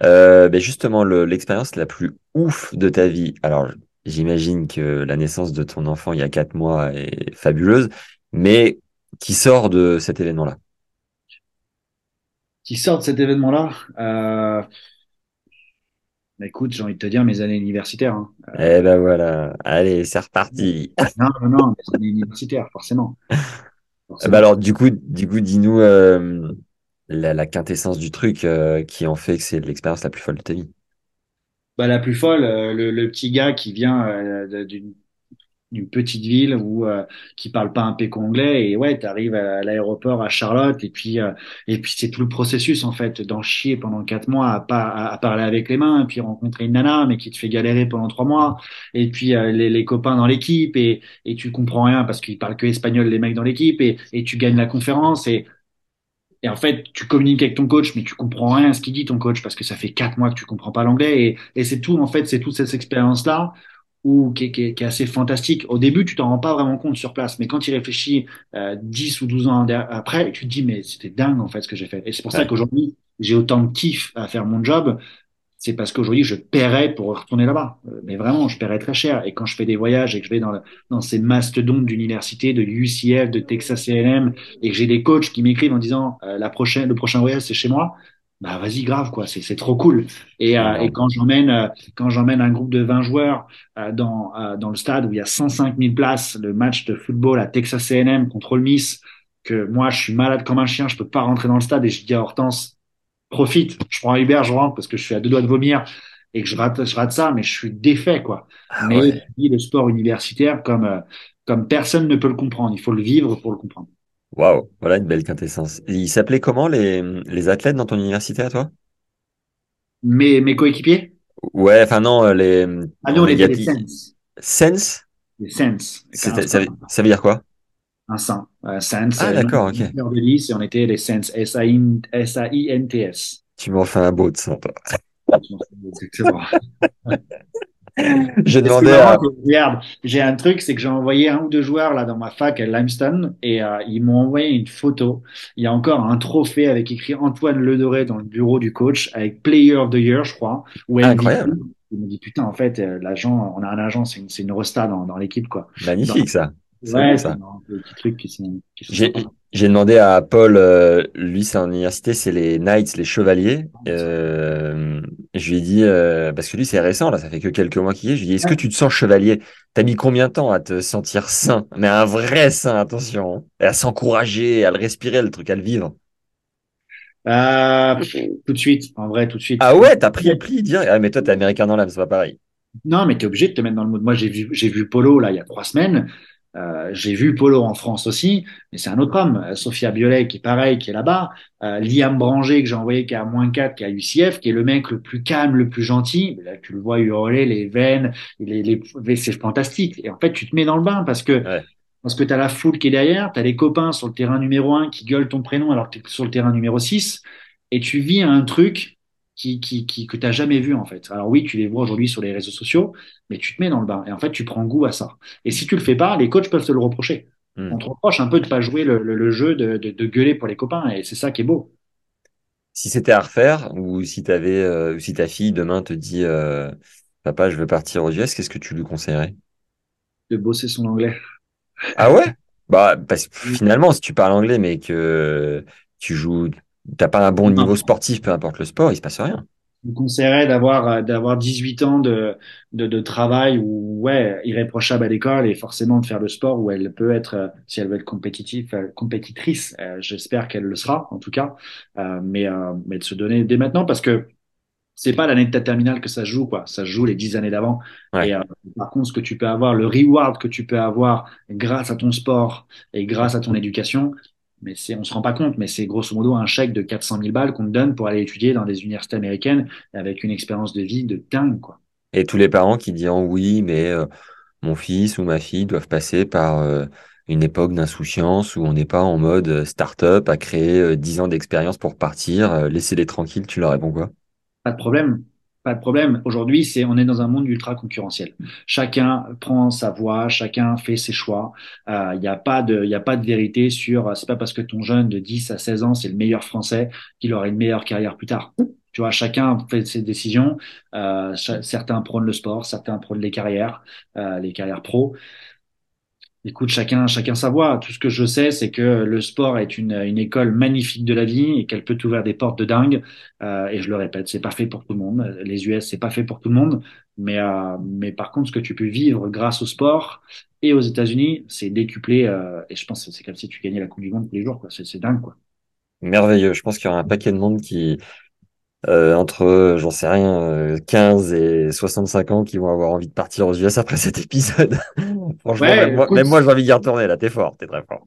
Speaker 1: Euh, ben justement, le- l'expérience la plus ouf de ta vie. Alors, j'imagine que la naissance de ton enfant il y a quatre mois est fabuleuse, mais qui sort de cet événement-là?
Speaker 2: Qui sort de cet événement-là, euh... bah, écoute, j'ai envie de te dire mes années universitaires. Hein.
Speaker 1: Eh ben voilà. Allez, c'est reparti.
Speaker 2: Non, non, non, mes années universitaires, forcément.
Speaker 1: Eh ben alors, du coup, du coup, dis-nous euh, la, quintessence du truc euh, qui en fait que c'est l'expérience la plus folle de ta.
Speaker 2: Bah, la plus folle, euh, le, petit gars qui vient euh, d'une petite ville où euh, qui parle pas un péco anglais et ouais t'arrives à l'aéroport à Charlotte et puis euh, puis c'est tout le processus en fait d'en chier pendant quatre mois à pas à, à parler avec les mains et puis rencontrer une nana mais qui te fait galérer pendant trois mois et puis euh, les, les copains dans l'équipe et et tu comprends rien parce qu'ils parlent que espagnol les mecs dans l'équipe et et tu gagnes la conférence et et en fait, tu communiques avec ton coach, mais tu comprends rien à ce qu'il dit ton coach parce que ça fait quatre mois que tu comprends pas l'anglais et, et c'est tout en fait, c'est toute cette expérience-là ou qui, est- qui, qui est assez fantastique. Au début, tu t'en rends pas vraiment compte sur place, mais quand tu réfléchis euh, 10 ou 12 ans après, tu te dis mais c'était dingue en fait ce que j'ai fait. Et c'est pour ça qu'aujourd'hui, j'ai autant de kiff à faire mon job. C'est parce qu'aujourd'hui, je paierais pour retourner là-bas. Euh, Mais vraiment, je paierais très cher. Et quand je fais des voyages et que je vais dans, le- dans ces mastodontes d'universités, de UCF, de Texas A&M, et que j'ai des coachs qui m'écrivent en disant euh, la prochaine, le prochain voyage, c'est chez moi, bah vas-y, grave, quoi. C'est c'est trop cool. Et, euh, et quand j'emmène euh, quand j'emmène un groupe de 20 joueurs euh, dans, euh, dans le stade où il y a 105 000 places, le match de football à Texas A&M contre le Miss, que moi, je suis malade comme un chien, je peux pas rentrer dans le stade et je dis à Hortense, profite, je prends un Uber, je rentre parce que je suis à deux doigts de vomir et que je rate, je rate ça, mais je suis défait, quoi.
Speaker 1: Ah
Speaker 2: mais
Speaker 1: ouais.
Speaker 2: le sport universitaire comme, euh, comme personne ne peut le comprendre. Il faut le vivre pour le comprendre.
Speaker 1: Waouh, voilà une belle quintessence. Ils s'appelaient comment les, les athlètes dans ton université à toi?
Speaker 2: Mes, mes coéquipiers,
Speaker 1: Ouais, enfin non, euh, les
Speaker 2: ah nous, on
Speaker 1: les
Speaker 2: Saints.
Speaker 1: Sense?
Speaker 2: Les
Speaker 1: ça, veut-
Speaker 2: saint.
Speaker 1: ça veut dire quoi?
Speaker 2: Un saint. Euh, Saints.
Speaker 1: Ah,
Speaker 2: euh,
Speaker 1: d'accord, ok.
Speaker 2: de et on était les Saints. S-A-I-N-T-S.
Speaker 1: Tu m'en fais un beau de.
Speaker 2: Exactement. Est
Speaker 1: demandé
Speaker 2: marrant,
Speaker 1: à,
Speaker 2: que, regarde, j'ai un truc, c'est que j'ai envoyé un ou deux joueurs là dans ma fac à Limestone et euh, ils m'ont envoyé une photo. Il y a encore un trophée avec écrit Antoine Ledoré dans le bureau du coach avec Player of the Year, je crois.
Speaker 1: Ah,
Speaker 2: MVP.
Speaker 1: incroyable.
Speaker 2: Il me dit putain, en fait, euh, l'agent, on a un agent, c'est une, c'est une resta dans, dans l'équipe quoi.
Speaker 1: magnifique ça.
Speaker 2: Ouais,
Speaker 1: beau,
Speaker 2: c'est
Speaker 1: ça.
Speaker 2: un- des petits trucs qui sont. Qui sont
Speaker 1: J'ai, demandé à Paul, euh, lui, c'est en université, c'est les Knights, les Chevaliers. Euh, je lui ai dit, euh, parce que lui, c'est récent, là, ça fait que quelques mois qu'il y est. Je lui ai dit, est-ce que
Speaker 2: Ouais.
Speaker 1: tu te sens chevalier? T'as mis combien de temps à te sentir sain? Mais un vrai sain, attention. hein. Et à s'encourager, à le respirer, le truc, à le vivre.
Speaker 2: Tout de suite, en vrai, tout de suite.
Speaker 1: Ah ouais, t'as pris le pli, direct. Ah, mais toi, t'es américain dans l'âme, c'est pas pareil.
Speaker 2: Non, mais tu es obligé de te mettre dans le mood. Moi, j'ai vu, j'ai vu Polo là il y a trois semaines. Euh, j'ai vu Polo en France aussi, mais c'est un autre homme. Euh, Sophia Biolay qui est pareil, qui est là-bas. Euh, Liam Branger que j'ai envoyé qui est à moins 4, qui est à UCF, qui est le mec le plus calme, le plus gentil. Là, tu le vois hurler, les veines, les, les, c'est fantastique. Et en fait, tu te mets dans le bain parce que
Speaker 1: Ouais.
Speaker 2: parce que tu as la foule qui est derrière, tu as les copains sur le terrain numéro 1 qui gueulent ton prénom alors que tu es sur le terrain numéro 6, et tu vis un truc qui, qui, qui, que tu n'as jamais vu en fait. Alors oui, tu les vois aujourd'hui sur les réseaux sociaux, mais tu te mets dans le bain et en fait, tu prends goût à ça. Et si tu le fais pas, les coachs peuvent te le reprocher. Hmm. On te reproche un peu de pas jouer le, le, jeu, de, de, de, gueuler pour les copains et c'est ça qui est beau.
Speaker 1: Si c'était à refaire ou si t'avais, euh, si ta fille demain te dit, euh, papa, je veux partir aux US, qu'est-ce que tu lui conseillerais?
Speaker 2: De bosser son anglais.
Speaker 1: Ah ouais? Bah, parce que finalement, si tu parles anglais mais que tu joues t'as pas un bon niveau sportif, peu importe le sport, il se passe rien.
Speaker 2: Je vous conseillerais d'avoir euh, d'avoir 18 ans de, de, de travail ou ouais irréprochable à l'école et forcément de faire le sport où elle peut être euh, si elle veut être compétitive euh, compétitrice. J'espère qu'elle le sera en tout cas. Mais mais de se donner dès maintenant parce que c'est pas l'année de ta terminale que ça joue quoi. Ça joue les dix années d'avant. Et par contre ce que tu peux avoir le reward que tu peux avoir grâce à ton sport et grâce à ton éducation mais c'est, on se rend pas compte, mais c'est grosso modo un chèque de 400 000 balles qu'on te donne pour aller étudier dans des universités américaines avec une expérience de vie de dingue, quoi.
Speaker 1: Et tous les parents qui diront oui, mais euh, mon fils ou ma fille doivent passer par euh, une époque d'insouciance où on n'est pas en mode euh, start-up à créer 10 ans d'expérience pour partir, laissez-les tranquilles, tu leur réponds quoi?
Speaker 2: Pas de problème. Pas de problème. Aujourd'hui, c'est on est dans un monde ultra concurrentiel. Chacun prend sa voie, chacun fait ses choix. Il euh, n'y a pas de, il a pas de vérité sur. C'est pas parce que ton jeune de 10 à 16 ans c'est le meilleur français qu'il aura une meilleure carrière plus tard. Tu vois, chacun fait ses décisions. Euh, certains prônent le sport, certains prônent les carrières, euh, les carrières pro. Écoute, chacun, chacun sa voix. Tout ce que je sais, c'est que le sport est une, une école magnifique de la vie et qu'elle peut t'ouvrir des portes de dingue. Euh, et je le répète, c'est pas fait pour tout le monde. Les US, c'est pas fait pour tout le monde. Mais, euh, mais par contre, ce que tu peux vivre grâce au sport et aux États-Unis, c'est décuplé. Euh, et je pense que c'est comme si tu gagnais la Coupe du Monde tous les jours. C'est dingue, quoi.
Speaker 1: Merveilleux. Je pense qu'il y aura un paquet de monde qui, euh, entre, j'en sais rien, 15 euh, et 65 ans qui vont avoir envie de partir aux US après cet épisode. Franchement, même, moi, j'ai envie d'y retourner. Là, t'es fort, t'es très fort.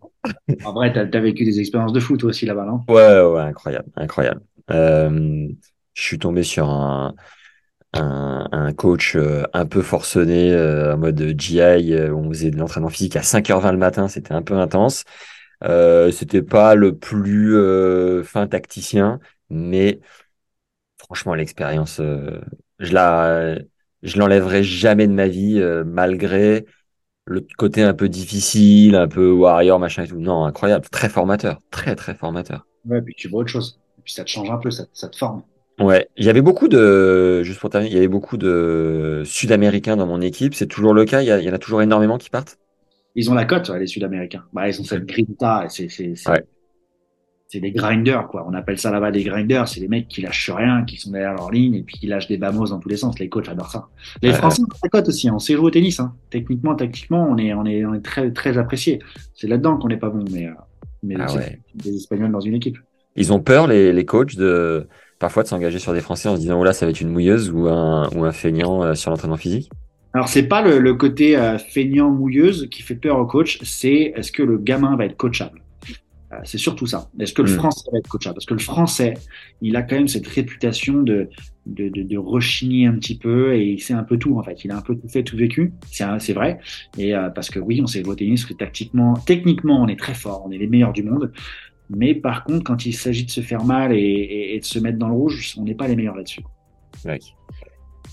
Speaker 2: en vrai, t'as as vécu des expériences de foot aussi là-bas, non?
Speaker 1: Ouais, ouais, incroyable, incroyable. Euh, je suis tombé sur un, un, un coach euh, un peu forcené en mode GI. on faisait de l'entraînement physique à 5h20 le matin. C'était un peu intense. Euh, c'était pas le plus fin tacticien, mais franchement, l'expérience, euh, je la, je l'enlèverai jamais de ma vie, euh, malgré le côté un peu difficile, un peu warrior, machin et tout. Non, incroyable, très formateur, très très formateur.
Speaker 2: Ouais, puis tu vois autre chose. Et puis ça te change un peu, ça, ça te forme.
Speaker 1: Ouais, il y avait beaucoup de, juste pour terminer, il y avait beaucoup de Sud-Américains dans mon équipe. C'est toujours le cas? Il y, en a toujours énormément qui partent?
Speaker 2: Ils ont la cote, les Sud-Américains. Bah, ils ont cette grinta. C'est, c'est, ouais c'est des grinders, quoi. On appelle ça là-bas des grinders. C'est des mecs qui lâchent rien, qui sont derrière leur ligne et puis qui lâchent des bamos dans tous les sens. Les coachs adorent ça. Les Français ont cote aussi. Hein. On sait jouer au tennis. Hein. Techniquement, tactiquement, on est, on est, on est très, très apprécié. C'est là-dedans qu'on n'est pas bon, mais, euh, mais ah des Espagnols dans une équipe.
Speaker 1: Ils ont peur, les, les coachs, de parfois de s'engager sur des Français en se disant, oh là, ça va être une mouilleuse ou un, ou un feignant euh, sur l'entraînement physique?
Speaker 2: Alors c'est pas le, le côté euh, feignant mouilleuse qui fait peur au coach, c'est est-ce que le gamin va être coachable? Euh, c'est surtout ça. Est-ce que le mm. français va être coachable? Parce que le français, il a quand même cette réputation de, de, de, de rechigner un petit peu et il sait un peu tout en fait. Il a un peu tout fait, tout vécu. C'est vrai. Et euh, parce que oui, on sait jouer au tennis, que tactiquement, techniquement, on est très fort, on est les meilleurs du monde. Mais par contre, quand il s'agit de se faire mal et, et, de se mettre dans le rouge, on n'est pas les meilleurs là-dessus.
Speaker 1: Ouais.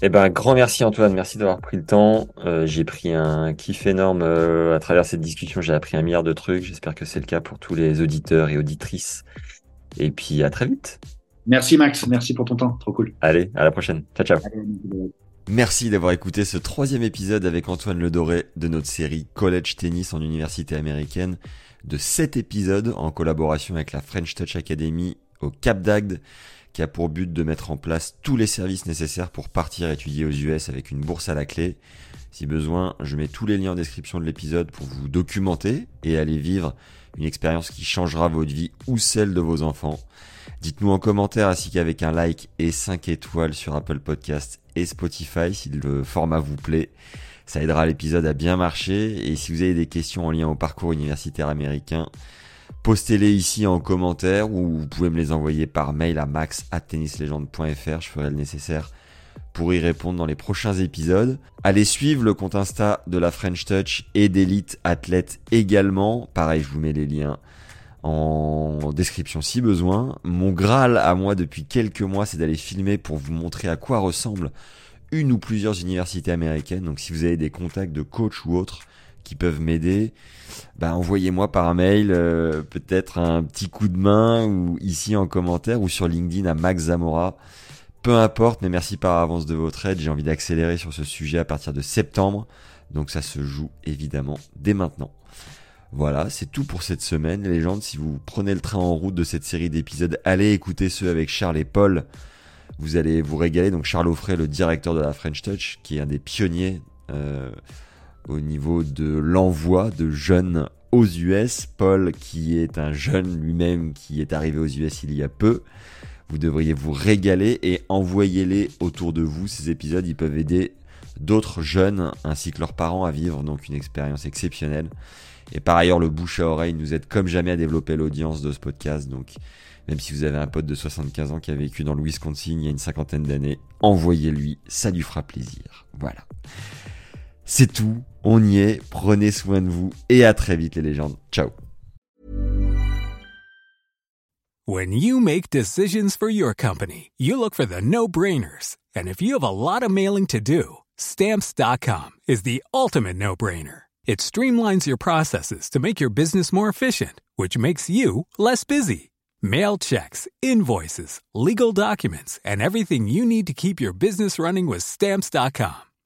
Speaker 1: Eh ben, grand merci Antoine, merci d'avoir pris le temps. Euh, j'ai pris un kiff énorme euh, à travers cette discussion. J'ai appris un milliard de trucs. J'espère que c'est le cas pour tous les auditeurs et auditrices. Et puis à très vite.
Speaker 2: Merci Max, merci pour ton temps, trop cool.
Speaker 1: Allez, à la prochaine. Ciao ciao.
Speaker 4: Merci d'avoir écouté ce troisième épisode avec Antoine Ledoré de notre série College Tennis en université américaine de sept épisodes en collaboration avec la French Touch Academy au Cap d'Agde qui a pour but de mettre en place tous les services nécessaires pour partir étudier aux US avec une bourse à la clé. Si besoin, je mets tous les liens en description de l'épisode pour vous documenter et aller vivre une expérience qui changera votre vie ou celle de vos enfants. Dites-nous en commentaire ainsi qu'avec un like et 5 étoiles sur Apple Podcast et Spotify si le format vous plaît. Ça aidera l'épisode à bien marcher et si vous avez des questions en lien au parcours universitaire américain, postez-les ici en commentaire ou vous pouvez me les envoyer par mail à max@tennislegende.fr. Je ferai le nécessaire pour y répondre dans les prochains épisodes. Allez suivre le compte Insta de la French Touch et d'Elite Athlète également. Pareil, je vous mets les liens
Speaker 1: en description si besoin. Mon Graal à moi depuis quelques mois, c'est d'aller filmer pour vous montrer à quoi ressemble une ou plusieurs universités américaines. Donc si vous avez des contacts de coach ou autres qui peuvent m'aider, bah, envoyez-moi par mail euh, peut-être un petit coup de main ou ici en commentaire ou sur LinkedIn à Max Zamora. Peu importe, mais merci par avance de votre aide. J'ai envie d'accélérer sur ce sujet à partir de septembre. Donc ça se joue évidemment dès maintenant. Voilà, c'est tout pour cette semaine, les légendes. Si vous prenez le train en route de cette série d'épisodes, allez écouter ceux avec Charles et Paul. Vous allez vous régaler. Donc Charles Offray, le directeur de la French Touch, qui est un des pionniers euh, au niveau de l'envoi de jeunes aux US. Paul, qui est un jeune lui-même qui est arrivé aux US il y a peu. Vous devriez vous régaler et envoyez-les autour de vous. Ces épisodes, ils peuvent aider d'autres jeunes ainsi que leurs parents à vivre donc une expérience exceptionnelle. Et par ailleurs, le bouche à oreille nous aide comme jamais à développer l'audience de ce podcast. Donc, même si vous avez un pote de 75 ans qui a vécu dans le Wisconsin il y a une cinquantaine d'années, envoyez-lui, ça lui fera plaisir. Voilà. C'est tout, on y est, prenez soin de vous et à très vite les légendes. Ciao.
Speaker 5: When you make decisions for your company, you look for the no-brainers. And if you have a lot of mailing to do, stamps.com is the ultimate no-brainer. It streamlines your processes to make your business more efficient, which makes you less busy. Mail checks, invoices, legal documents, and everything you need to keep your business running with stamps.com.